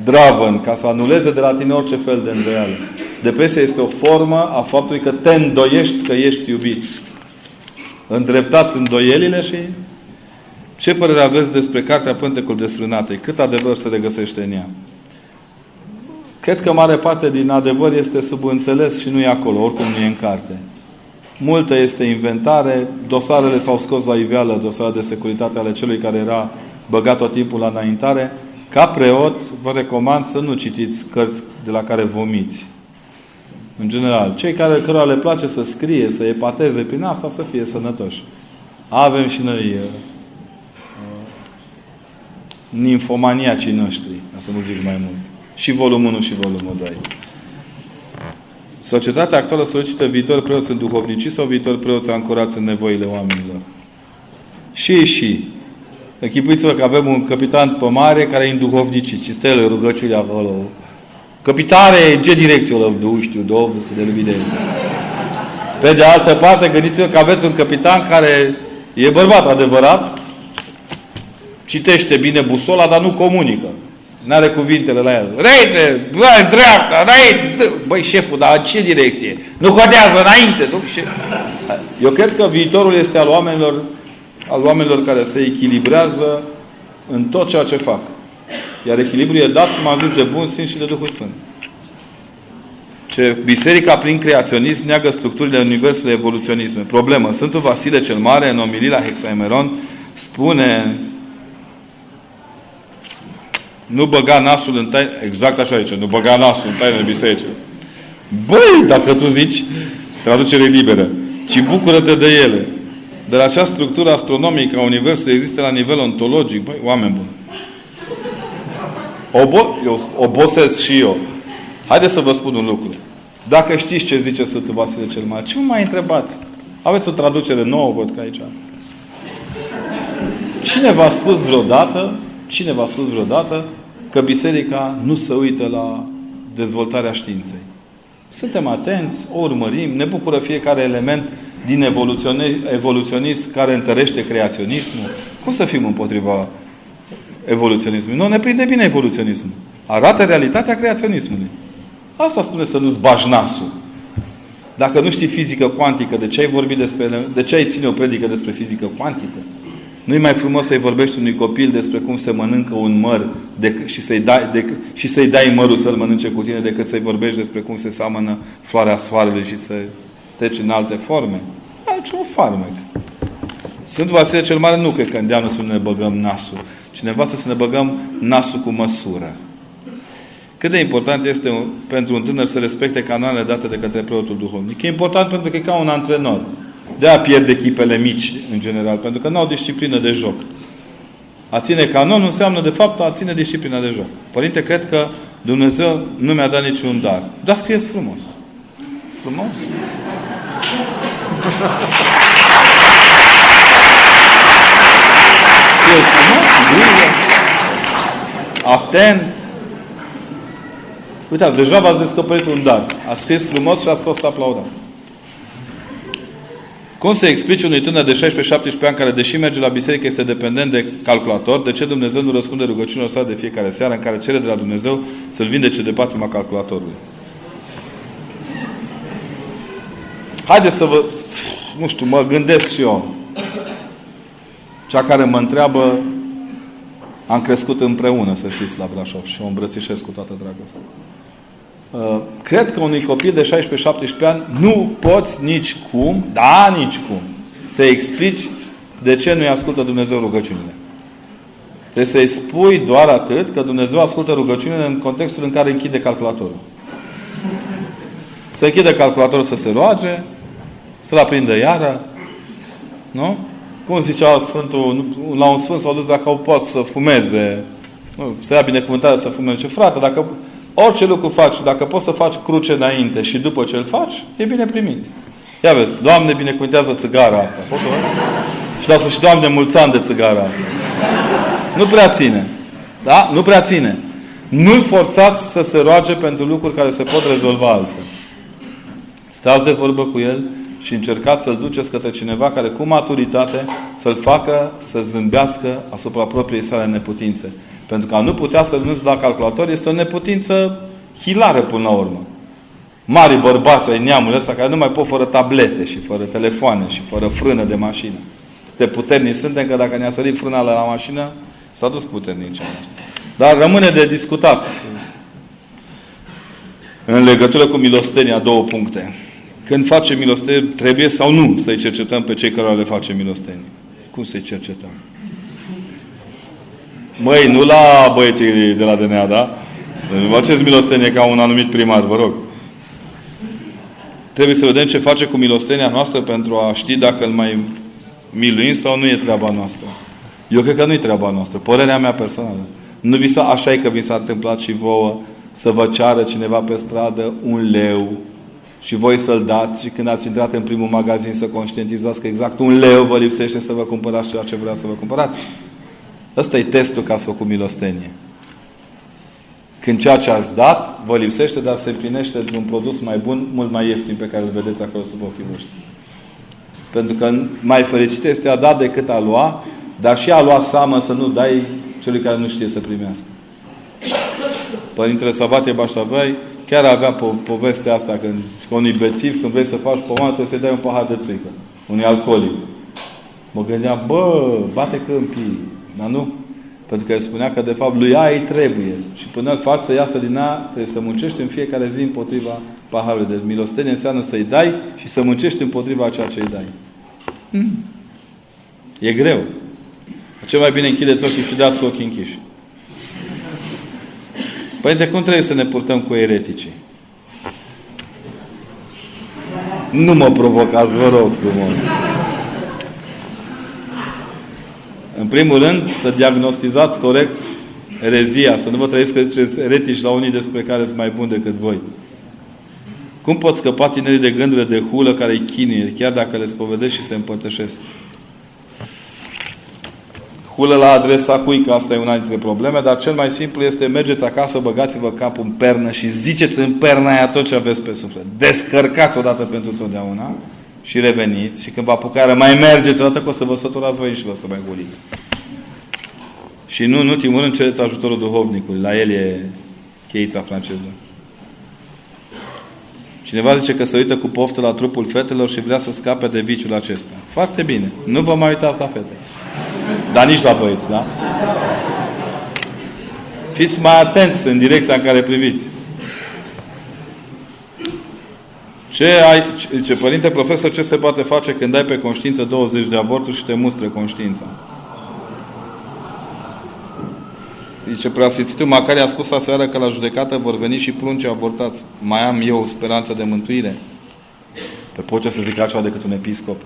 zdravă ca să anuleze de la tine orice fel de îndoială. Depresia este o formă a faptului că te îndoiești că ești iubit îndreptați îndoielile și ce părere aveți despre Cartea Pântecul Desfrânate? Cât adevăr se regăsește în ea? Cred că mare parte din adevăr este subînțeles și nu e acolo, oricum nu e în carte. Multă este inventare, dosarele s-au scos la iveală, dosarele de securitate ale celui care era băgat tot timpul la înaintare. Ca preot, vă recomand să nu citiți cărți de la care vomiți. În general. Cei care cărora le place să scrie, să epateze prin asta, să fie sănătoși. Avem și noi uh, uh, ninfomaniacii noștri, ca să nu zic mai mult. Și volumul 1 și volumul 2. Societatea actuală solicită viitor preoți în duhovnicii sau viitor preoți ancorați în nevoile oamenilor. Și, și. Închipuiți-vă că avem un capitan pe mare care e în duhovnicii și stă el rugăciuni acolo Capitare, ce direcție o luăm? Nu știu, Domnul să ne lumine. Pe de altă parte, gândiți-vă că aveți un capitan care e bărbat adevărat, citește bine busola, dar nu comunică. N-are cuvintele la el. Reite, băi, dreapta, înainte. Băi, șeful, dar în ce direcție? Nu codează înainte. Nu? Eu cred că viitorul este al oamenilor, al oamenilor care se echilibrează în tot ceea ce fac. Iar echilibrul e dat, cum am zis, de Bun Sfânt și de Duhul Sfânt. Ce biserica prin creaționism neagă structurile Universului evoluționisme. Problemă. Sfântul Vasile cel Mare, în omilii la Hexaemeron, spune nu băga nasul în taină, exact așa zice, nu băga nasul în taină biserică. Băi, dacă tu zici, traducere liberă, ci bucură-te de ele. Dar această structură astronomică a Universului există la nivel ontologic. Băi, oameni buni. Obo eu obosesc și eu. Haideți să vă spun un lucru. Dacă știți ce zice Sfântul Vasile cel Mare, ce mă mai întrebați? Aveți o traducere nouă, văd că aici. Cine v-a spus vreodată, cine v-a spus vreodată că biserica nu se uită la dezvoltarea științei? Suntem atenți, o urmărim, ne bucură fiecare element din evoluționism care întărește creaționismul. Cum să fim împotriva evoluționismului. Nu ne prinde bine evoluționismul. Arată realitatea creaționismului. Asta spune să nu-ți bagi nasul. Dacă nu știi fizică cuantică, de ce ai vorbit despre, de ce ai ține o predică despre fizică cuantică? Nu-i mai frumos să-i vorbești unui copil despre cum se mănâncă un măr de, și, să-i dai, de, și să-i dai mărul să-l mănânce cu tine decât să-i vorbești despre cum se seamănă floarea soarelui și să treci în alte forme. Aici un farmec. Sfântul Vasile cel Mare nu cred că îndeamnă să ne băgăm nasul. Cineva să ne băgăm nasul cu măsură. Cât de important este un, pentru un tânăr să respecte canoanele date de către preotul duhovnic? E important pentru că e ca un antrenor. De-aia pierd echipele mici, în general, pentru că nu au disciplină de joc. A ține canonul înseamnă, de fapt, a ține disciplina de joc. Părinte, cred că Dumnezeu nu mi-a dat niciun dar. Dar scrieți frumos. Frumos? scrieți frumos? Grijă. Atent. Uitați, deja v-ați descoperit un dar. A scris frumos și a fost aplaudat. Cum să explici unui tânăr de 16-17 ani care, deși merge la biserică, este dependent de calculator, de ce Dumnezeu nu răspunde rugăciunilor sale de fiecare seară în care cere de la Dumnezeu să-l vindece de patima calculatorului? Haideți să vă... Nu știu, mă gândesc și eu. Cea care mă întreabă am crescut împreună, să știți, la Brașov și o îmbrățișez cu toată dragostea. Uh, cred că unui copil de 16-17 ani nu poți nici cum, da, nici cum, să explici de ce nu-i ascultă Dumnezeu rugăciunile. Trebuie să-i spui doar atât că Dumnezeu ascultă rugăciunile în contextul în care închide calculatorul. Să închide calculatorul să se roage, să-l aprindă iară, nu? Cum zicea Sfântul, la un Sfânt s-au dus dacă au pot să fumeze, nu, să ia binecuvântare să fumeze. Frate, dacă Orice lucru faci, dacă poți să faci cruce înainte și după ce îl faci, e bine primit. Ia vezi, Doamne binecuvântează țigara asta. Poți să Și lasă și Doamne mulți ani de țigara asta. Nu prea ține. Da? Nu prea ține. Nu-l forțați să se roage pentru lucruri care se pot rezolva altfel. Stați de vorbă cu el și încercați să-l duceți către cineva care cu maturitate să-l facă să zâmbească asupra propriei sale neputințe. Pentru că a nu putea să renunți la calculator este o neputință hilară până la urmă. Mari bărbați ai neamului ăsta care nu mai pot fără tablete și fără telefoane și fără frână de mașină. De puternici suntem că dacă ne-a sărit frâna la mașină, s-a dus puternici. Dar rămâne de discutat în legătură cu milostenia două puncte. Când face milostenie, trebuie sau nu să-i cercetăm pe cei care le face milostenie? Cum să-i cercetăm? Măi, nu la băieții de la DNA, da? Faceți milostenie ca un anumit primar, vă rog. Trebuie să vedem ce face cu milostenia noastră pentru a ști dacă îl mai miluim sau nu e treaba noastră. Eu cred că nu e treaba noastră. Părerea mea personală. Nu vi s-a, așa e că vi s-a întâmplat și vouă să vă ceară cineva pe stradă un leu și voi să-l dați și când ați intrat în primul magazin să conștientizați că exact un leu vă lipsește să vă cumpărați ceea ce vrea să vă cumpărați. Ăsta e testul ca să făcut milostenie. Când ceea ce ați dat vă lipsește, dar se împlinește de un produs mai bun, mult mai ieftin pe care îl vedeți acolo sub ochii voștri. Pentru că mai fericit este a da decât a lua, dar și a lua seamă să nu dai celui care nu știe să primească. Părintele Sabate Baștavai chiar avea po- povestea asta când, că unui bețiv, când vrei să faci pomană, trebuie să-i dai un pahar de țuică. Unui alcoolic. Mă gândeam, bă, bate câmpii. Dar nu. Pentru că el spunea că de fapt lui ea îi trebuie. Și până îl faci să iasă din ea, trebuie să muncești în fiecare zi împotriva paharului. Deci milostenie înseamnă să-i dai și să muncești împotriva ceea ce îi dai. Hmm. E greu. Ce mai bine închideți ochii și dați cu ochii închiși. Păi de cum trebuie să ne purtăm cu ereticii? Nu mă provocați, vă rog frumos. În primul rând, să diagnostizați corect erezia, să nu vă trăiți că ziceți eretici la unii despre care sunt mai buni decât voi. Cum pot scăpa tinerii de gândurile de hulă care îi chinuie, chiar dacă le spovedesc și se împărtășesc? Hulă la adresa cui, că asta e una dintre probleme, dar cel mai simplu este mergeți acasă, băgați-vă capul în pernă și ziceți în perna aia tot ce aveți pe suflet. Descărcați odată pentru totdeauna și reveniți și când vă apucară, mai mergeți odată că o să vă săturați voi și vă să mai goliți. Și nu în ultimul rând cereți ajutorul duhovnicului. La el e cheița franceză. Cineva zice că se uită cu poftă la trupul fetelor și vrea să scape de viciul acesta. Foarte bine. Nu vă mai uitați la fete. Dar nici la băieți, da? Fiți mai atenți în direcția în care priviți. Ce ai, ce părinte profesor, ce se poate face când ai pe conștiință 20 de avorturi și te mustră conștiința? Zice, preasfințitul Macari a spus aseară că la judecată vor veni și prunci avortați. Mai am eu speranță de mântuire? Pe pot să zic altceva decât un episcop.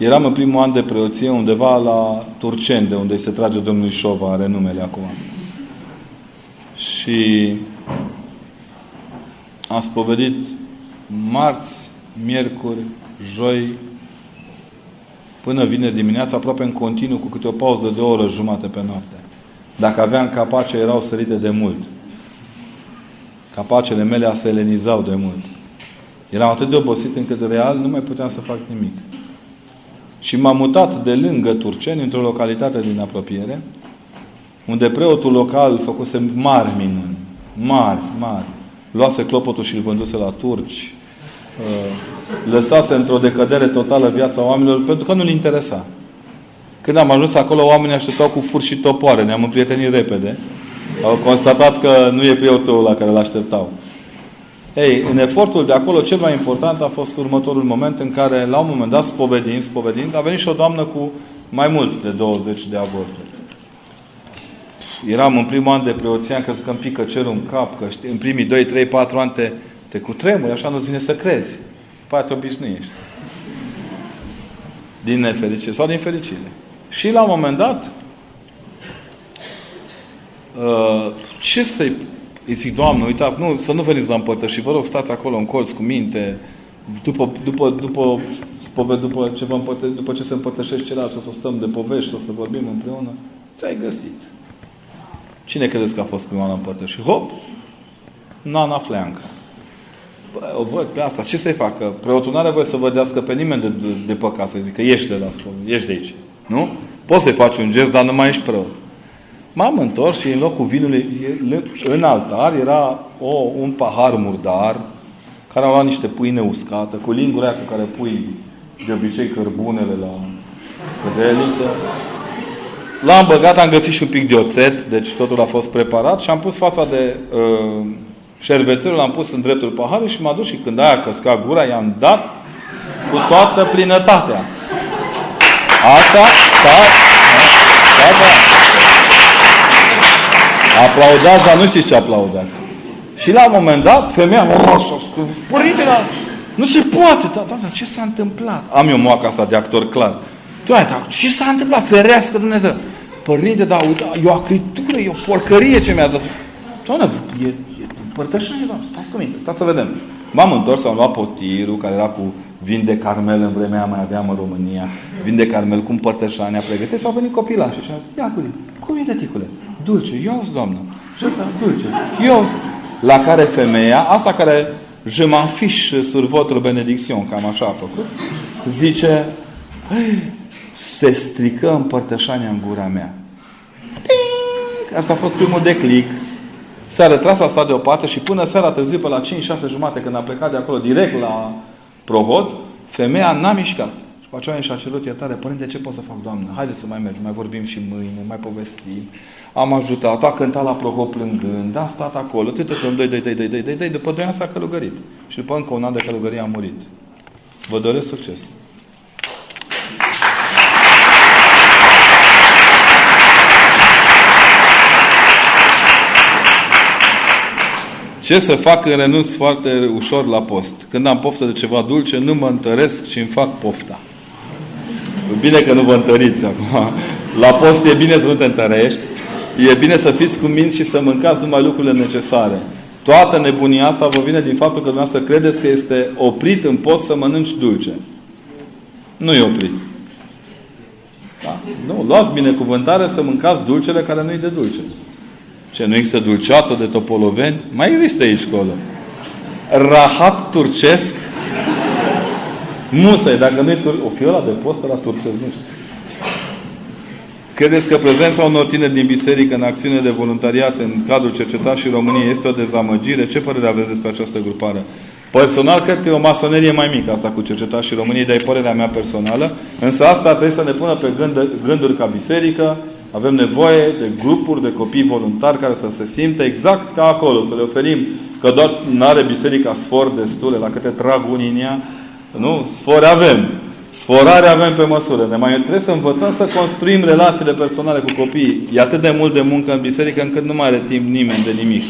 Eram în primul an de preoție undeva la Turceni, de unde se trage domnul Șova, are numele acum. Și am spovedit marți, miercuri, joi, până vine dimineața, aproape în continuu, cu câte o pauză de o oră jumate pe noapte. Dacă aveam capace, erau sărite de mult. Capacele mele aselenizau de mult. Eram atât de obosit încât real nu mai puteam să fac nimic. Și m-am mutat de lângă Turceni, într-o localitate din apropiere, unde preotul local făcuse mari minuni. Mari, mari. Luase clopotul și îl vânduse la turci. Uh, lăsase într-o decădere totală viața oamenilor pentru că nu-l interesa. Când am ajuns acolo, oamenii așteptau cu fur și topoare. Ne-am împrietenit repede. Au constatat că nu e preotul la care l-așteptau. Ei, în efortul de acolo, cel mai important a fost următorul moment în care, la un moment dat, spovedind, spovedind, a venit și o doamnă cu mai mult de 20 de avorturi. Eram în primul an de preoție, am crezut că îmi pică cerul în cap, că știi, în primii 2, 3, 4 ani te, te cutremuri, așa nu-ți vine să crezi. Poate te obișnuiești. Din nefericire sau din fericire. Și la un moment dat, uh, ce să-i îi zic, Doamne, uitați, nu, să nu veniți la împărtășiri, vă rog, stați acolo în colț cu minte, după, după, după, după, după, ce, vă împărtă, după ce se împărtășește celălalt, o să stăm de povești, o să vorbim împreună, ți-ai găsit. Cine credeți că a fost prima la împărtășiri? Hop! Nana Fleanca. Bă, o văd pe asta. Ce să-i facă? Preotul nu are voie să vădească pe nimeni de, de, de păcat, să zică, ieși de la scol, ieși de aici. Nu? Poți să-i faci un gest, dar nu mai ești preot. M-am întors și în locul vinului, în altar, era o, un pahar murdar, care a luat niște pâine uscată, cu lingura aia cu care pui de obicei cărbunele la cădeliță. L-am băgat, am găsit și un pic de oțet, deci totul a fost preparat și am pus fața de uh, șervețelul, l-am pus în dreptul paharului și m-a dus și când aia căsca gura, i-am dat cu toată plinătatea. Asta, da, da, da. Aplaudați, dar nu știți ce aplaudați. Și la un moment dat, femeia mă spus, Părinte, dar nu se poate, da, doamne, ce s-a întâmplat? Am eu moaca asta de actor clar. Doamne, dar ce s-a întâmplat? Ferească Dumnezeu. Părinte, dar uite, e o acritură, e o porcărie ce mi-a dat. Doamne, e, e împărtășanie, doamne, stați cu mine, stați să vedem. M-am întors, am luat potirul, care era cu vin de carmel, în vremea mai aveam în România, vin de carmel cu împărtășania pregătit și au venit copilașii și au zis, ia cu cum e, tăticule? Dulce, eu doamnă. Și ăsta, dulce. Eu La care femeia, asta care je m'en fiche sur votre benediction, cam așa a făcut, zice, se strică împărtășania în gura mea. Ting! Asta a fost primul declic. S-a retras, a stat deoparte și până seara târziu, pe la 5-6 jumate, când a plecat de acolo direct la prohod, femeia n-a mișcat. După aceea și-a cerut iertare, Părinte, ce pot să fac, Doamne? Haideți să mai mergem, mai vorbim și mâine, mai povestim. Am ajutat, a cântat la proho plângând, a stat acolo, tâtă că doi, doi, doi, doi, doi, doi, doi, după doi ani s-a călugărit. Și după încă un an de călugărie a murit. Vă doresc succes! Ce să fac în renunț foarte ușor la post? Când am poftă de ceva dulce, nu mă întăresc și îmi fac pofta. Bine că nu vă întăriți acum. La post e bine să nu te întărești. E bine să fiți cu minți și să mâncați numai lucrurile necesare. Toată nebunia asta vă vine din faptul că dumneavoastră credeți că este oprit în post să mănânci dulce. Nu e oprit. Da? Nu, luați binecuvântare să mâncați dulcele care nu e de dulce. Ce nu există dulceață de topoloveni? Mai există aici acolo. Rahat turcesc Musai, dacă nu e tur- o fiola de post la turcesc, nu știu. Credeți că prezența unor tineri din biserică în acțiune de voluntariat în cadrul cercetașii României este o dezamăgire? Ce părere aveți despre această grupare? Personal, cred că e o masonerie mai mică asta cu cercetare și României, dar e părerea mea personală. Însă asta trebuie să ne pună pe gând, gânduri ca biserică. Avem nevoie de grupuri de copii voluntari care să se simtă exact ca acolo, să le oferim că doar nu are biserica sfor destule la câte trag unii în ea. Nu? Sfori avem. Sforare avem pe măsură. Ne mai trebuie să învățăm să construim relațiile personale cu copiii. E atât de mult de muncă în biserică încât nu mai are timp nimeni de nimic.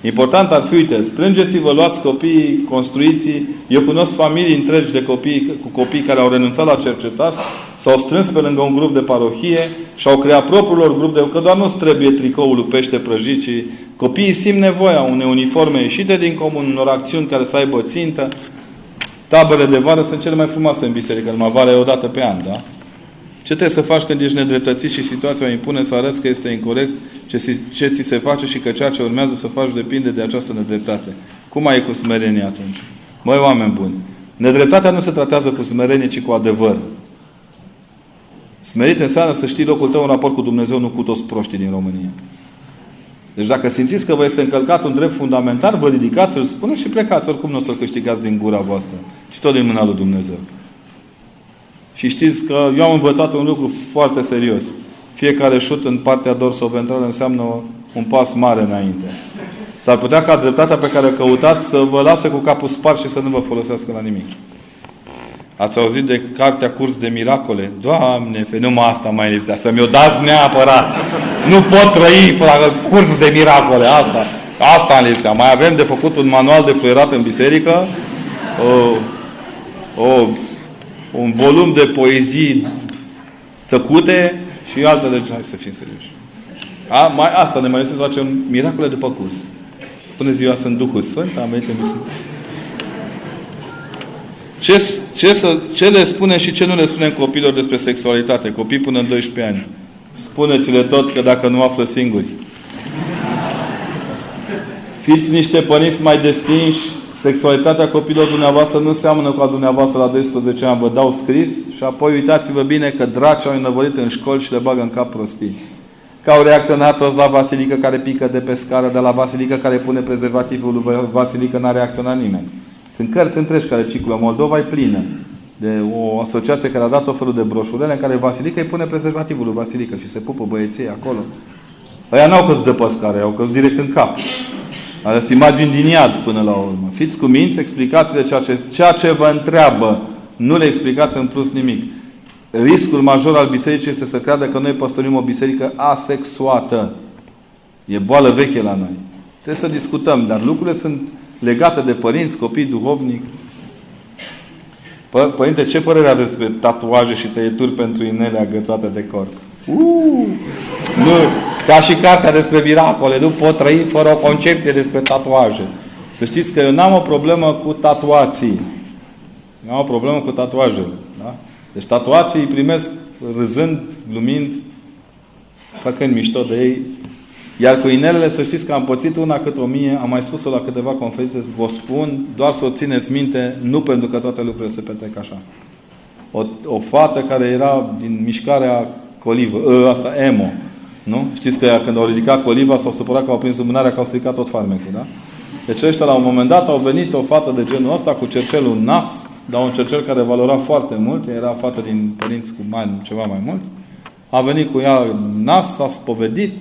Important ar fi, uite, strângeți-vă, luați copiii, construiți Eu cunosc familii întregi de copii, cu copii care au renunțat la cercetare, s-au strâns pe lângă un grup de parohie și au creat propriul lor grup de... Că doar nu trebuie tricoul pește prăjit, ci copiii simt nevoia unei uniforme ieșite din comun, unor acțiuni care să aibă țintă. Tabele de vară sunt cele mai frumoase în biserică, numai vară e o dată pe an, da? Ce trebuie să faci când ești nedreptățit și situația impune să arăți că este incorrect ce, ce ți se face și că ceea ce urmează să faci depinde de această nedreptate? Cum ai cu smerenie atunci? Măi, oameni buni, nedreptatea nu se tratează cu smerenie, ci cu adevăr. Smerit înseamnă să știi locul tău în raport cu Dumnezeu, nu cu toți proștii din România. Deci dacă simțiți că vă este încălcat un drept fundamental, vă ridicați, îl spuneți și plecați. Oricum nu o să-l câștigați din gura voastră, ci tot din mâna lui Dumnezeu. Și știți că eu am învățat un lucru foarte serios. Fiecare șut în partea dorsoventrală înseamnă un pas mare înainte. S-ar putea ca dreptatea pe care o căutați să vă lasă cu capul spart și să nu vă folosească la nimic. Ați auzit de cartea Curs de Miracole? Doamne, numai asta mai lipsea. Să mi-o dați neapărat. Nu pot trăi fără curs de miracole. Asta. Asta în lipsea. Mai avem de făcut un manual de fluierat în biserică. O, o un volum de poezii tăcute și altele. Hai să fim serioși. A, mai, asta ne mai lăsăm să facem miracole după curs. Până ziua sunt Duhul Sfânt, am venit în ce, ce, să, ce le spune și ce nu le spunem copiilor despre sexualitate? Copii până în 12 ani. Spuneți-le tot că dacă nu află singuri. Fiți niște părinți mai destinși Sexualitatea copilor dumneavoastră nu seamănă cu a dumneavoastră la 12 ani. Vă dau scris și apoi uitați-vă bine că draci au înăvărit în școli și le bagă în cap prostii. Că au reacționat toți la Vasilică care pică de pe scară, de la Vasilică care pune prezervativul lui Vasilică n-a reacționat nimeni. Sunt cărți întregi care circulă. Moldova e plină de o asociație care a dat o felul de broșurele în care Vasilică îi pune prezervativul lui Vasilică și se pupă băieții acolo. Ăia n-au căzut de pe scară, au căzut direct în cap. Ales imagini din iad până la urmă. Fiți cu minți, explicați-le ceea ce, ceea ce vă întreabă. Nu le explicați în plus nimic. Riscul major al bisericii este să creadă că noi păstorim o biserică asexuată. E boală veche la noi. Trebuie să discutăm, dar lucrurile sunt legate de părinți, copii, duhovnic. Părinte, ce părere aveți despre tatuaje și tăieturi pentru inele agățate de corp? Uh, nu, ca și cartea despre miracole, nu pot trăi fără o concepție despre tatuaje. Să știți că eu n-am o problemă cu tatuații. Nu am o problemă cu tatuajele. Da? Deci tatuații îi primesc râzând, glumind, făcând mișto de ei. Iar cu inelele, să știți că am pățit una cât o mie, am mai spus-o la câteva conferințe, vă spun, doar să o țineți minte, nu pentru că toate lucrurile se petrec așa. O, o fată care era din mișcarea colivă, ă, asta, emo, nu? Știți că când au ridicat coliva, s-au supărat că au prins lumânarea, că au stricat tot farmecul, da? Deci ăștia la un moment dat au venit o fată de genul ăsta cu cercelul nas, dar un cercel care valora foarte mult, era fată din părinți cu bani, ceva mai mult. A venit cu ea nas, s-a spovedit,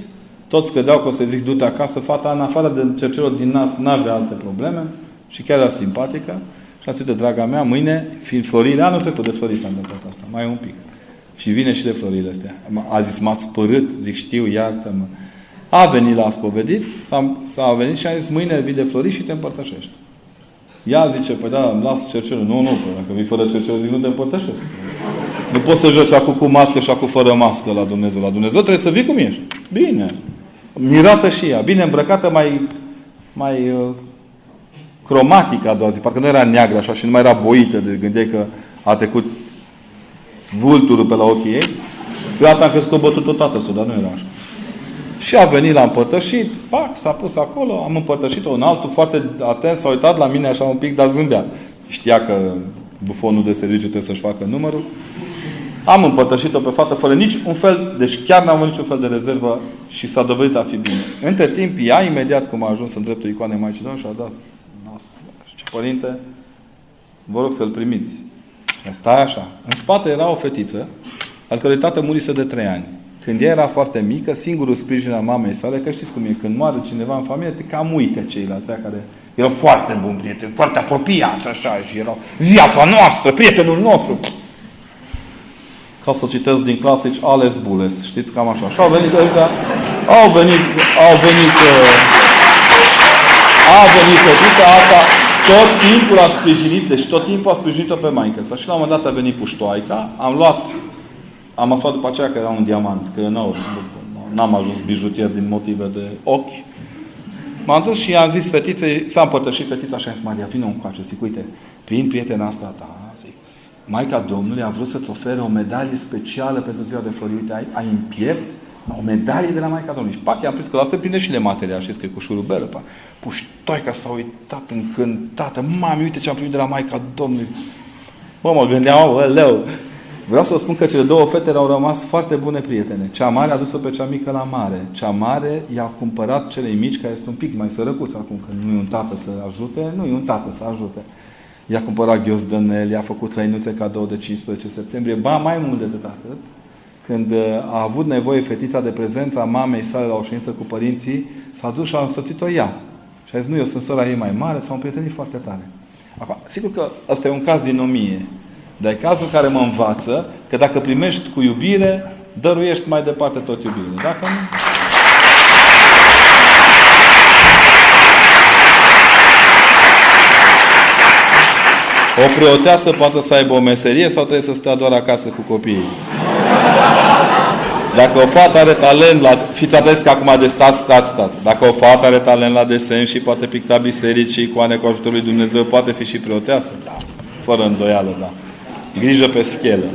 toți credeau că o să zic du-te acasă, fata în afară de cercelul din nas n-avea alte probleme și chiar era simpatică. Și a zis, draga mea, mâine, fiind florile, anul trecut de florii s-a întâmplat asta, mai un pic. Și vine și de florile astea. A zis, m-ați spărât, zic, știu, iartă-mă. A venit la spovedit, s-a, s-a venit și a zis, mâine vii de flori și te împărtășești. Ea zice, păi da, îmi las cercelul. Nu, nu, păi dacă vii fără cercelul, zic, nu te împărtășesc. Nu poți să joci acum cu mască și acum fără mască la Dumnezeu. La Dumnezeu trebuie să vii cum ești. Bine. Mirată și ea. Bine îmbrăcată, mai, mai uh, cromatică a doua zi. Parcă nu era neagră așa și nu mai era boită. De gândeai că a trecut vulturul pe la ochii ei. Gata, am crezut că o bătut tot tatăl dar nu era așa. Și a venit la împărtășit, pac, s-a pus acolo, am împărtășit-o în altul, foarte atent, s-a uitat la mine așa un pic, dar zâmbea. Știa că bufonul de serviciu trebuie să-și facă numărul. Am împărtășit-o pe fată fără nici un fel, deci chiar n-am avut niciun fel de rezervă și s-a dovedit a fi bine. Între timp, ea imediat cum a ajuns în dreptul icoanei Maicii Domnului și a dat părinte, vă rog să-l primiți. Stai așa. În spate era o fetiță, al cărei tată murise de trei ani. Când ea era foarte mică, singurul sprijin al mamei sale, că știți cum e, când moare cineva în familie, te cam uită ceilalți care erau foarte buni prieteni, foarte apropiați așa și erau viața noastră, prietenul nostru. Ca să citesc din clasici, Ales Bules, știți cam așa. Și au venit ăștia, au venit, au venit, uh, a venit fetița asta, tot timpul a sprijinit, deci tot timpul a sprijinit-o pe maică sa. Și la un moment dat a venit puștoaica, am luat am aflat după aceea că era un diamant, că n-au, n-am ajuns bijutier din motive de ochi. M-am dus și i-am zis fetiței, s-a împărtășit fetița și am zis, Maria, vină încoace. Zic, uite, prin prietena asta ta, zic, Maica Domnului a vrut să-ți ofere o medalie specială pentru ziua de flori. Uite, ai, ai în piept o medalie de la Maica Domnului. Și pac, i-am prins că la se prinde și le material, știți că e cu șurubelă. Pa. Puștoica s-a uitat încântată. Mami, uite ce am primit de la Maica Domnului. Bă, mă gândeam, leu, Vreau să vă spun că cele două fete au rămas foarte bune prietene. Cea mare a dus-o pe cea mică la mare. Cea mare i-a cumpărat celei mici, care este un pic mai sărăcuț acum, că nu e un tată să ajute, nu e un tată să ajute. I-a cumpărat ghiozdanel, i-a făcut trăinuțe cadou de 15 septembrie, ba mai mult decât atât. Când uh, a avut nevoie fetița de prezența mamei sale la o ședință cu părinții, s-a dus și a însoțit-o ea. Și a zis, nu, eu sunt sora ei mai mare, s-au împrietenit foarte tare. Acum, sigur că ăsta e un caz din o mie. Dar e cazul care mă învață că dacă primești cu iubire, dăruiești mai departe tot iubire. Dacă nu... O preoteasă poate să aibă o meserie sau trebuie să stea doar acasă cu copiii? Dacă o fată are talent la... Fiți atenți că acum de stați, stați, stați. Dacă o fată are talent la desen și poate picta biserici și icoane cu ajutorul lui Dumnezeu, poate fi și preoteasă? Da. Fără îndoială, da. Grijă pe schelă.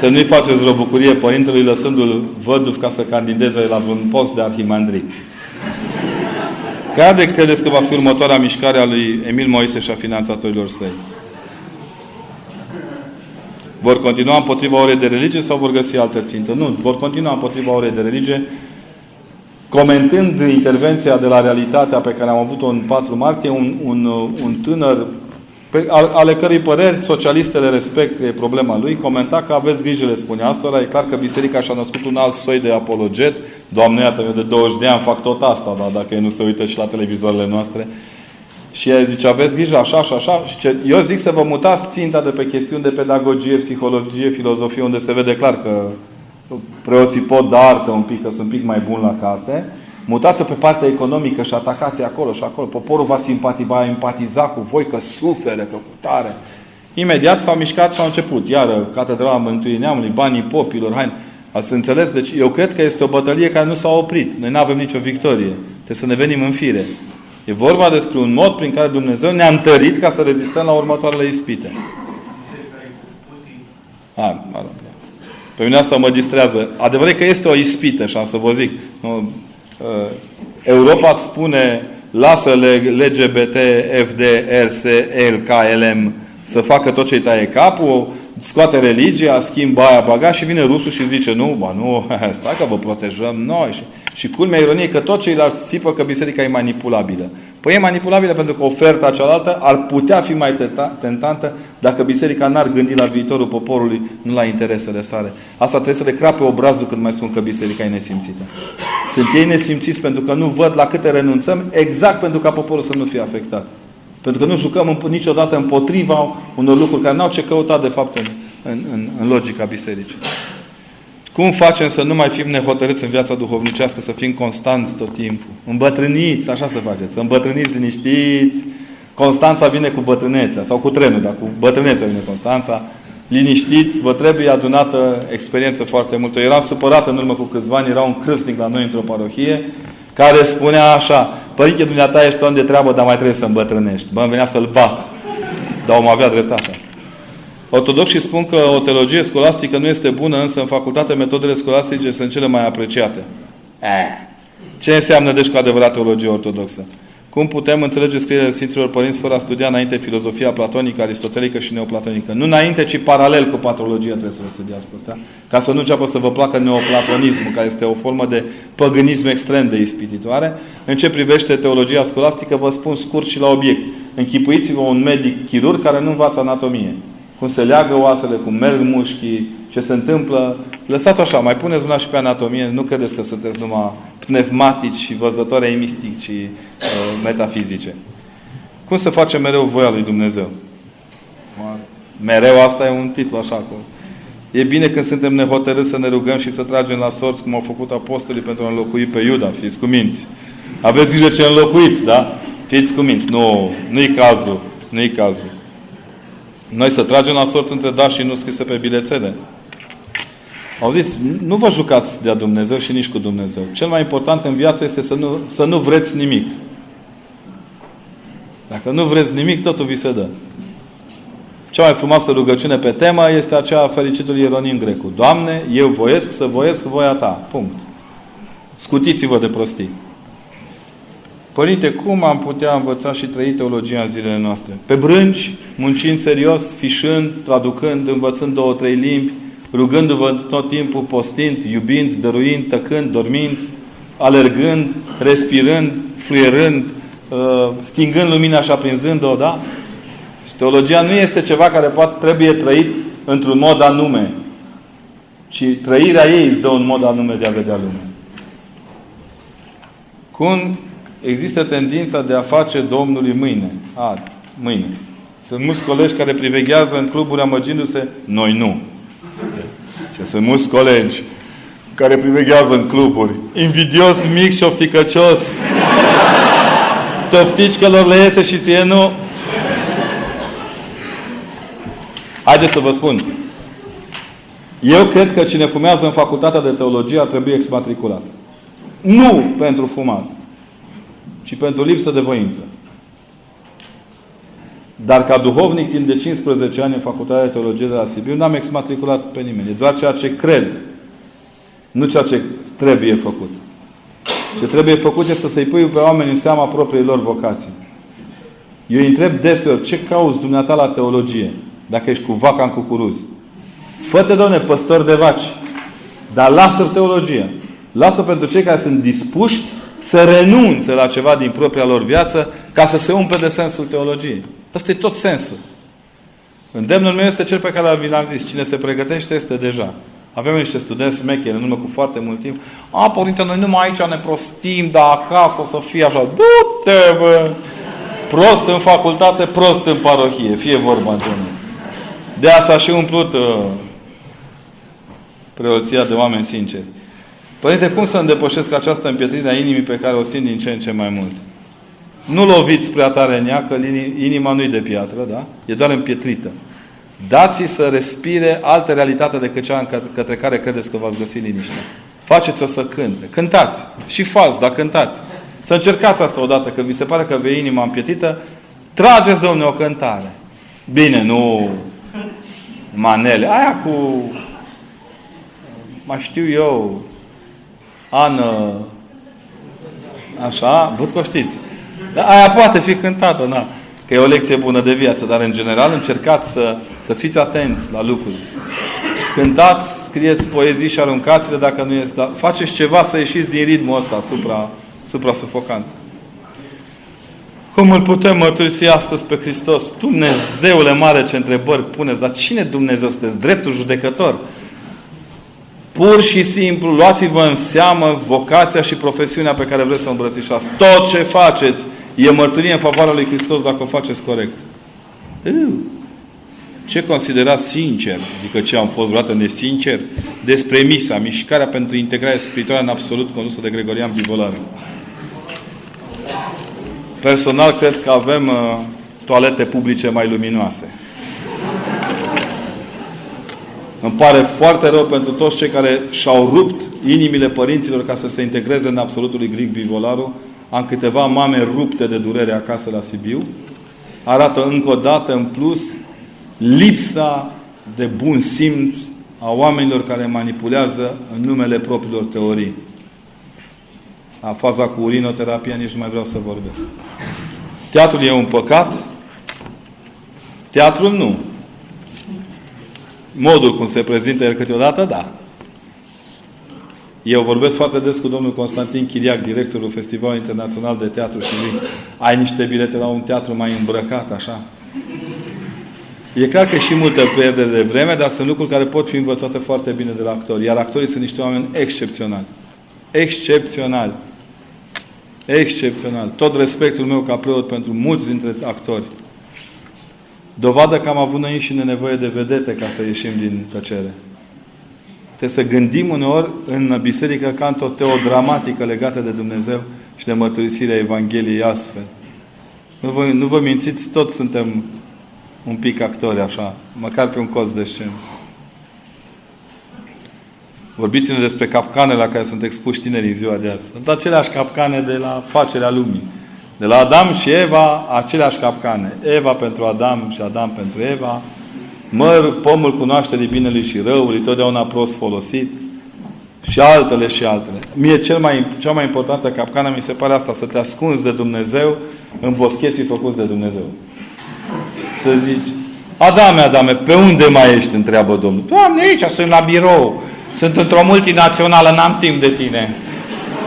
Să nu-i faceți vreo bucurie părintelui lăsându-l văduv ca să candideze la un post de arhimandric. Care credeți că va fi următoarea mișcare a lui Emil Moise și a finanțatorilor săi? Vor continua împotriva orei de religie sau vor găsi altă țintă? Nu, vor continua împotriva orei de religie, comentând intervenția de la realitatea pe care am avut-o în 4 martie, un, un, un tânăr pe, ale cărei păreri socialiste le respect, e problema lui, comenta că aveți grijă, le spune asta, e clar că biserica și-a născut un alt soi de apologet. Doamne, iată, eu de 20 de ani fac tot asta, dar dacă ei nu se uită și la televizoarele noastre. Și el zice, aveți grijă așa și așa. Și ce, eu zic să vă mutați ținta de pe chestiuni de pedagogie, psihologie, filozofie, unde se vede clar că preoții pot da artă un pic, că sunt un pic mai buni la carte Mutați-o pe partea economică și atacați acolo și acolo. Poporul va, simpati, va empatiza cu voi că suferă, că cu tare. Imediat s-au mișcat și au început. Iară, Catedrala Mântuirii Neamului, banii popilor, hai. Ați înțeles? Deci eu cred că este o bătălie care nu s-a oprit. Noi nu avem nicio victorie. Trebuie să ne venim în fire. E vorba despre un mod prin care Dumnezeu ne-a întărit ca să rezistăm la următoarele ispite. Ha, mă rog. Pe mine asta mă distrează. Adevărat că este o ispită și am să vă zic. Nu, Uh, Europa îți spune lasă LGBT, FD, RS, L, K, LM să facă tot ce-i taie capul, scoate religia, schimbă aia baga și vine rusul și zice nu, ba nu, stai că vă protejăm noi. Și, și culmea ironiei că tot ceilalți țipă că biserica e manipulabilă. Păi e manipulabilă pentru că oferta cealaltă ar putea fi mai tentantă dacă biserica n-ar gândi la viitorul poporului, nu la interesele sale. Asta trebuie să le crape obrazul când mai spun că biserica e nesimțită. Sunt ei nesimțiți pentru că nu văd la câte renunțăm, exact pentru ca poporul să nu fie afectat. Pentru că nu jucăm niciodată împotriva unor lucruri care n-au ce căuta de fapt în, în, în, în logica bisericii. Cum facem să nu mai fim nehotărâți în viața duhovnicească, să fim constanți tot timpul? Îmbătrâniți, așa să faceți. Să îmbătrâniți liniștiți. Constanța vine cu bătrânețea, sau cu trenul, dar cu bătrânețea vine Constanța. Liniștiți, vă trebuie adunată experiență foarte multă. Eram supărat în urmă cu câțiva ani, era un crâsnic la noi într-o parohie, care spunea așa, Părinte, dumneata ești om de treabă, dar mai trebuie să îmbătrânești. Bă, îmi venea să-l bat. Dar om avea dreptate. Ortodoxii spun că o teologie scolastică nu este bună, însă în facultate metodele scolastice sunt cele mai apreciate. Eh. Ce înseamnă deci cu adevărat teologie ortodoxă? Cum putem înțelege scrierile Sfinților Părinți fără a studia înainte filozofia platonică, aristotelică și neoplatonică? Nu înainte, ci paralel cu patrologia trebuie să le studiați pe astea, ca să nu înceapă să vă placă neoplatonismul, care este o formă de păgânism extrem de ispititoare. În ce privește teologia scolastică, vă spun scurt și la obiect. Închipuiți-vă un medic chirurg care nu învață anatomie. Cum se leagă oasele, cum merg mușchii, ce se întâmplă. Lăsați așa, mai puneți una și pe anatomie, nu credeți că sunteți numai pneumatici și văzători ai mistici și uh, metafizice. Cum să facem mereu voia lui Dumnezeu? Mereu asta e un titlu așa. Că e bine când suntem nehotărâți să ne rugăm și să tragem la sorți, cum au făcut apostolii pentru a înlocui pe Iuda. Fiți cu minți. Aveți grijă ce înlocuiți, da? Fiți cu minți. Nu, nu-i cazul. Nu-i cazul. Noi să tragem la sorți între da și nu scrise pe bilețele. Auziți, nu vă jucați de-a Dumnezeu și nici cu Dumnezeu. Cel mai important în viață este să nu, să nu vreți nimic. Dacă nu vreți nimic, totul vi se dă. Cea mai frumoasă rugăciune pe temă este aceea a fericitului Ieronim Grecu. Doamne, eu voiesc să voiesc voia Ta. Punct. Scutiți-vă de prostii. Părinte, cum am putea învăța și trăi teologia în zilele noastre? Pe brânci, muncind serios, fișând, traducând, învățând două, trei limbi, rugându-vă tot timpul, postind, iubind, dăruind, tăcând, dormind, alergând, respirând, fluierând, uh, stingând lumina și aprinzând-o, da? Și teologia nu este ceva care poate, trebuie trăit într-un mod anume, ci trăirea ei îți dă un mod anume de a vedea lumea. Cum există tendința de a face Domnului mâine? A, mâine. Sunt mulți colegi care priveghează în cluburi amăgindu-se, noi nu. Ce sunt mulți colegi care priveghează în cluburi. Invidios, mic și ofticăcios. Toftici că lor le iese și ție nu. Haideți să vă spun. Eu cred că cine fumează în facultatea de teologie ar trebui exmatriculat. Nu pentru fumat, ci pentru lipsă de voință. Dar ca duhovnic timp de 15 ani în Facultatea de Teologie de la Sibiu, n-am exmatriculat pe nimeni. E doar ceea ce cred, nu ceea ce trebuie făcut. Ce trebuie făcut este să-i pui pe oameni în seama propriei lor vocații. Eu îi întreb deseori, ce cauți dumneata la teologie? Dacă ești cu vaca în cucuruz. Fă-te, doamne, păstor de vaci. Dar lasă teologia. Lasă pentru cei care sunt dispuși să renunțe la ceva din propria lor viață ca să se umple de sensul teologiei. Asta e tot sensul. Îndemnul meu este cel pe care vi l-am zis. Cine se pregătește este deja. Avem niște studenți mecheri în urmă cu foarte mult timp. A, părinte, noi numai aici ne prostim, dar acasă o să fie așa. Du-te, bă! Prost în facultate, prost în parohie. Fie vorba de De asta și umplut uh, preoția de oameni sinceri. Părinte, cum să îndepășesc această împietrire a inimii pe care o simt din ce în ce mai mult? Nu loviți prea tare în ea, că inima nu-i de piatră, da? E doar împietrită. Dați-i să respire altă realitate decât cea către care credeți că v-ați găsit liniște. Faceți-o să cânte. Cântați. Și fals, dar cântați. Să încercați asta odată, că vi se pare că vei inima împietită. Trageți, domne, o cântare. Bine, nu manele. Aia cu, mai știu eu, Ană, așa, văd că știți. Dar aia poate fi cântată, na. Că e o lecție bună de viață, dar în general încercați să, să fiți atenți la lucruri. Cântați, scrieți poezii și aruncați-le dacă nu este. Dar faceți ceva să ieșiți din ritmul ăsta supra, supra sufocant. Cum îl putem mărturisi astăzi pe Hristos? Dumnezeule mare ce întrebări puneți, dar cine Dumnezeu sunteți? Dreptul judecător. Pur și simplu, luați-vă în seamă vocația și profesiunea pe care vreți să o îmbrățișați. Tot ce faceți e mărturie în favoarea lui Hristos dacă o faceți corect. Ce considerați sincer, adică ce am fost vreodată nesincer, despre misa, mișcarea pentru integrare spirituală în absolut condusă de Gregorian Bivolar. Personal, cred că avem uh, toalete publice mai luminoase. Îmi pare foarte rău pentru toți cei care și-au rupt inimile părinților ca să se integreze în absolutul lui Gric Vivolaru. Am câteva mame rupte de durere acasă la Sibiu. Arată încă o dată în plus lipsa de bun simț a oamenilor care manipulează în numele propriilor teorii. A faza cu urinoterapia nici nu mai vreau să vorbesc. Teatrul e un păcat? Teatrul nu. Modul cum se prezintă el câteodată, da. Eu vorbesc foarte des cu domnul Constantin Chiriac, directorul Festivalului Internațional de Teatru și lui. Ai niște bilete la un teatru mai îmbrăcat, așa? E clar că e și multă pierdere de vreme, dar sunt lucruri care pot fi învățate foarte bine de la actori. Iar actorii sunt niște oameni excepționali. Excepționali. Excepțional. Tot respectul meu ca preot pentru mulți dintre actori. Dovadă că am avut noi și nevoie de vedete ca să ieșim din tăcere. Trebuie să gândim uneori în biserică ca într-o teodramatică legată de Dumnezeu și de mărturisirea Evangheliei astfel. Nu vă, nu vă mințiți, toți suntem un pic actori așa, măcar pe un cost de scenă. Vorbiți-ne despre capcane la care sunt expuși tinerii ziua de azi. Sunt aceleași capcane de la facerea lumii. De la Adam și Eva, aceleași capcane. Eva pentru Adam și Adam pentru Eva. Măr, pomul cunoașterii binelui și răului, totdeauna prost folosit. Și altele și altele. Mie cel mai, cea mai importantă capcană mi se pare asta, să te ascunzi de Dumnezeu în boscheții făcuți de Dumnezeu. Să zici, Adame, Adame, pe unde mai ești? Întreabă Domnul. Doamne, aici sunt la birou. Sunt într-o multinațională, n-am timp de tine.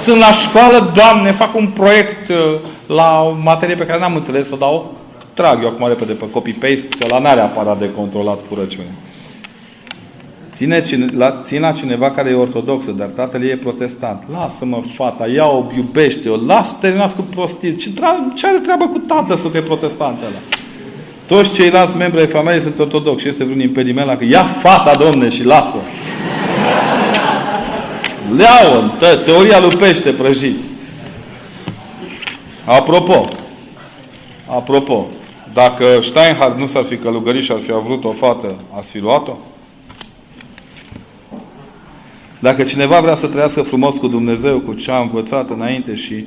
Sunt la școală, Doamne, fac un proiect uh, la o materie pe care n-am înțeles-o, dau trag eu acum repede pe copy-paste, că la n-are aparat de controlat curăciune. Ține, cine, la, ține la cineva care e ortodoxă, dar tatăl ei e protestant. Lasă-mă, fata, ia-o, iubește-o, lasă-te cu prostii. Ce, ce are treabă cu tatăl să fie protestant ăla? Toți ceilalți membri ai familiei sunt ortodoxi. Este vreun impediment la că ia fata, domne, și lasă-o. Leau, teoria lui pește prăjit. Apropo, apropo, dacă Steinhardt nu s-ar fi călugărit și ar fi avut o fată, ați fi luat-o? Dacă cineva vrea să trăiască frumos cu Dumnezeu, cu ce a învățat înainte și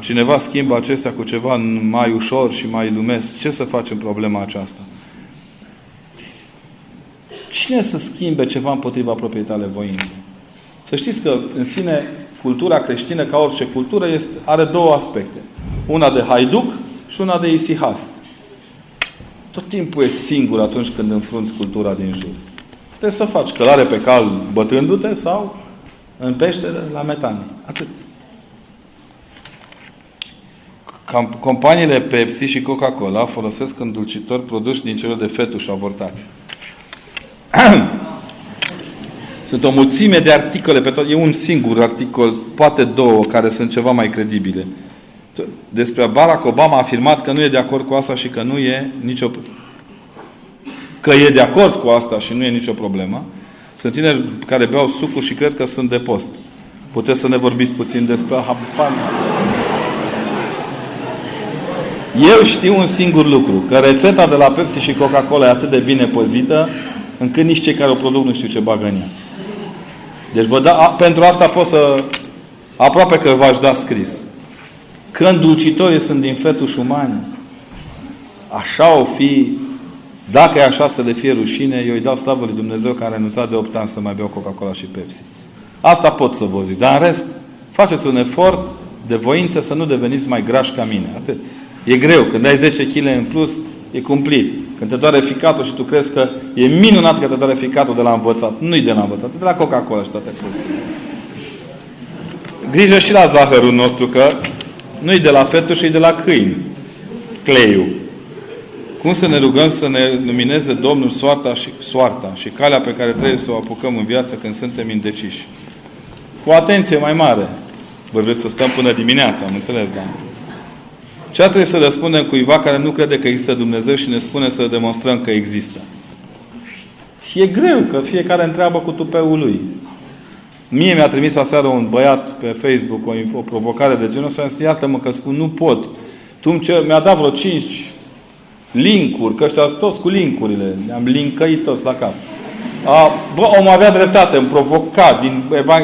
cineva schimbă acestea cu ceva mai ușor și mai lumesc, ce să facem problema aceasta? Cine să schimbe ceva împotriva proprietale voinței? Să știți că, în sine, cultura creștină, ca orice cultură, este, are două aspecte. Una de haiduc și una de isihas. Tot timpul e singur atunci când înfrunți cultura din jur. Trebuie să faci călare pe cal bătându-te sau în peștere la metanie. Atât. Companiile Pepsi și Coca-Cola folosesc îndulcitori produși din cele de fetuși avortați. Sunt o mulțime de articole pe tot. E un singur articol, poate două, care sunt ceva mai credibile. Despre Barack Obama a afirmat că nu e de acord cu asta și că nu e nicio că e de acord cu asta și nu e nicio problemă. Sunt tineri care beau sucuri și cred că sunt de post. Puteți să ne vorbiți puțin despre Eu știu un singur lucru, că rețeta de la Pepsi și Coca-Cola e atât de bine păzită, încât nici cei care o produc nu știu ce bagă în ea. Deci vă da, a, pentru asta pot să aproape că v-aș da scris. Când dulcitorii sunt din fetuși umani, așa o fi, dacă e așa să le fie rușine, eu îi dau slavă lui Dumnezeu care a renunțat de 8 ani să mai beau Coca-Cola și Pepsi. Asta pot să vă zic. Dar în rest, faceți un efort de voință să nu deveniți mai grași ca mine. Atât. E greu. Când ai 10 kg în plus, e cumplit. Când te doare ficatul și tu crezi că e minunat că te doare ficatul de la învățat. Nu-i de la învățat, e de la Coca-Cola și toate prostiile. Grijă și la zahărul nostru că nu-i de la fetul și de la câini. Cleiul. Cum să ne rugăm să ne lumineze Domnul soarta și, soarta și calea pe care trebuie să o apucăm în viață când suntem indeciși? Cu atenție mai mare. Vă vreți să stăm până dimineața, am înțeles, da? Ce trebuie să răspundem cuiva care nu crede că există Dumnezeu și ne spune să demonstrăm că există? Și e greu, că fiecare întreabă cu tupeul lui. Mie mi-a trimis aseară un băiat pe Facebook o, o provocare de genul ăsta și iată-mă că spun, nu pot. Tu mi-a dat vreo cinci linkuri, că ăștia toți cu linkurile. Ne-am linkăit toți la cap. A, bă, om avea dreptate, îmi provoca din,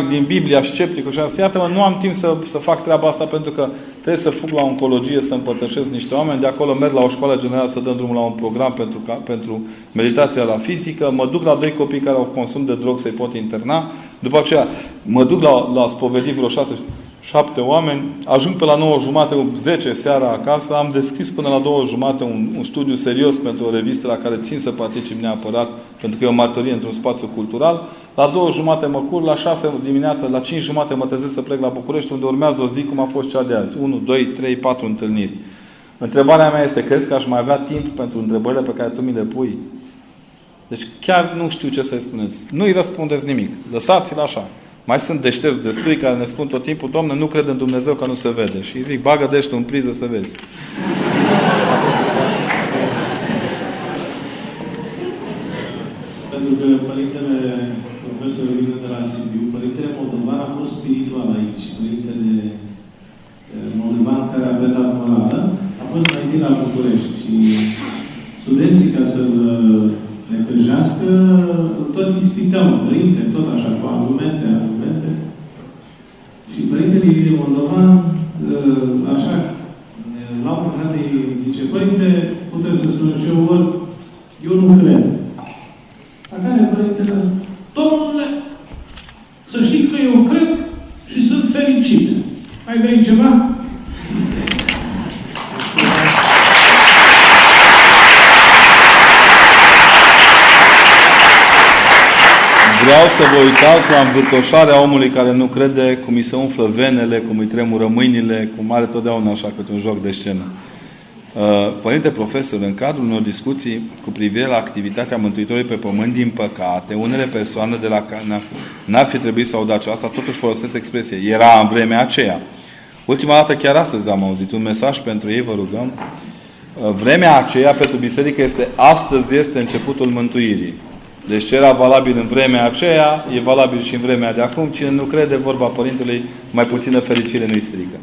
din Biblia scepticul și am zis, iată nu am timp să, să fac treaba asta pentru că trebuie să fug la oncologie, să împărtășesc niște oameni, de acolo merg la o școală generală să dăm drumul la un program pentru, pentru meditația la fizică, mă duc la doi copii care au consum de drog să-i pot interna, după aceea mă duc la, la spovedit vreo șase, șapte oameni, ajung pe la 9 jumate, 10 seara acasă, am deschis până la 2 jumate un, un studiu serios pentru o revistă la care țin să particip neapărat, pentru că e o martorie într-un spațiu cultural. La 2 jumate mă cur, la 6 dimineața, la 5 jumate mă trezesc să plec la București, unde urmează o zi cum a fost cea de azi. 1, 2, 3, 4 întâlniri. Întrebarea mea este, crezi că aș mai avea timp pentru întrebările pe care tu mi le pui? Deci chiar nu știu ce să-i spuneți. Nu-i răspundeți nimic. Lăsați-l așa. Mai sunt deștepți destui care ne spun tot timpul, Doamne, nu cred în Dumnezeu că nu se vede. Și îi zic, bagă deștul în priză să vezi. Pentru că Părintele Profesor vine de la Sibiu, Părintele Moldovan a fost spiritual aici. Părintele eh, Moldovan care a predat morală a fost mai întâi la București și studenții ca să-l necăjească, tot ispităm, părinte, tot așa, cu argumente, argumente. Și Părintele Moldovan, eh, așa, la un moment dat îi zice, Părinte, puteți să spun și eu, ori, eu nu cred. La care Părintele, Domnule, să știi că eu cred și sunt fericit. Mai vrei ceva? Vreau să vă uitați la învârtoșarea omului care nu crede, cum îi se umflă venele, cum îi tremură mâinile, cum are totdeauna așa câte un joc de scenă. Uh, Părinte profesor, în cadrul unor discuții cu privire la activitatea Mântuitorului pe pământ, din păcate, unele persoane de la care n-ar fi trebuit să audă aceasta, totuși folosesc expresie. Era în vremea aceea. Ultima dată, chiar astăzi am auzit un mesaj pentru ei, vă rugăm. Uh, Vremea aceea pentru biserică este astăzi este începutul mântuirii. Deci ce era valabil în vremea aceea, e valabil și în vremea de acum. Cine nu crede vorba Părintelui, mai puțină fericire nu-i strică.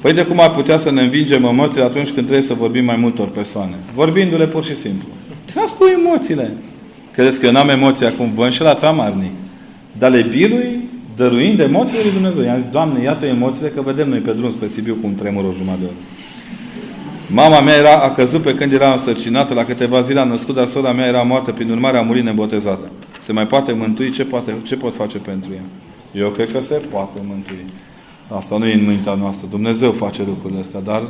Păi de cum ar putea să ne învingem emoțiile atunci când trebuie să vorbim mai multor persoane? Vorbindu-le pur și simplu. Trebuie cu emoțiile. Credeți că eu n-am emoții acum? Vă înșelați amarnic. Dar le birui dăruind emoțiile lui Dumnezeu. I-am zis, Doamne, iată emoțiile că vedem noi pe drum spre Sibiu cum tremură o jumătate de oră. Mama mea era, a căzut pe când era însărcinată, la câteva zile a născut, dar sora mea era moartă, prin urmare a murit nebotezată. Se mai poate mântui? Ce, poate, ce pot face pentru ea? Eu cred că se poate mântui. Asta nu e în mintea noastră. Dumnezeu face lucrurile astea, dar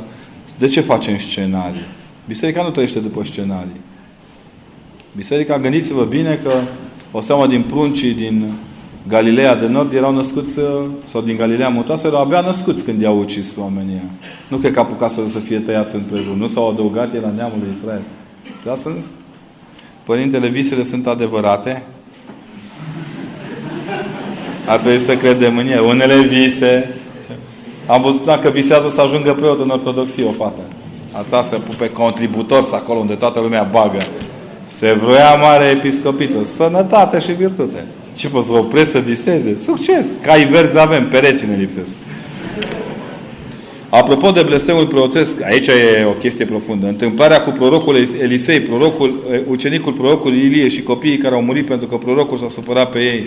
de ce facem scenarii? Biserica nu trăiește după scenarii. Biserica, gândiți-vă bine că o seamă din pruncii din Galileea de Nord erau născuți, sau din Galileea Mutoasă, erau abia născuți când i-au ucis oamenii. Nu cred că apucat să fie tăiați în prejur. Nu s-au adăugat ei la neamul lui Israel. Da, sunt? Părintele, visele sunt adevărate? Ar trebui să credem în ele. Unele vise am văzut dacă visează să ajungă preot în ortodoxie o fată. A ta să pupe contributor acolo unde toată lumea bagă. Se vroia mare episcopiță. Sănătate și virtute. Ce poți să opresc să viseze? Succes! Cai verzi avem, pereții ne lipsesc. Apropo de blestemul proroțesc, aici e o chestie profundă. Întâmplarea cu prorocul Elisei, prorocul, ucenicul prorocului Ilie și copiii care au murit pentru că prorocul s-a supărat pe ei.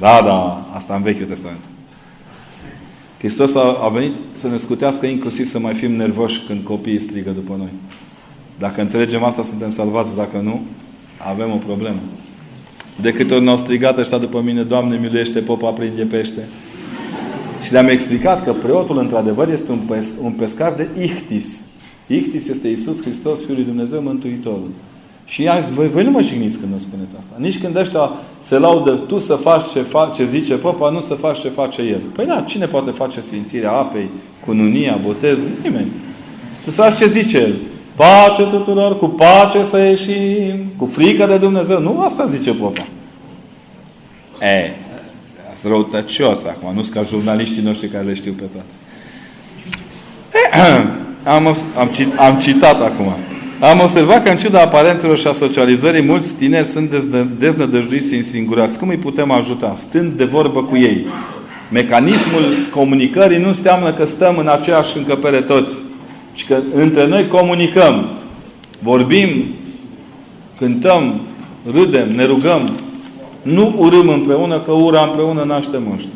Da, da, asta în Vechiul Testament. Hristos a, a venit să ne scutească inclusiv să mai fim nervoși când copiii strigă după noi. Dacă înțelegem asta, suntem salvați. Dacă nu, avem o problemă. De câte ori ne-au strigat ăștia după mine, Doamne miluiește, popa prinde pește. Și le-am explicat că preotul, într-adevăr, este un, pes un pescar de Ichtis. Ichtis este Isus Hristos, Fiul lui Dumnezeu, Mântuitorul. Și i-am zis, voi, voi nu mă jigniți când nu spuneți asta. Nici când ăștia se laudă tu să faci ce, fa- ce zice popa, nu să faci ce face el. Păi da, cine poate face sfințirea apei, cununia, botezul? Nimeni. Tu să faci ce zice el. Pace tuturor, cu pace să ieșim, cu frică de Dumnezeu. Nu asta zice popa. E, asta răutăcios acum, nu ca jurnaliștii noștri care le știu pe toate. E, am, am, am citat acum. Am observat că în ciuda aparențelor și a socializării, mulți tineri sunt deznădăjduiți și singurați. Cum îi putem ajuta? Stând de vorbă cu ei. Mecanismul comunicării nu înseamnă că stăm în aceeași încăpere toți, ci că între noi comunicăm, vorbim, cântăm, râdem, ne rugăm. Nu urâm împreună, că ura împreună naște moște.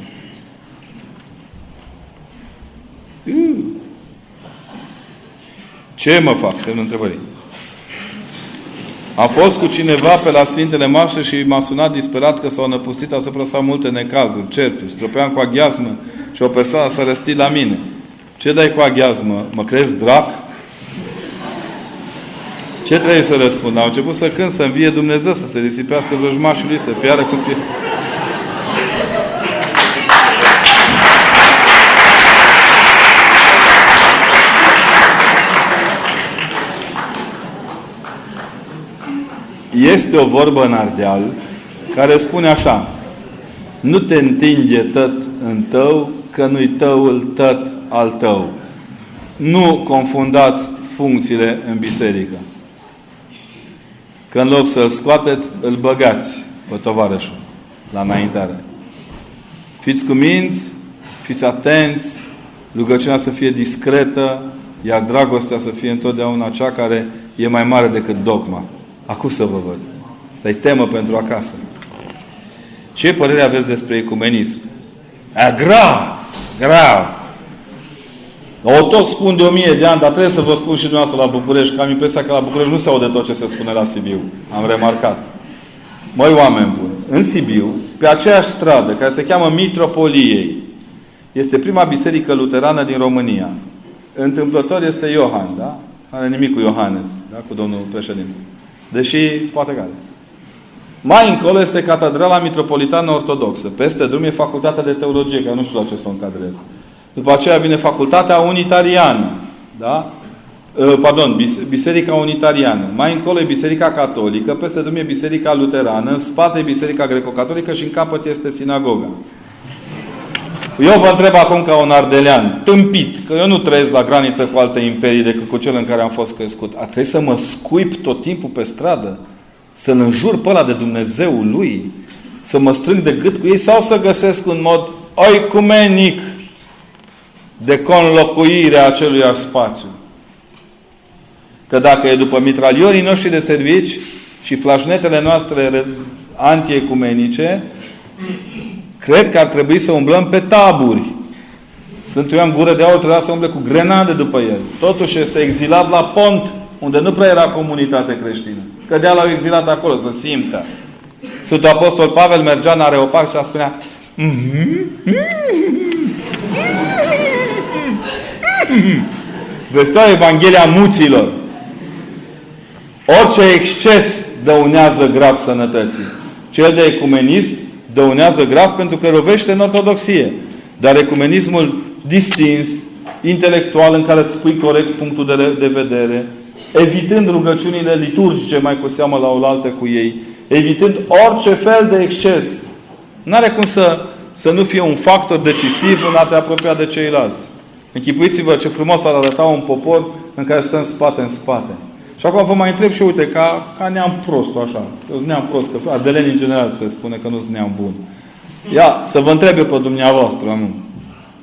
Ce mă fac? Semnul întrebării. Am fost cu cineva pe la Sfintele Mașe și m-a sunat disperat că s-au năpustit asupra sa multe necazuri, certuri, stropeam cu aghiasmă și o persoană să răsti la mine. Ce dai cu aghiazmă? Mă crezi drac? Ce trebuie să răspund? Au început să cânt, să învie Dumnezeu, să se risipească vrăjmașul lui, să piară cu fie. Este o vorbă în Ardeal care spune așa Nu te întinge tot în tău, că nu-i tăul tot al tău. Nu confundați funcțiile în biserică. Că în loc să-l scoateți, îl băgați pe tovarășul la înaintare. Fiți cuminți, fiți atenți, rugăciunea să fie discretă, iar dragostea să fie întotdeauna cea care e mai mare decât dogma. Acum să vă văd. Asta e temă pentru acasă. Ce părere aveți despre ecumenism? E grav, grav. O tot spun de o mie de ani, dar trebuie să vă spun și dumneavoastră la București, că am impresia că la București nu se aude tot ce se spune la Sibiu. Am remarcat. Măi, oameni buni, în Sibiu, pe aceeași stradă, care se cheamă Mitropoliei, este prima biserică luterană din România. Întâmplător este Iohan, da? Are nimic cu Iohannes, da? Cu domnul președinte. Deși, poate care. Mai încolo este Catedrala Mitropolitană Ortodoxă. Peste drum e Facultatea de Teologie, că nu știu la ce să o încadrez. După aceea vine Facultatea Unitariană. Da? Ă, pardon, Biserica Unitariană. Mai încolo e Biserica Catolică, peste drum e Biserica Luterană, în spate e Biserica Greco-Catolică și în capăt este sinagoga. Eu vă întreb acum ca un ardelean, tâmpit, că eu nu trăiesc la graniță cu alte imperii decât cu cel în care am fost crescut. A trebuit să mă scuip tot timpul pe stradă? Să-l înjur pe ăla de Dumnezeul lui? Să mă strâng de gât cu ei? Sau să găsesc un mod oicumenic de conlocuire a acelui spațiu? Că dacă e după mitraliorii noștri de servici și flașnetele noastre antiecumenice, Cred că ar trebui să umblăm pe taburi. Sunt eu am gură de aur, trebuia să umble cu grenade după el. Totuși este exilat la Pont, unde nu prea era comunitate creștină. Că de l-au exilat acolo, să simtă. Sfântul Apostol Pavel mergea în Areopag și a spunea Vestea Evanghelia muților. Orice exces dăunează grav sănătății. Cel de ecumenism dăunează grav pentru că rovește în ortodoxie. Dar ecumenismul distins, intelectual, în care îți spui corect punctul de, de vedere, evitând rugăciunile liturgice mai cu seamă la oaltă cu ei, evitând orice fel de exces. N-are cum să, să nu fie un factor decisiv în a te apropia de ceilalți. Închipuiți-vă ce frumos ar arăta un popor în care stă în spate, în spate. Și acum vă mai întreb și uite, ca, ca neam prost, așa. Eu sunt neam prost, că ardeleni în general se spune că nu sunt neam bun. Ia, să vă întreb eu pe dumneavoastră, nu?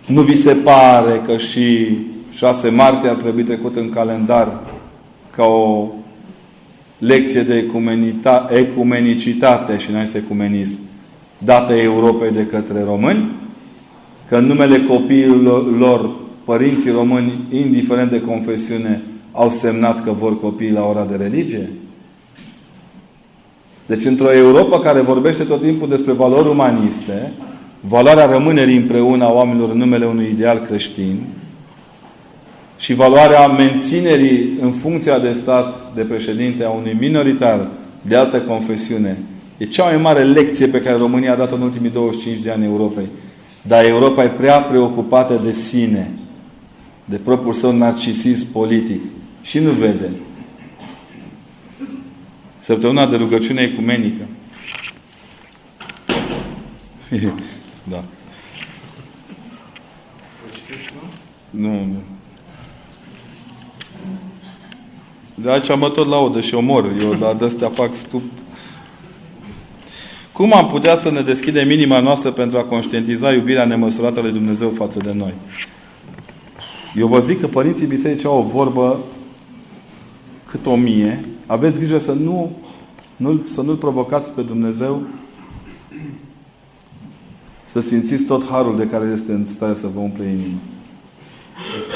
Nu vi se pare că și 6 martie ar trebui trecut în calendar ca o lecție de ecumenicitate și nu este ecumenism dată Europei de către români? Că în numele copiilor lor, părinții români, indiferent de confesiune, au semnat că vor copii la ora de religie? Deci într-o Europa care vorbește tot timpul despre valori umaniste, valoarea rămânerii împreună a oamenilor în numele unui ideal creștin și valoarea menținerii în funcția de stat de președinte a unui minoritar de altă confesiune e cea mai mare lecție pe care România a dat-o în ultimii 25 de ani Europei. Dar Europa e prea preocupată de sine, de propriul său narcisism politic și nu vede. Săptămâna de rugăciune ecumenică. da. Nu, nu. De aici mă tot laudă și omor. Eu la de-astea fac stup. Cum am putea să ne deschidem inima noastră pentru a conștientiza iubirea nemăsurată lui Dumnezeu față de noi? Eu vă zic că părinții biserici au o vorbă cât o mie, aveți grijă să nu, nu să nu-L provocați pe Dumnezeu să simțiți tot harul de care este în stare să vă umple inima.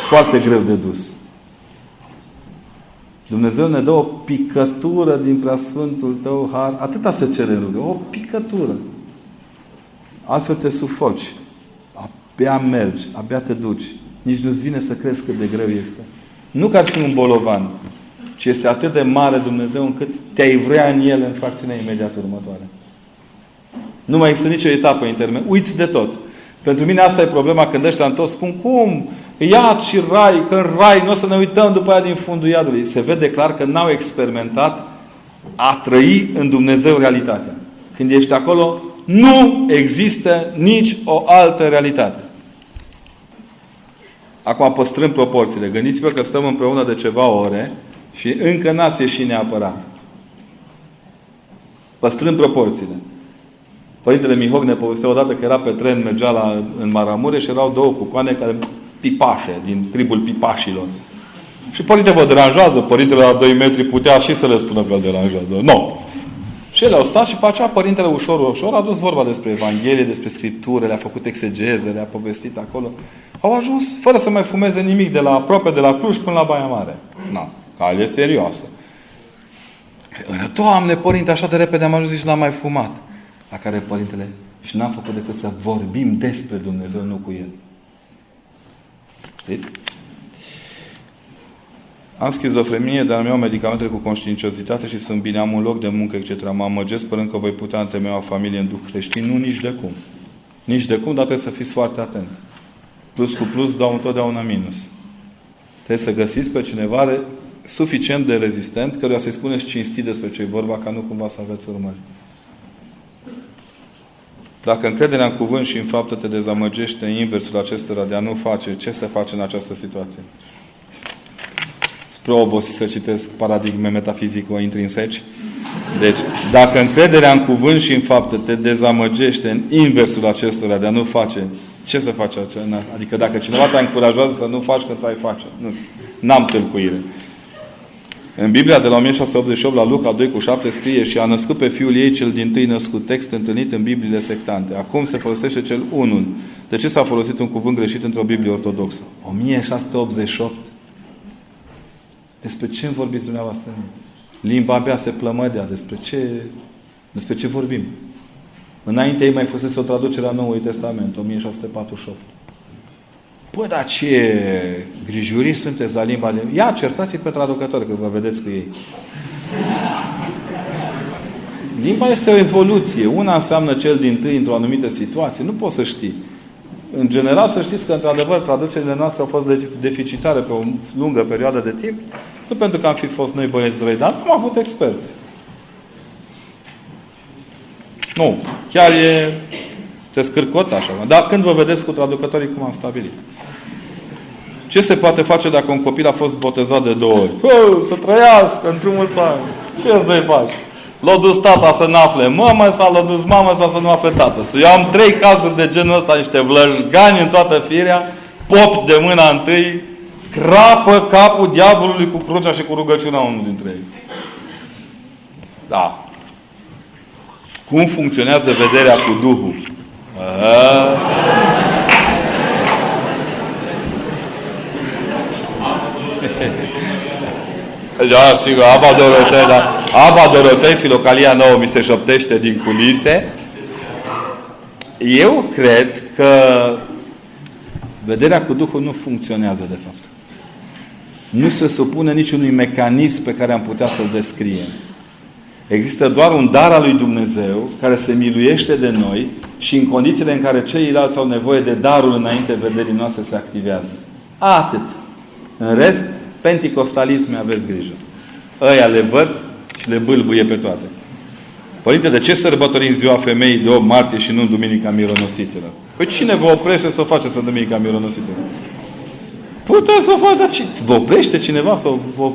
Foarte greu de dus. Dumnezeu ne dă o picătură din preasfântul tău har. Atâta se cere în rugă. O picătură. Altfel te sufoci. abia mergi, abia te duci. Nici nu-ți vine să crezi cât de greu este. Nu că ar fi un bolovan, ci este atât de mare Dumnezeu încât te-ai vrea în El în fracțiunea imediat următoare. Nu mai există nicio etapă intermediă. Uiți de tot. Pentru mine asta e problema când ăștia în tot spun cum? Iad și rai, că în rai nu o să ne uităm după aia din fundul iadului. Se vede clar că n-au experimentat a trăi în Dumnezeu realitatea. Când ești acolo, nu există nici o altă realitate. Acum păstrând proporțiile. Gândiți-vă că stăm împreună de ceva ore și încă n-ați ieșit neapărat. Păstrând proporțiile. Părintele Mihoc ne povestea odată că era pe tren, mergea la, în Maramureș și erau două cucoane care pipașe, din tribul pipașilor. Și părinte vă deranjează, părintele la 2 metri putea și să le spună că îl deranjează. Nu. No. Și ele au stat și pe aceea părintele ușor, ușor a dus vorba despre Evanghelie, despre Scriptură, le-a făcut exegeze, le-a povestit acolo. Au ajuns fără să mai fumeze nimic de la aproape de la Cluj până la Baia Mare. Na, cale serioasă. Doamne, părinte, așa de repede am ajuns și n-am mai fumat. La care părintele, și n-am făcut decât să vorbim despre Dumnezeu, nu cu El. Știți? Am schizofrenie, dar îmi iau medicamentele cu conștiinciozitate și sunt bine, am un loc de muncă, etc. Mă amăgesc sperând că voi putea întemeia o familie în duh creștin. Nu, nici de cum. Nici de cum, dar trebuie să fiți foarte atent. Plus cu plus dau întotdeauna minus. Trebuie să găsiți pe cineva suficient de rezistent, căruia să-i spuneți cinstit despre ce e vorba, ca nu cumva să aveți urmări. Dacă încrederea în cuvânt și în faptă te dezamăgește inversul acestora de a nu face, ce se face în această situație? Spre obosi să citesc paradigme metafizico-intrinseci. Deci, dacă încrederea în cuvânt și în faptă te dezamăgește în inversul acestora de a nu face, ce să faci? Adică dacă cineva te încurajează să nu faci, că tu ai face. Nu știu. N-am tâlcuire. În Biblia de la 1688 la Luca 2 cu 7 scrie și a născut pe fiul ei cel din tâi născut, text întâlnit în Bibliile sectante. Acum se folosește cel unul. De ce s-a folosit un cuvânt greșit într-o Biblie ortodoxă? 1688. Despre ce vorbiți dumneavoastră? Limba abia se plămădea. Despre ce, despre ce vorbim? Înainte ei mai fusese o traducere a Noului Testament, 1648. Păi, dar ce grijuriți sunteți la limba de... Ia, certați pe traducători, că vă vedeți cu ei. Limba este o evoluție. Una înseamnă cel din tâi într-o anumită situație. Nu poți să știi. În general, să știți că, într-adevăr, traducerile noastre au fost deficitare pe o lungă perioadă de timp, nu pentru că am fi fost noi băieți răi, dar am avut experți. Nu. Chiar e te scârcot așa. Dar când vă vedeți cu traducătorii, cum am stabilit? Ce se poate face dacă un copil a fost botezat de două ori? Pă, să trăiască într-un mulți ani. Ce să-i faci? L-a dus tata să nu afle mama sau l-a dus mama sau să nu afle tată. Să eu am trei cazuri de genul ăsta, niște vlăjgani în toată firea, pop de mâna întâi, crapă capul diavolului cu crucea și cu rugăciunea unul dintre ei. Da. Cum funcționează vederea cu Duhul? Da, sigur, Aba Dorotei, da. Aba Dorotei, Filocalia nouă mi se șoptește din culise. Eu cred că vederea cu Duhul nu funcționează, de fapt. Nu se supune niciunui mecanism pe care am putea să-l descriem. Există doar un dar al lui Dumnezeu care se miluiește de noi și în condițiile în care ceilalți au nevoie de darul înainte vederii noastre se activează. Atât. În rest, penticostalisme aveți grijă. Ăia le văd și le bâlbuie pe toate. Părinte, de ce sărbătorim ziua femeii de 8 martie și nu în Duminica Mironosiților? Păi cine vă oprește să faceți în Duminica Mironosiților? Puteți să faceți, dar vă oprește cineva să vă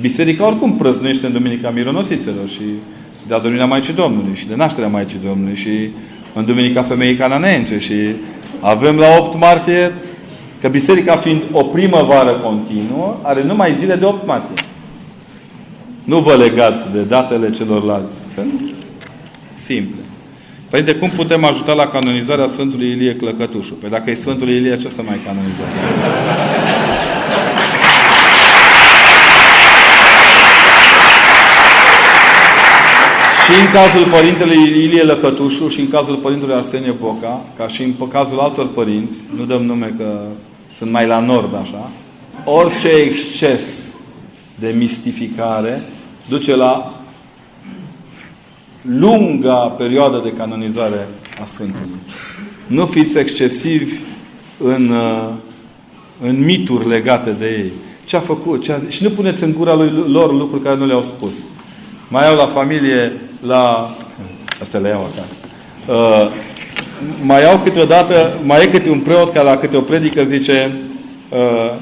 Biserica oricum prăznuiește în Duminica Mironosițelor și de adormirea Maicii Domnului și de nașterea Maicii Domnului și în Duminica Femeii Cananence și avem la 8 martie că Biserica fiind o primăvară continuă, are numai zile de 8 martie. Nu vă legați de datele celorlalți. Sunt simple. Păi de cum putem ajuta la canonizarea Sfântului Ilie Clăcătușu? Păi dacă e Sfântul Ilie, ce să mai canonizăm? și în cazul părintele Ilie Lăcătușu și în cazul părintele Arsenie Boca, ca și în cazul altor părinți, nu dăm nume că sunt mai la nord așa, orice exces de mistificare duce la lunga perioadă de canonizare a Sfântului. Nu fiți excesivi în, uh, în mituri legate de ei. Ce a făcut? Ce a zis? Și nu puneți în gura lui, lor lucruri care nu le-au spus. Mai au la familie, la... Asta le iau acasă. Uh, mai au câteodată, mai e câte un preot care la câte o predică zice uh,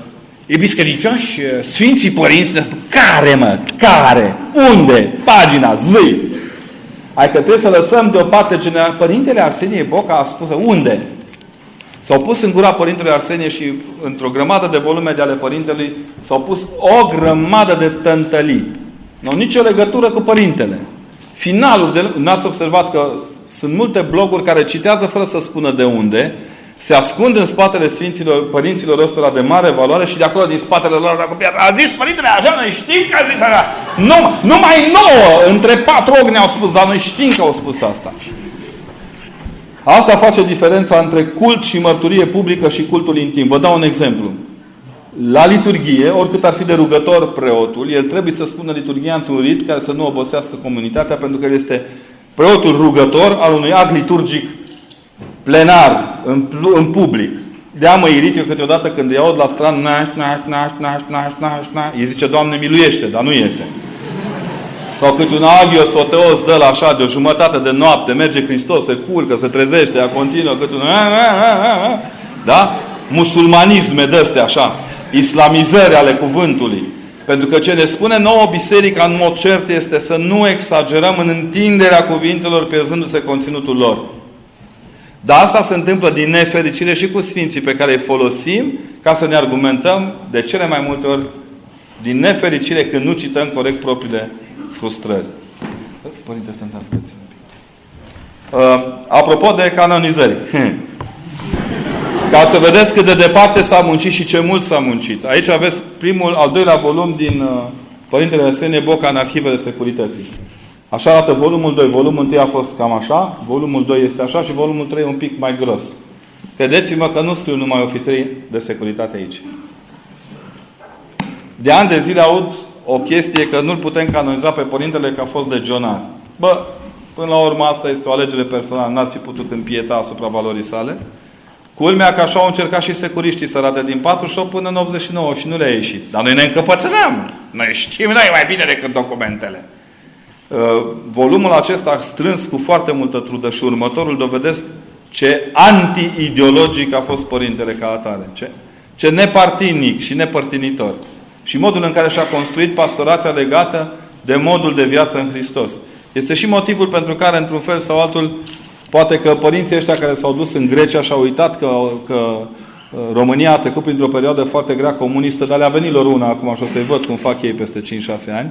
Iubiți credincioși, Sfinții Părinți, care mă? Care? Unde? Pagina, zi! Adică trebuie să lăsăm deoparte general. Părintele Arsenie Boca a spus unde? S-au pus în gura Părintele Arsenie și într-o grămadă de volume de ale Părintelui s-au pus o grămadă de tântălii. Nu au nicio legătură cu Părintele. Finalul, de, n-ați observat că sunt multe bloguri care citează fără să spună de unde, se ascund în spatele Sfinților, părinților ăstora de mare valoare și de acolo din spatele lor a zis Părintele așa, noi știm că a zis așa. Nu, numai nouă, între patru ochi ne-au spus, dar noi știm că au spus asta. Asta face diferența între cult și mărturie publică și cultul intim. Vă dau un exemplu. La liturghie, oricât ar fi de rugător preotul, el trebuie să spună liturghia într-un rit care să nu obosească comunitatea, pentru că el este preotul rugător al unui act liturgic plenar, în, în public. De-a mă irit eu câteodată când îi aud la stran naș, naș, naș, naș, naș, naș, naș, îi zice, Doamne, miluiește, dar nu iese. Sau cât un agios soteos dă la așa de o jumătate de noapte, merge Hristos, se culcă, se trezește, a continuă, cât un... Da? Musulmanisme de așa, islamizări ale cuvântului. Pentru că ce ne spune nouă biserica în mod cert este să nu exagerăm în întinderea cuvintelor pierzându-se conținutul lor. Dar asta se întâmplă din nefericire și cu sfinții pe care îi folosim ca să ne argumentăm de cele mai multe ori din nefericire când nu cităm corect propriile frustrări. Părinte, să uh, Apropo de canonizări. Ca să vedeți cât de departe s-a muncit și ce mult s-a muncit. Aici aveți primul, al doilea volum din uh, Părintele Arsenie Boca în Arhivele Securității. Așa arată volumul 2. Volumul 1 a fost cam așa, volumul 2 este așa și volumul 3 un pic mai gros. Credeți-mă că nu scriu numai ofițerii de securitate aici. De ani de zile aud o chestie că nu-l putem canoniza pe părintele că a fost legionar. Bă, până la urmă asta este o alegere personală, n-ar fi putut împieta asupra valorii sale. Culmea că așa au încercat și securiștii să arate din 48 până în 89 și nu le-a ieșit. Dar noi ne încăpățânăm. Noi știm noi mai bine decât documentele. Uh, volumul acesta strâns cu foarte multă trudă și următorul dovedesc ce anti-ideologic a fost părintele ca atare. Ce, ce nepartinic și nepărtinitor. Și modul în care și-a construit pastorația legată de modul de viață în Hristos. Este și motivul pentru care, într-un fel sau altul, poate că părinții ăștia care s-au dus în Grecia și au uitat că, că uh, România a trecut printr-o perioadă foarte grea comunistă, dar le-a venit lor una acum și o să-i văd cum fac ei peste 5-6 ani.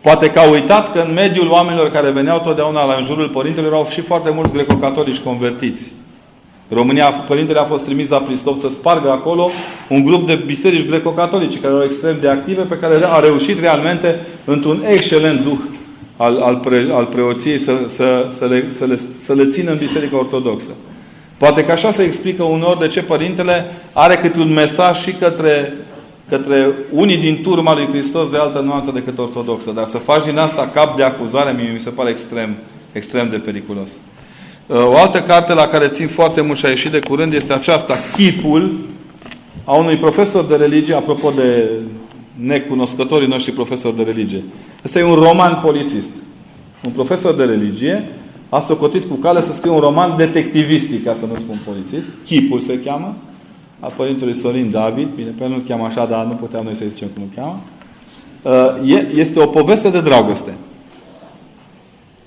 Poate că au uitat că în mediul oamenilor care veneau totdeauna la în jurul părintelor erau și foarte mulți greco-catolici convertiți. România, părintele a fost trimis la Pristop să spargă acolo un grup de biserici greco-catolice care erau extrem de active, pe care a reușit realmente, într-un excelent duh al, al, pre, al preoției, să, să, să, le, să, le, să le țină în Biserica Ortodoxă. Poate că așa se explică unor de ce părintele are câte un mesaj și către către unii din turma lui Hristos de altă nuanță decât ortodoxă. Dar să faci din asta cap de acuzare, mie mi se pare extrem, extrem de periculos. Uh, o altă carte la care țin foarte mult și a ieșit de curând este aceasta, Chipul, a unui profesor de religie, apropo de necunoscătorii noștri profesori de religie. Este e un roman polițist. Un profesor de religie a socotit cu cale să scrie un roman detectivistic, ca să nu spun polițist. Chipul se cheamă a Părintelui Sorin David, bine, pe el nu-l cheamă așa, dar nu puteam noi să zicem cum îl cheamă, uh, este o poveste de dragoste.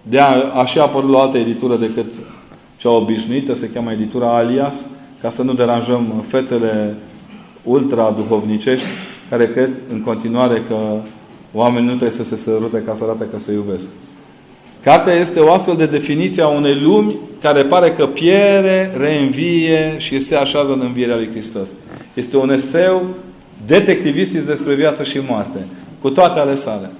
De a, așa a apărut la o altă editură decât cea obișnuită, se cheamă editura Alias, ca să nu deranjăm fețele ultra-duhovnicești, care cred în continuare că oamenii nu trebuie să se sărute ca să arate că se iubesc. Cartea este o astfel de definiție a unei lumi care pare că piere, reînvie și se așează în învierea lui Hristos. Este un eseu detectivistic despre viață și moarte, cu toate ale sale.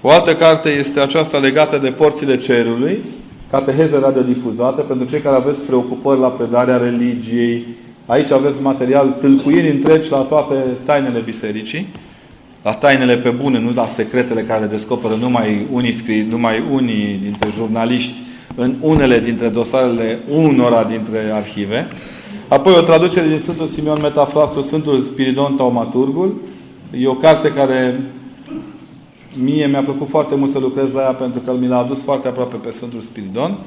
O altă carte este aceasta legată de porțile cerului, cateheză radiodifuzată, pentru cei care aveți preocupări la predarea religiei. Aici aveți material, tâlcuiri întregi la toate tainele bisericii, la tainele pe bune, nu la secretele care le descoperă numai unii, scrii, numai unii dintre jurnaliști în unele dintre dosarele unora dintre arhive. Apoi o traducere din Sfântul Simeon Metafrastru, Sfântul Spiridon Taumaturgul. E o carte care mie mi-a plăcut foarte mult să lucrez la ea pentru că mi l-a adus foarte aproape pe Sfântul Spiridon.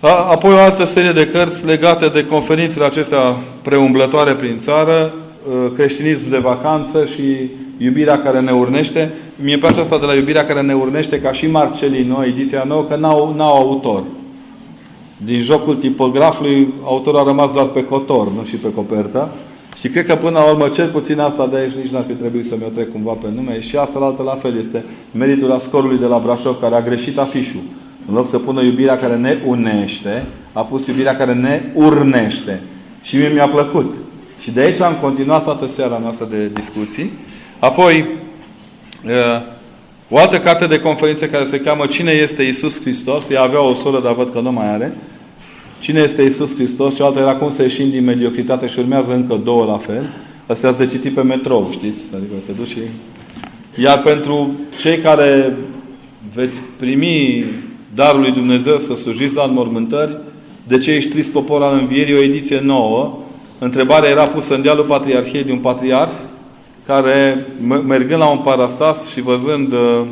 Apoi o altă serie de cărți legate de conferințele acestea preumblătoare prin țară, ă, creștinism de vacanță și iubirea care ne urnește. Mie place asta de la iubirea care ne urnește ca și Marcelino, ediția nouă, că n-au, n-au autor. Din jocul tipografului, autorul a rămas doar pe cotor, nu și pe copertă. Și cred că până la urmă, cel puțin asta de aici nici n-ar fi trebuit să mi-o trec cumva pe nume. Și asta la altă la fel este meritul scorului de la Brașov, care a greșit afișul. În loc să pună iubirea care ne unește, a pus iubirea care ne urnește. Și mie mi-a plăcut. Și de aici am continuat toată seara noastră de discuții. Apoi, o altă carte de conferințe care se cheamă Cine este Isus Hristos? Ea avea o soră, dar văd că nu mai are. Cine este Isus Hristos? Cealaltă era cum să ieșim din mediocritate și urmează încă două la fel. Astea ați de citit pe metrou, știți? Adică te duci și... Iar pentru cei care veți primi darul lui Dumnezeu să slujiți la înmormântări, de ce ești trist popor al învierii, o ediție nouă. Întrebarea era pusă în dialul Patriarhiei de un patriarh care, mergând la un parastas și văzând, uh,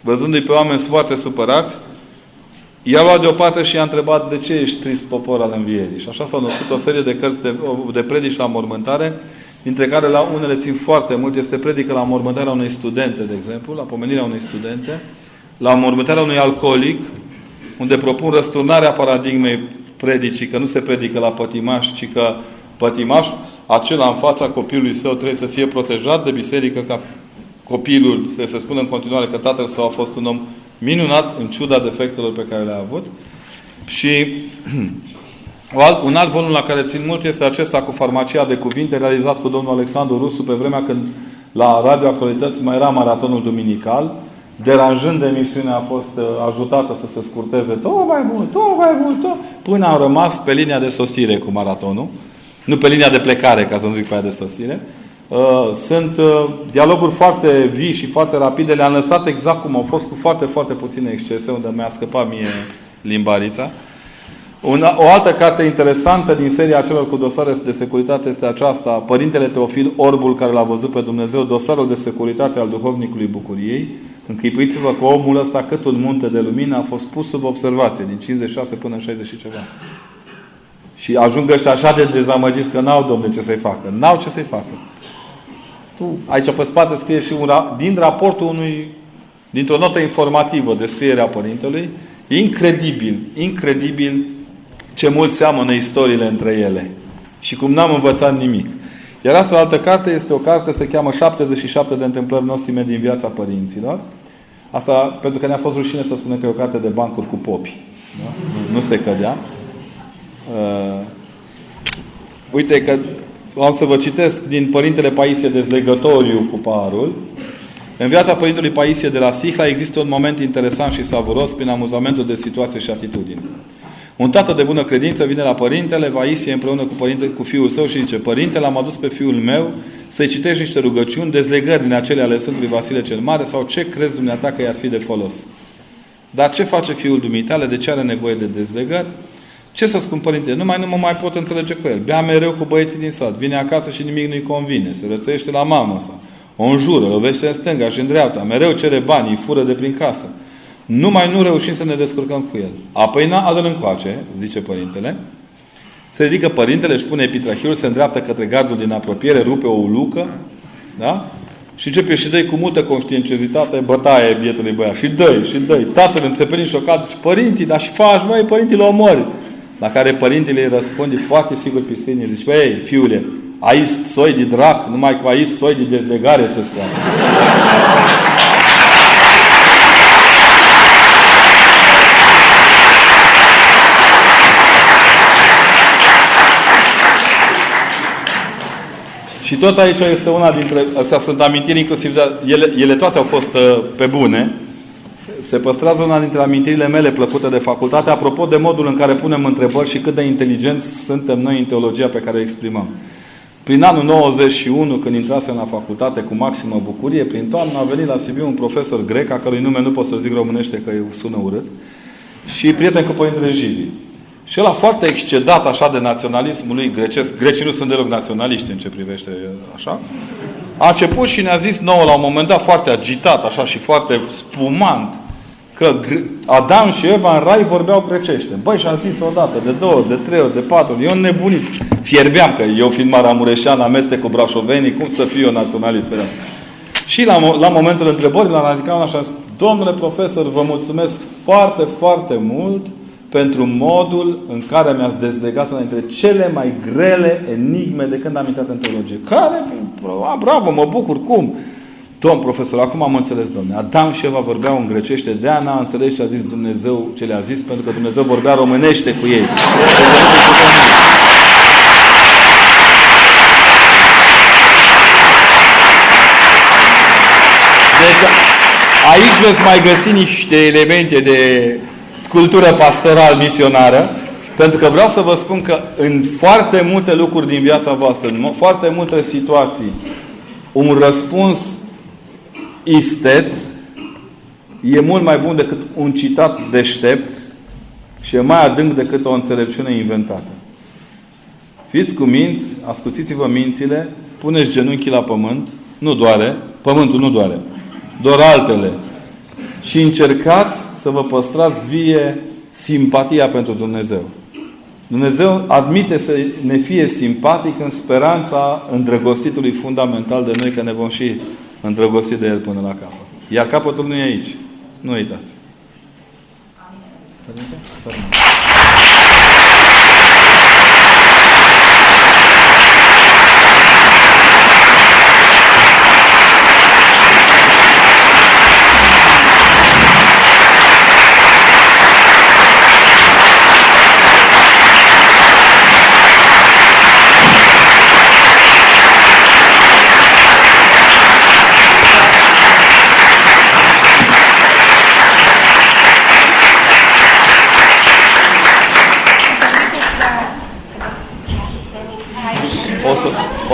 văzându-i pe oameni foarte supărați, I-a luat deoparte și i-a întrebat de ce ești trist popor al învierii. Și așa s-au născut o serie de cărți de, de predici la mormântare, dintre care la unele țin foarte mult. Este predică la mormântarea unei studente, de exemplu, la pomenirea unei studente, la mormântarea unui alcoolic, unde propun răsturnarea paradigmei predicii, că nu se predică la pătimaș, ci că pătimaș, acela în fața copilului său trebuie să fie protejat de biserică ca copilul, să se spună în continuare că tatăl său a fost un om minunat în ciuda defectelor pe care le-a avut. Și un alt volum la care țin mult este acesta cu farmacia de cuvinte realizat cu domnul Alexandru Rusu pe vremea când la Radio Actualități mai era maratonul duminical. Deranjând emisiunea a fost uh, ajutată să se scurteze tot mai mult, tot mai mult, tot, până am rămas pe linia de sosire cu maratonul. Nu pe linia de plecare, ca să nu zic pe aia de sosire. Uh, sunt uh, dialoguri foarte vii și foarte rapide. Le-am lăsat exact cum au fost, cu foarte, foarte puține excese, unde mi-a scăpat mie limbarița. Una, o altă carte interesantă din seria celor cu dosare de securitate este aceasta, Părintele Teofil Orbul, care l-a văzut pe Dumnezeu, dosarul de securitate al Duhovnicului Bucuriei. Închipuiți-vă că omul ăsta, cât un munte de lumină, a fost pus sub observație, din 56 până în 60 și ceva. Și ajung ăștia așa de dezamăgiți că n-au, domne, ce să-i facă. N-au ce să-i facă tu, aici pe spate scrie și un, din raportul unui, dintr-o notă informativă de scrierea Părintelui, incredibil, incredibil ce mult seamănă istoriile între ele. Și cum n-am învățat nimic. Iar asta altă carte este o carte, se cheamă 77 de întâmplări nostime din viața părinților. Asta pentru că ne-a fost rușine să spunem că e o carte de bancuri cu popi. Da? Nu se cădea. Uh, uite că am să vă citesc din Părintele Paisie Dezlegătoriu cu parul. În viața Părintelui Paisie de la Sihla există un moment interesant și savuros prin amuzamentul de situație și atitudine. Un tată de bună credință vine la părintele Vaisie împreună cu, părinte, cu fiul său și zice Părintele, am adus pe fiul meu să-i citești niște rugăciuni, dezlegări din acele ale Sfântului Vasile cel Mare sau ce crezi dumneata că i-ar fi de folos. Dar ce face fiul dumitale? De ce are nevoie de dezlegări? Ce să spun, părinte? Nu mai nu mă mai pot înțelege cu el. Bea mereu cu băieții din sat. Vine acasă și nimic nu-i convine. Se rățăiește la mamă sa. O înjură, lovește în stânga și în dreapta. Mereu cere bani, îi fură de prin casă. Numai nu reușim să ne descurcăm cu el. Apoi n-a adă încoace, zice părintele. Se ridică părintele, își pune epitrahiul, se îndreaptă către gardul din apropiere, rupe o ulucă, da? Și începe și dă cu multă conștiinciozitate bătaie bietului băiat. Și dă și dă Tatăl înțepenit șocat, și părinții, dar și faci, mai părinții, l omori. La care părintele îi răspunde foarte sigur pe sine. Zice, băi, fiule, aici soi de drac, numai cu aici soi de dezlegare să spune. Și tot aici este una dintre, astea sunt amintiri inclusiv, ele, ele toate au fost uh, pe bune, se păstrează una dintre amintirile mele plăcute de facultate, apropo de modul în care punem întrebări și cât de inteligenți suntem noi în teologia pe care o exprimăm. Prin anul 91, când intrasem la facultate cu maximă bucurie, prin toamnă a venit la Sibiu un profesor grec, a cărui nume nu pot să zic românește că sună urât, și prieten cu Părintele Jivi. Și ăla foarte excedat așa de naționalismul lui grecesc, grecii nu sunt deloc naționaliști în ce privește așa, a început și ne-a zis nouă la un moment dat foarte agitat așa și foarte spumant că Adam și Eva în rai vorbeau grecește. Băi, și-am zis odată, de două, de trei ori, de patru ori. Eu nebunit. Fierbeam că eu fiind maramureșean, amestec cu brașovenii, cum să fiu eu naționalist? Și la, la momentul întrebării, la ridicat așa, domnule profesor, vă mulțumesc foarte, foarte mult pentru modul în care mi-ați dezlegat una dintre cele mai grele enigme de când am intrat în teologie. Care? A, bravo, mă bucur, cum? Domn profesor, acum am înțeles, domne. Adam și Eva vorbeau în grecește, de aia n-a înțeles ce a zis Dumnezeu, ce le-a zis, pentru că Dumnezeu vorbea românește cu ei. Deci, aici veți mai găsi niște elemente de cultură pastoral misionară, pentru că vreau să vă spun că în foarte multe lucruri din viața voastră, în foarte multe situații, un răspuns isteț e mult mai bun decât un citat deștept și e mai adânc decât o înțelepciune inventată. Fiți cu minți, ascuțiți-vă mințile, puneți genunchii la pământ, nu doare, pământul nu doare, doar altele. Și încercați să vă păstrați vie simpatia pentru Dumnezeu. Dumnezeu admite să ne fie simpatic în speranța îndrăgostitului fundamental de noi că ne vom și îndrăgosti de El până la capăt. Iar capătul nu e aici. Nu uitați. Amin.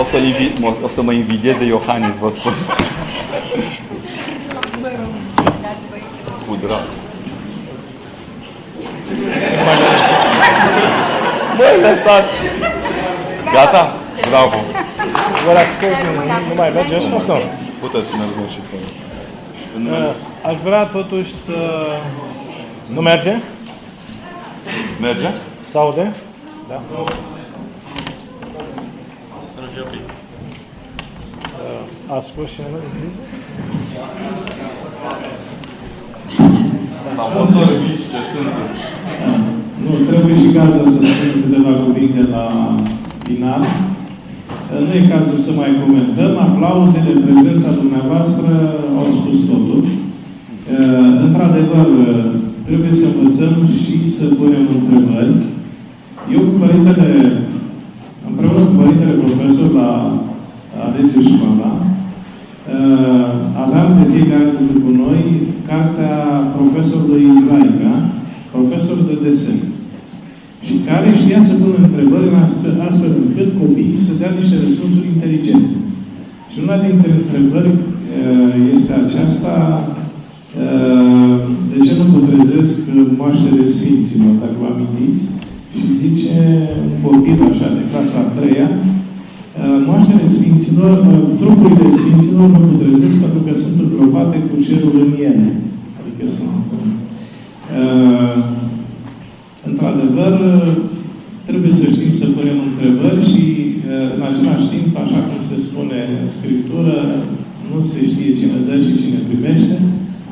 Să o să mă invidieze Iohannis, vă spun. Cu drag. Băi, lăsați! Gata? Bravo! Vă las că nu mai merge așa sau? Puteți să mergem și fără. Uh, aș vrea totuși să... Nu merge? Merge? Saude? Da. A spus și numele Dumnezeu? Sau mici ce sunt. Nu, trebuie și cazul să spun câteva cuvinte la final. Nu e cazul să mai comentăm. Aplauzele, prezența dumneavoastră au spus totul. Într-adevăr, trebuie să învățăm și să punem întrebări. Eu cu părintele, împreună cu părintele profesor la Alegiu Școala, uh, aveam de fiecare dată cu noi cartea profesorului Zaica, profesor de desen, și care știa să pună întrebări astfel, astfel încât copiii să dea niște răspunsuri inteligente. Și una dintre întrebări uh, este aceasta uh, de ce nu putrezesc moaștele Sfinților, dacă vă amintiți? Și zice un copil așa de clasa a treia, moaștele Sfinților, trupurile Sfinților nu putrezesc pentru că sunt îngropate cu cerul în ele. Adică sunt... Uh, într-adevăr, trebuie să știm să punem întrebări și, uh, în același timp, așa cum se spune în Scriptură, nu se știe cine dă și cine primește.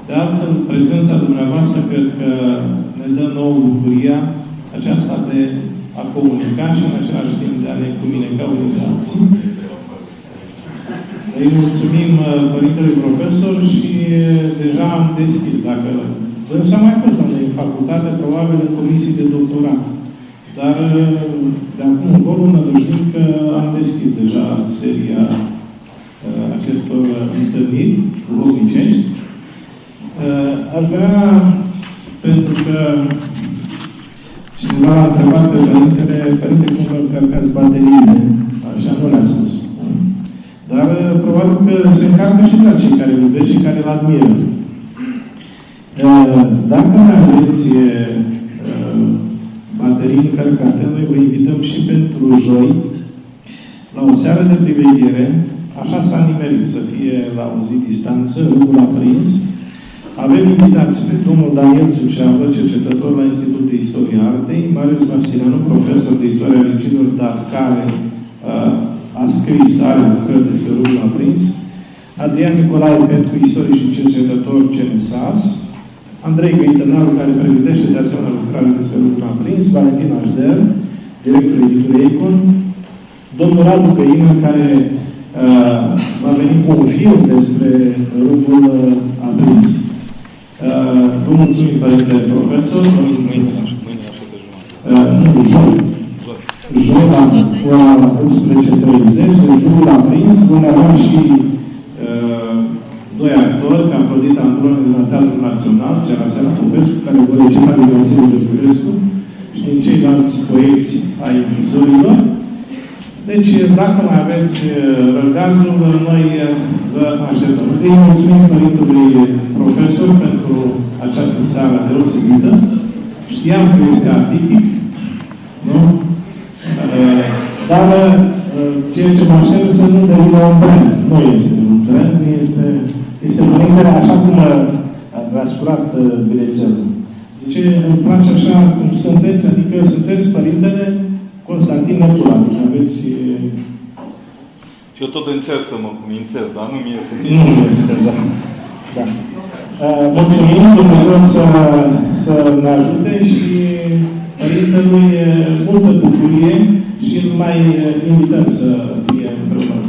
De altfel, prezența dumneavoastră cred că ne dă nouă bucuria aceasta de a comunica și în același timp de a ne comunica unii de alții. Îi mulțumim uh, Părintelui Profesor și uh, deja am deschis. Dacă însă am mai fost la în facultate, probabil în comisii de doctorat. Dar de acum încolo nădăjduim că am deschis deja seria uh, acestor întâlniri duhovnicești. Uh, aș vrea, pentru că cineva a întrebat pe părintele, părinte, cum vă încărcați bateriile? Așa nu le-a spus. Dar probabil că se încarcă și la cei care îl iubesc și care îl admiră. Dacă mai aveți baterii încărcate, noi vă invităm și pentru joi, la o seară de priveghere, așa s-a nimerit să fie la o zi distanță, râul aprins. Avem invitați pe domnul Daniel Suceavă, cercetător la Institutul de Istorie Artei, Marius Vasileanu, profesor de Istoria Religilor, dar care uh, a scris, are lucrări despre râul aprins, Adrian Nicolae Petru, istoric și cercetător CNSAS, Andrei Găitănaru, care pregătește de asemenea lucrare despre lucrul aprins, Valentin Așder, directorul editurii Econ, domnul Radu Găină, care uh, va veni cu un film despre rugul uh, aprins. Uh, vă mulțumim, părinte profesor. Mâine, mâine la 6 jumătate. Uh, nu, joi. Joi la ora 11.30, de jurul aprins, vom avea și uh, doi actori, Afrodita Androne de la Teatrul Național, Seara Popescu, care vor recita de Vasile de Furescu și din ceilalți poeți ai închisorilor. Deci, dacă mai aveți răgazul, noi vă așteptăm. Îi mulțumim Părintelui Profesor pentru această seară deosebită. Știam că este atipic, nu? Dar ceea ce mă aștept să nu devină un brand. Nu este un brand, este este părintele așa cum v-a scurat bilețelul. Zice, îmi place așa cum sunteți, adică sunteți părintele Constantin Nătura. Deci aveți... Eu tot încerc să mă cumințez, dar nu mi-e să Nu este, da. da. Mulțumim Dumnezeu să, să ne ajute și Părintelui multă bucurie și îl mai invităm să fie împreună